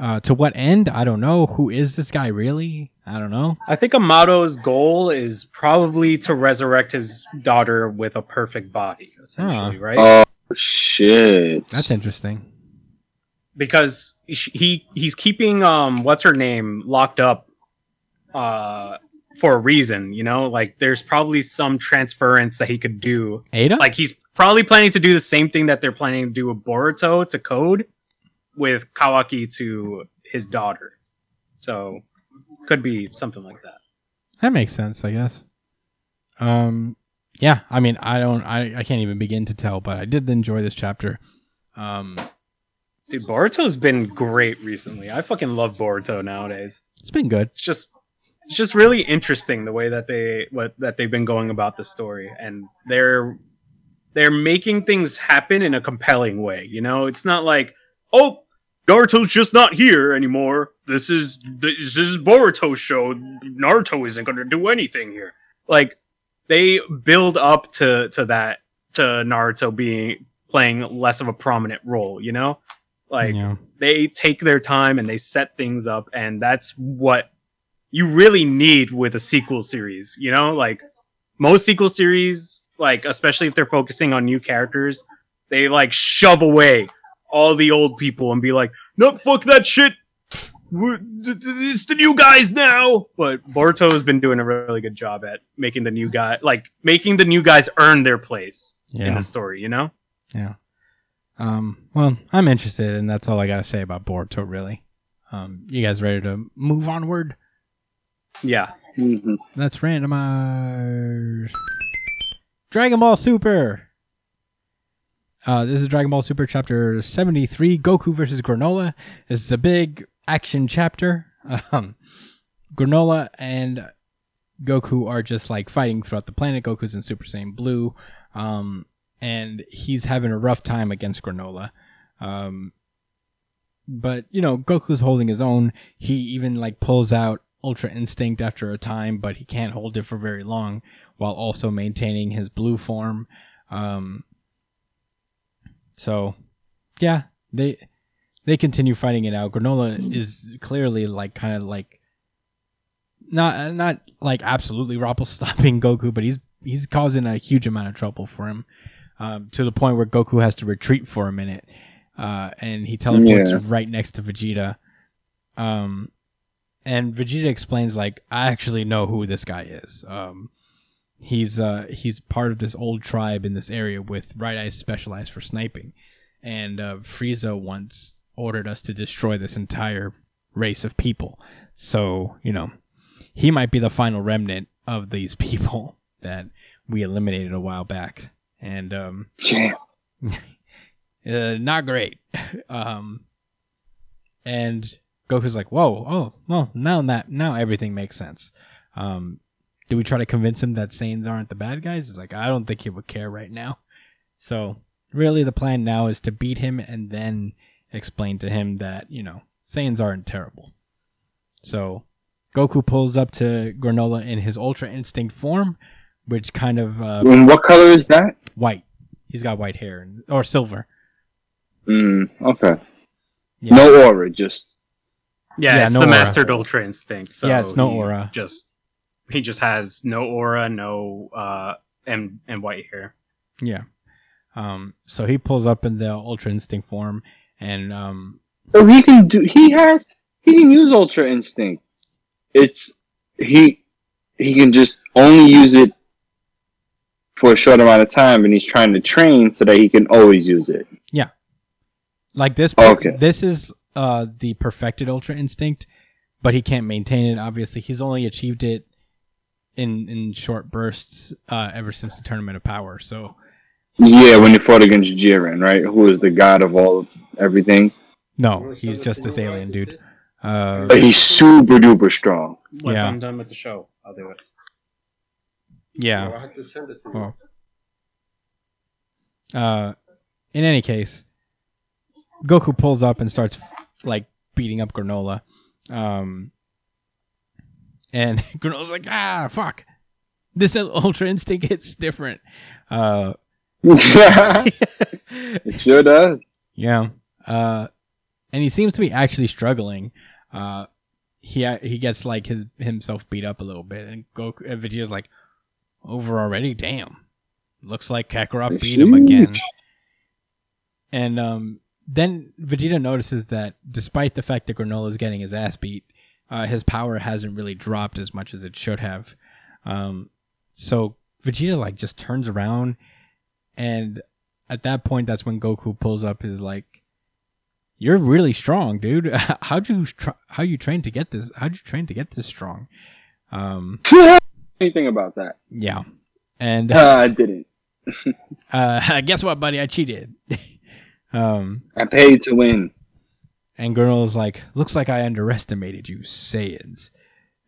Speaker 1: Uh, to what end? I don't know. Who is this guy really? I don't know.
Speaker 4: I think Amato's goal is probably to resurrect his daughter with a perfect body, essentially, right?
Speaker 6: Oh shit.
Speaker 1: That's interesting.
Speaker 4: because he he- he's keeping um what's her name locked up uh for a reason you know like there's probably some transference that he could do
Speaker 1: Ada?
Speaker 4: like he's probably planning to do the same thing that they're planning to do with boruto to code with kawaki to his daughter so could be something like that
Speaker 1: That makes sense, I guess. Um, yeah. I mean, I don't, I, I can't even begin to tell, but I did enjoy this chapter. Um,
Speaker 4: dude boruto's been great recently i fucking love boruto nowadays
Speaker 1: it's been good.
Speaker 4: it's just it's just really interesting the way that they what that they've been going about the story and they're they're making things happen in a compelling way you know? It's not like oh naruto's just not here anymore. This is this is boruto's show. Naruto isn't going to do anything here. Like they build up to to that to naruto being playing less of a prominent role you know? Like
Speaker 1: yeah.
Speaker 4: they take their time and they set things up and that's what you really need with a sequel series you know like most sequel series like especially if they're focusing on new characters they like shove away all the old people and be like no fuck that shit We're- th- th- it's the new guys now but boruto has been doing a really good job at making the new guy like making the new guys earn their place in the story you know
Speaker 1: Yeah. Um, well, I'm interested, and that's all I got to say about Boruto, really. Um, you guys ready to move onward?
Speaker 4: Yeah
Speaker 6: Mhm.
Speaker 1: Let's randomize. Dragon Ball Super. Uh, this is Dragon Ball Super chapter 73 Goku versus Granola. This is a big action chapter. Um, Granola and Goku are just like fighting throughout the planet. Goku's in Super Saiyan Blue. Um, and he's having a rough time against Granola. Um, but you know, Goku's holding his own. He even like pulls out Ultra Instinct after a time, but he can't hold it for very long while also maintaining his blue form. Um, so yeah, they they continue fighting it out. Granola is clearly like kind of like not not like absolutely Rapple stopping Goku, but he's he's causing a huge amount of trouble for him um, to the point where Goku has to retreat for a minute, uh, and he teleports
Speaker 6: Yeah.
Speaker 1: right next to Vegeta. Um, and Vegeta explains like, I actually know who this guy is. Um, he's uh he's part of this old tribe in this area with right eyes specialized for sniping, and uh, Frieza once ordered us to destroy this entire race of people. So you know, he might be the final remnant of these people that we eliminated a while back, and um,
Speaker 6: Damn.
Speaker 1: uh, not great. um, and Goku's like, "Whoa, oh, well, now that now everything makes sense." Um, do we try to convince him that Saiyans aren't the bad guys? It's like I don't think he would care right now. So really, the plan now is to beat him and then explain to him that you know Saiyans aren't terrible. So Goku pulls up to Granola in his Ultra Instinct form, which kind of uh,
Speaker 6: And what color is that?
Speaker 1: white. He's got white hair and, or silver.
Speaker 6: Mm, okay.
Speaker 1: Yeah.
Speaker 6: No aura, just
Speaker 4: Yeah,
Speaker 1: Yeah,
Speaker 4: it's
Speaker 1: no
Speaker 4: the
Speaker 1: aura.
Speaker 4: mastered ultra instinct. So
Speaker 1: Yeah, it's no aura.
Speaker 4: Just he just has no aura, no uh, and and white hair.
Speaker 1: Yeah. Um, so he pulls up in the Ultra Instinct form, and um,
Speaker 6: Oh, he can do. He has. He can use Ultra Instinct. It's he. He can just only use it for a short amount of time, and he's trying to train so that he can always use it. Yeah.
Speaker 1: Like this,
Speaker 6: Okay.
Speaker 1: this is uh the perfected Ultra Instinct, but he can't maintain it. Obviously, he's only achieved it in in short bursts uh, ever since the Tournament of Power. So
Speaker 6: Yeah, when he fought against Jiren, right? Who is the god of all of everything?
Speaker 1: no, he's just this alien dude. Uh,
Speaker 6: But he's super duper strong.
Speaker 4: Once
Speaker 1: Yeah.
Speaker 4: I'm done with the show, I'll do it.
Speaker 1: yeah. Well, uh, in any case, Goku pulls up and starts like beating up Granola. Um, and Granola's like, ah, fuck. This Ultra Instinct hits different. Uh,
Speaker 6: it sure does.
Speaker 1: yeah. Uh, and he seems to be actually struggling. Uh, he he gets like his himself beat up a little bit, and Goku and Vegeta's like, over already. Damn, looks like Kakarot beat him again. And um, then Vegeta notices that despite the fact that Granola is getting his ass beat, uh, his power hasn't really dropped as much as it should have. Um, so Vegeta like just turns around, and at that point, that's when Goku pulls up his like, "You're really strong, dude. How'd you tr- how you train to get this? How'd you train to get this strong?" Um,
Speaker 6: Anything about that?
Speaker 1: yeah, and
Speaker 6: Uh, I didn't.
Speaker 1: uh, guess what, buddy? I cheated. Um,
Speaker 6: I paid to win.
Speaker 1: and Granola's like, "Looks like I underestimated you, Saiyans."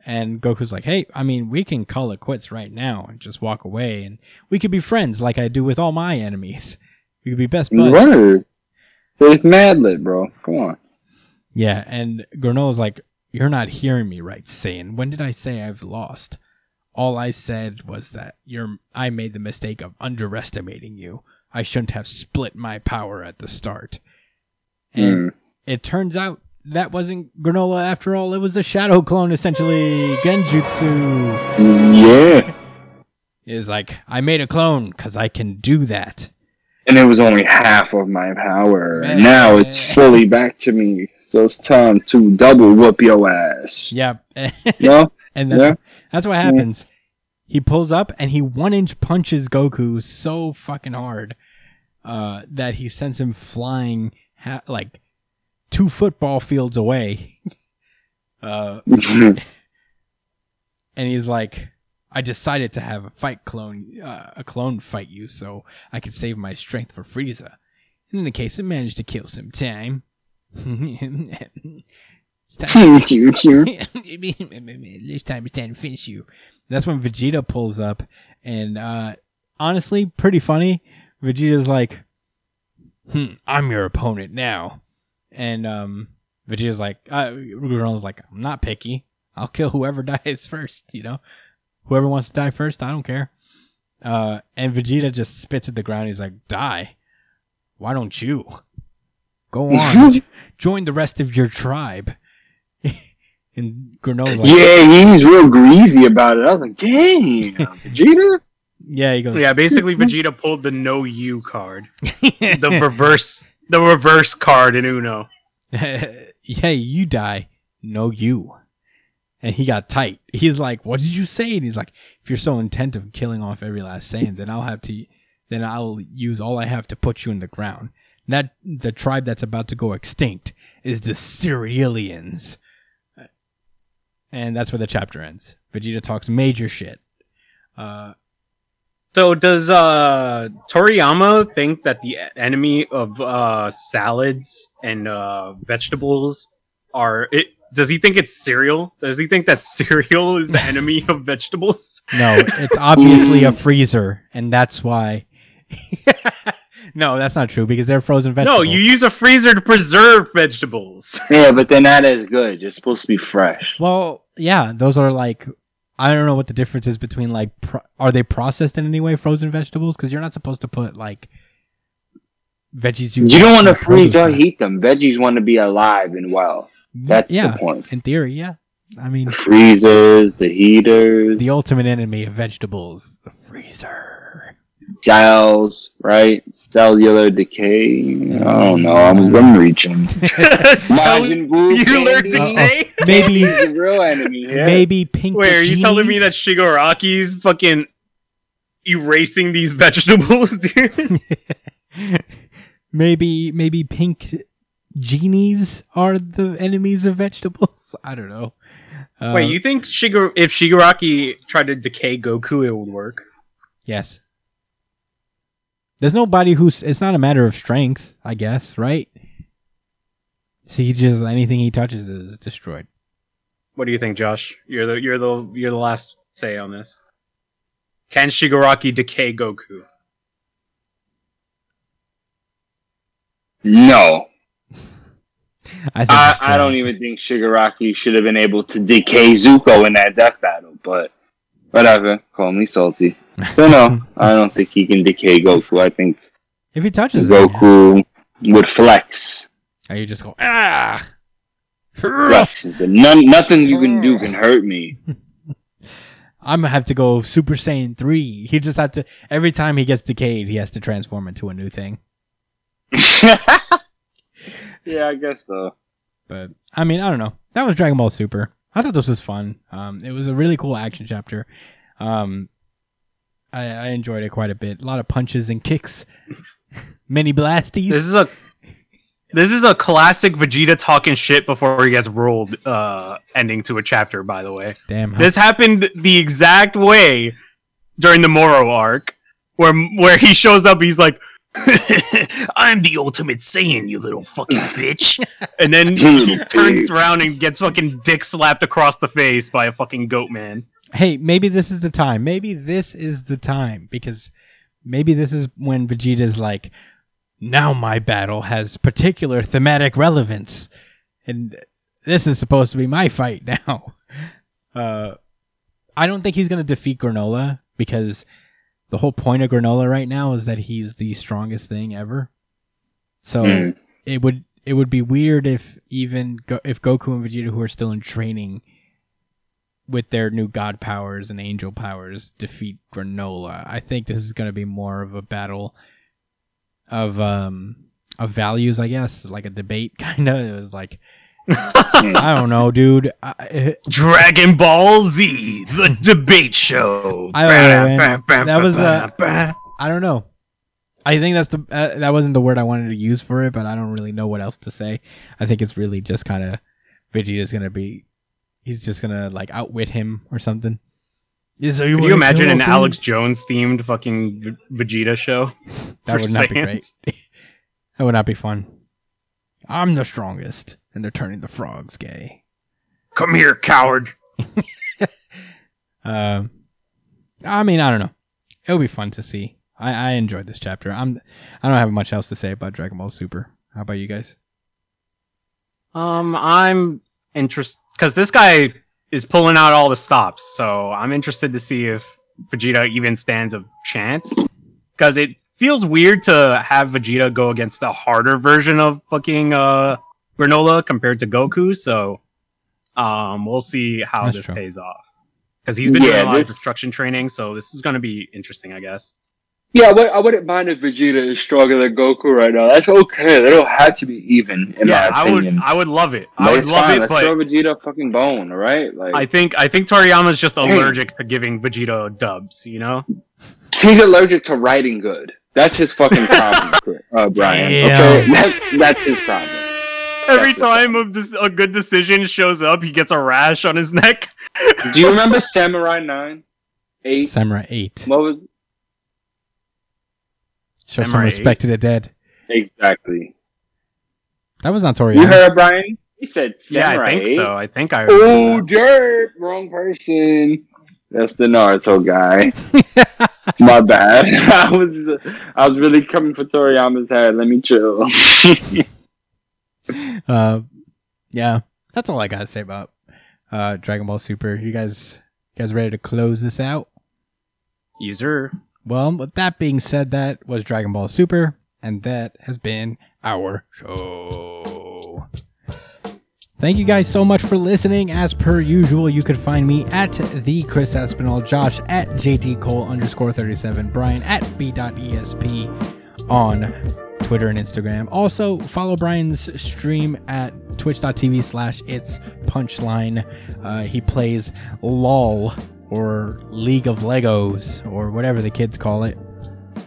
Speaker 1: And Goku's like, "Hey, I mean, we can call it quits right now and just walk away, and we could be friends like I do with all my enemies. We could be best buds."
Speaker 6: Word. It's mad lit, bro. Come on.
Speaker 1: Yeah, and Granola's like, You're not hearing me right, Saiyan. When did I say I've lost? All I said was that you're I made the mistake of underestimating you. I shouldn't have split my power at the start. And
Speaker 6: Mm.
Speaker 1: it turns out that wasn't Granola after all. It was a shadow clone, essentially. Genjutsu
Speaker 6: Yeah.
Speaker 1: is like, I made a clone because I can do that.
Speaker 6: And it was only half of my power.
Speaker 1: Man.
Speaker 6: Now it's fully back to me. So it's time to double whoop your ass. Yep.
Speaker 1: Yeah.
Speaker 6: No?
Speaker 1: And that's,
Speaker 6: Yeah.
Speaker 1: that's what happens. He pulls up and he one inch punches Goku so fucking hard uh, that he sends him flying ha- like two football fields away. uh, and he's like, I decided to have a fight clone, uh, a clone fight you so I could save my strength for Frieza. And in the case, it managed to kill some time. it's time this time it's time to finish you. That's when Vegeta pulls up, and uh, honestly, pretty funny. Vegeta's like, hmm, "I'm your opponent now," and um, Vegeta's like, uh, like, "I'm not picky. I'll kill whoever dies first. You know, whoever wants to die first, I don't care." Uh, and Vegeta just spits at the ground. He's like, "Die? Why don't you?" Go on, join the rest of your tribe. And Granola's like,
Speaker 6: yeah, he's real greasy about it. I was like, dang, Vegeta.
Speaker 1: yeah, he goes,
Speaker 4: Yeah, basically Vegeta pulled the no you card. The reverse the reverse card in Uno.
Speaker 1: hey, you die. No, you. And he got tight. He's like, "What did you say?" And he's like, "If you're so intent of killing off every last Saiyan, then I'll have to, then I'll use all I have to put you in the ground." That the tribe that's about to go extinct is the Cerealians. And that's where the chapter ends. Vegeta talks major shit. Uh,
Speaker 4: So does uh Toriyama think that the enemy of uh salads and uh vegetables are it does he think it's cereal? Does he think that cereal is the enemy of vegetables?
Speaker 1: No, it's obviously a freezer, and that's why. no, that's not true because they're frozen vegetables.
Speaker 4: No, you use a freezer to preserve vegetables.
Speaker 6: Yeah, but they're not as good. You're supposed to be fresh.
Speaker 1: Well, yeah, those are like I don't know what the difference is between like pro- are they processed in any way frozen vegetables because you're not supposed to put like veggies you
Speaker 6: You don't want to freeze or heat them. Veggies want to be alive and well. That's
Speaker 1: yeah,
Speaker 6: the point.
Speaker 1: in theory, yeah. I mean,
Speaker 6: The freezers, the heaters,
Speaker 1: the ultimate enemy of vegetables, the freezer.
Speaker 6: Cells, right? Cellular decay. I don't know. I'm, I'm reaching.
Speaker 4: so,
Speaker 6: Majin Buu
Speaker 4: you learned
Speaker 6: candy?
Speaker 4: decay?
Speaker 1: Maybe,
Speaker 6: He's the real enemy here.
Speaker 1: maybe pink.
Speaker 4: Wait, are you telling me that Shigaraki's fucking erasing these vegetables, dude?
Speaker 1: maybe maybe pink genies are the enemies of vegetables. I don't know. Uh,
Speaker 4: Wait, you think Shigar- if Shigaraki tried to decay Goku, it would work?
Speaker 1: yes. There's nobody who's. It's not a matter of strength, I guess, right? See, just anything he touches is destroyed.
Speaker 4: What do you think, Josh? You're the you're the you're the last say on this. Can Shigaraki decay Goku?
Speaker 6: No.
Speaker 1: I think
Speaker 6: I, I don't even think Shigaraki should have been able to decay Zuko in that death battle, but whatever. Call me salty. But no, I don't think he can decay Goku. I think
Speaker 1: If he touches, it, yeah.
Speaker 6: Goku would flex.
Speaker 1: Or you just go ah.
Speaker 6: Flex and None, nothing you can do can hurt me.
Speaker 1: I'm gonna have to go Super Saiyan three. He just had to every time he gets decayed, he has to transform into a new thing.
Speaker 6: yeah, I guess so.
Speaker 1: But I mean, I don't know. That was Dragon Ball Super. I thought this was fun. Um, it was a really cool action chapter. Um, I, I enjoyed it quite a bit. A lot of punches and kicks, many blasties.
Speaker 4: This is a this is a classic Vegeta talking shit before he gets rolled uh ending to a chapter, by the way.
Speaker 1: Damn. how-
Speaker 4: This happened the exact way during the Moro arc, where where he shows up, he's like, "I'm the ultimate Saiyan, you little fucking bitch," and then he turns around and gets fucking dick slapped across the face by a fucking goat man.
Speaker 1: Hey, maybe this is the time. Maybe this is the time because maybe this is when Vegeta's like, now my battle has particular thematic relevance, and this is supposed to be my fight now. Uh, I don't think he's gonna defeat Granola because the whole point of Granola right now is that he's the strongest thing ever. So
Speaker 6: Hmm.
Speaker 1: it would it would be weird if even Go- if Goku and Vegeta, who are still in training, with their new god powers and angel powers, defeat Granola. I think this is going to be more of a battle of um of values, I guess, like a debate kind of. It was like I don't know, dude. I,
Speaker 4: Dragon Ball Z, the debate show.
Speaker 1: I don't know, man. That was, uh, I don't know. I think that's the uh, that wasn't the word I wanted to use for it, but I don't really know what else to say. I think it's really just kind of Vegeta's gonna be, he's just gonna like outwit him or something. So
Speaker 4: Can you imagine an? Alex Jones themed fucking Vegeta show?
Speaker 1: That would not be great. that would not be fun. I'm the strongest, and they're turning the frogs gay.
Speaker 4: Come here, coward.
Speaker 1: Um, I mean, I don't know. It'll be fun to see. I, I enjoyed this chapter. I'm. I don't have much else to say about Dragon Ball Super. How about you guys?
Speaker 4: Um, I'm interested because this guy is pulling out all the stops, so I'm interested to see if Vegeta even stands a chance. Because it feels weird to have Vegeta go against the harder version of fucking uh Granola compared to Goku. So, um, we'll see how
Speaker 1: That's
Speaker 4: this
Speaker 1: true.
Speaker 4: pays off because he's been
Speaker 6: Yeah,
Speaker 4: doing a lot of destruction training. So this is going to be interesting, I guess.
Speaker 6: Yeah, I, would, I wouldn't mind if Vegeta is stronger than Goku right now. That's okay. They don't have to be even, in
Speaker 4: yeah,
Speaker 6: my
Speaker 4: I would. I would love it.
Speaker 6: But
Speaker 4: I would love
Speaker 6: fine.
Speaker 4: it,
Speaker 6: Let's
Speaker 4: but
Speaker 6: throw Vegeta fucking bone, all right? Like
Speaker 4: I think I think Toriyama's just
Speaker 6: Hey.
Speaker 4: allergic to giving Vegeta dubs. You know.
Speaker 6: he's allergic to writing good. That's his fucking problem, uh, Brian.
Speaker 1: Damn.
Speaker 6: Okay, that's, that's his problem.
Speaker 4: Every
Speaker 6: That's
Speaker 4: time a, dis- a good decision shows up, he gets a rash on his neck.
Speaker 6: Do you remember Samurai Nine? Eight.
Speaker 1: Samurai 8.
Speaker 6: What was
Speaker 1: Show some
Speaker 4: Samurai
Speaker 1: respect to the dead.
Speaker 6: exactly?
Speaker 1: That was not Toriyama.
Speaker 6: You heard Brian? He said
Speaker 4: yeah, I think
Speaker 6: 8.
Speaker 4: so. I think I.
Speaker 6: Oh, dirt! Wrong person. That's the Naruto guy. My bad. I was I was really coming for Toriyama's head. Let me chill.
Speaker 1: uh, yeah, that's all I gotta say about uh, Dragon Ball Super. You guys, you guys ready to close this out?
Speaker 4: User.
Speaker 1: Well, with that being said, that was Dragon Ball Super, and that has been our show. Thank you guys so much for listening. As per usual, you can find me at the Chris Espinal, Josh at JT Cole underscore 37, Brian at B.ESP on Twitter and Instagram. Also, follow Brian's stream at twitch.tv slash it's punchline. Uh, he plays LOL or League of Legos or whatever the kids call it.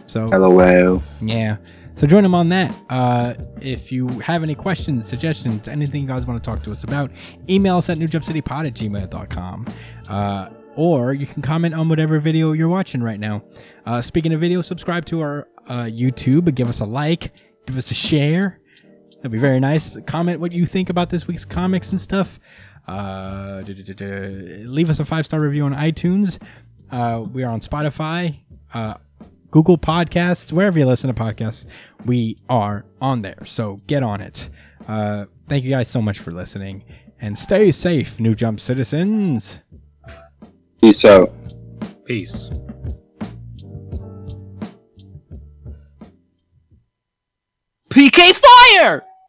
Speaker 1: So
Speaker 6: LOL.
Speaker 1: yeah. So join them on that. Uh, if you have any questions, suggestions, anything you guys want to talk to us about, email us at newjumpcitypod at gmail.com. Uh, or you can comment on whatever video you're watching right now. Uh, speaking of video, subscribe to our uh, YouTube, give us a like, give us a share. That'd be very nice. Comment what you think about this week's comics and stuff. Uh, leave us a five star review on iTunes. Uh, we are on Spotify, uh, Google Podcasts, wherever you listen to podcasts. We are on there. So get on it. Uh, thank you guys so much for listening and stay safe, New Jump citizens.
Speaker 6: Peace out.
Speaker 4: Peace. PK Fire!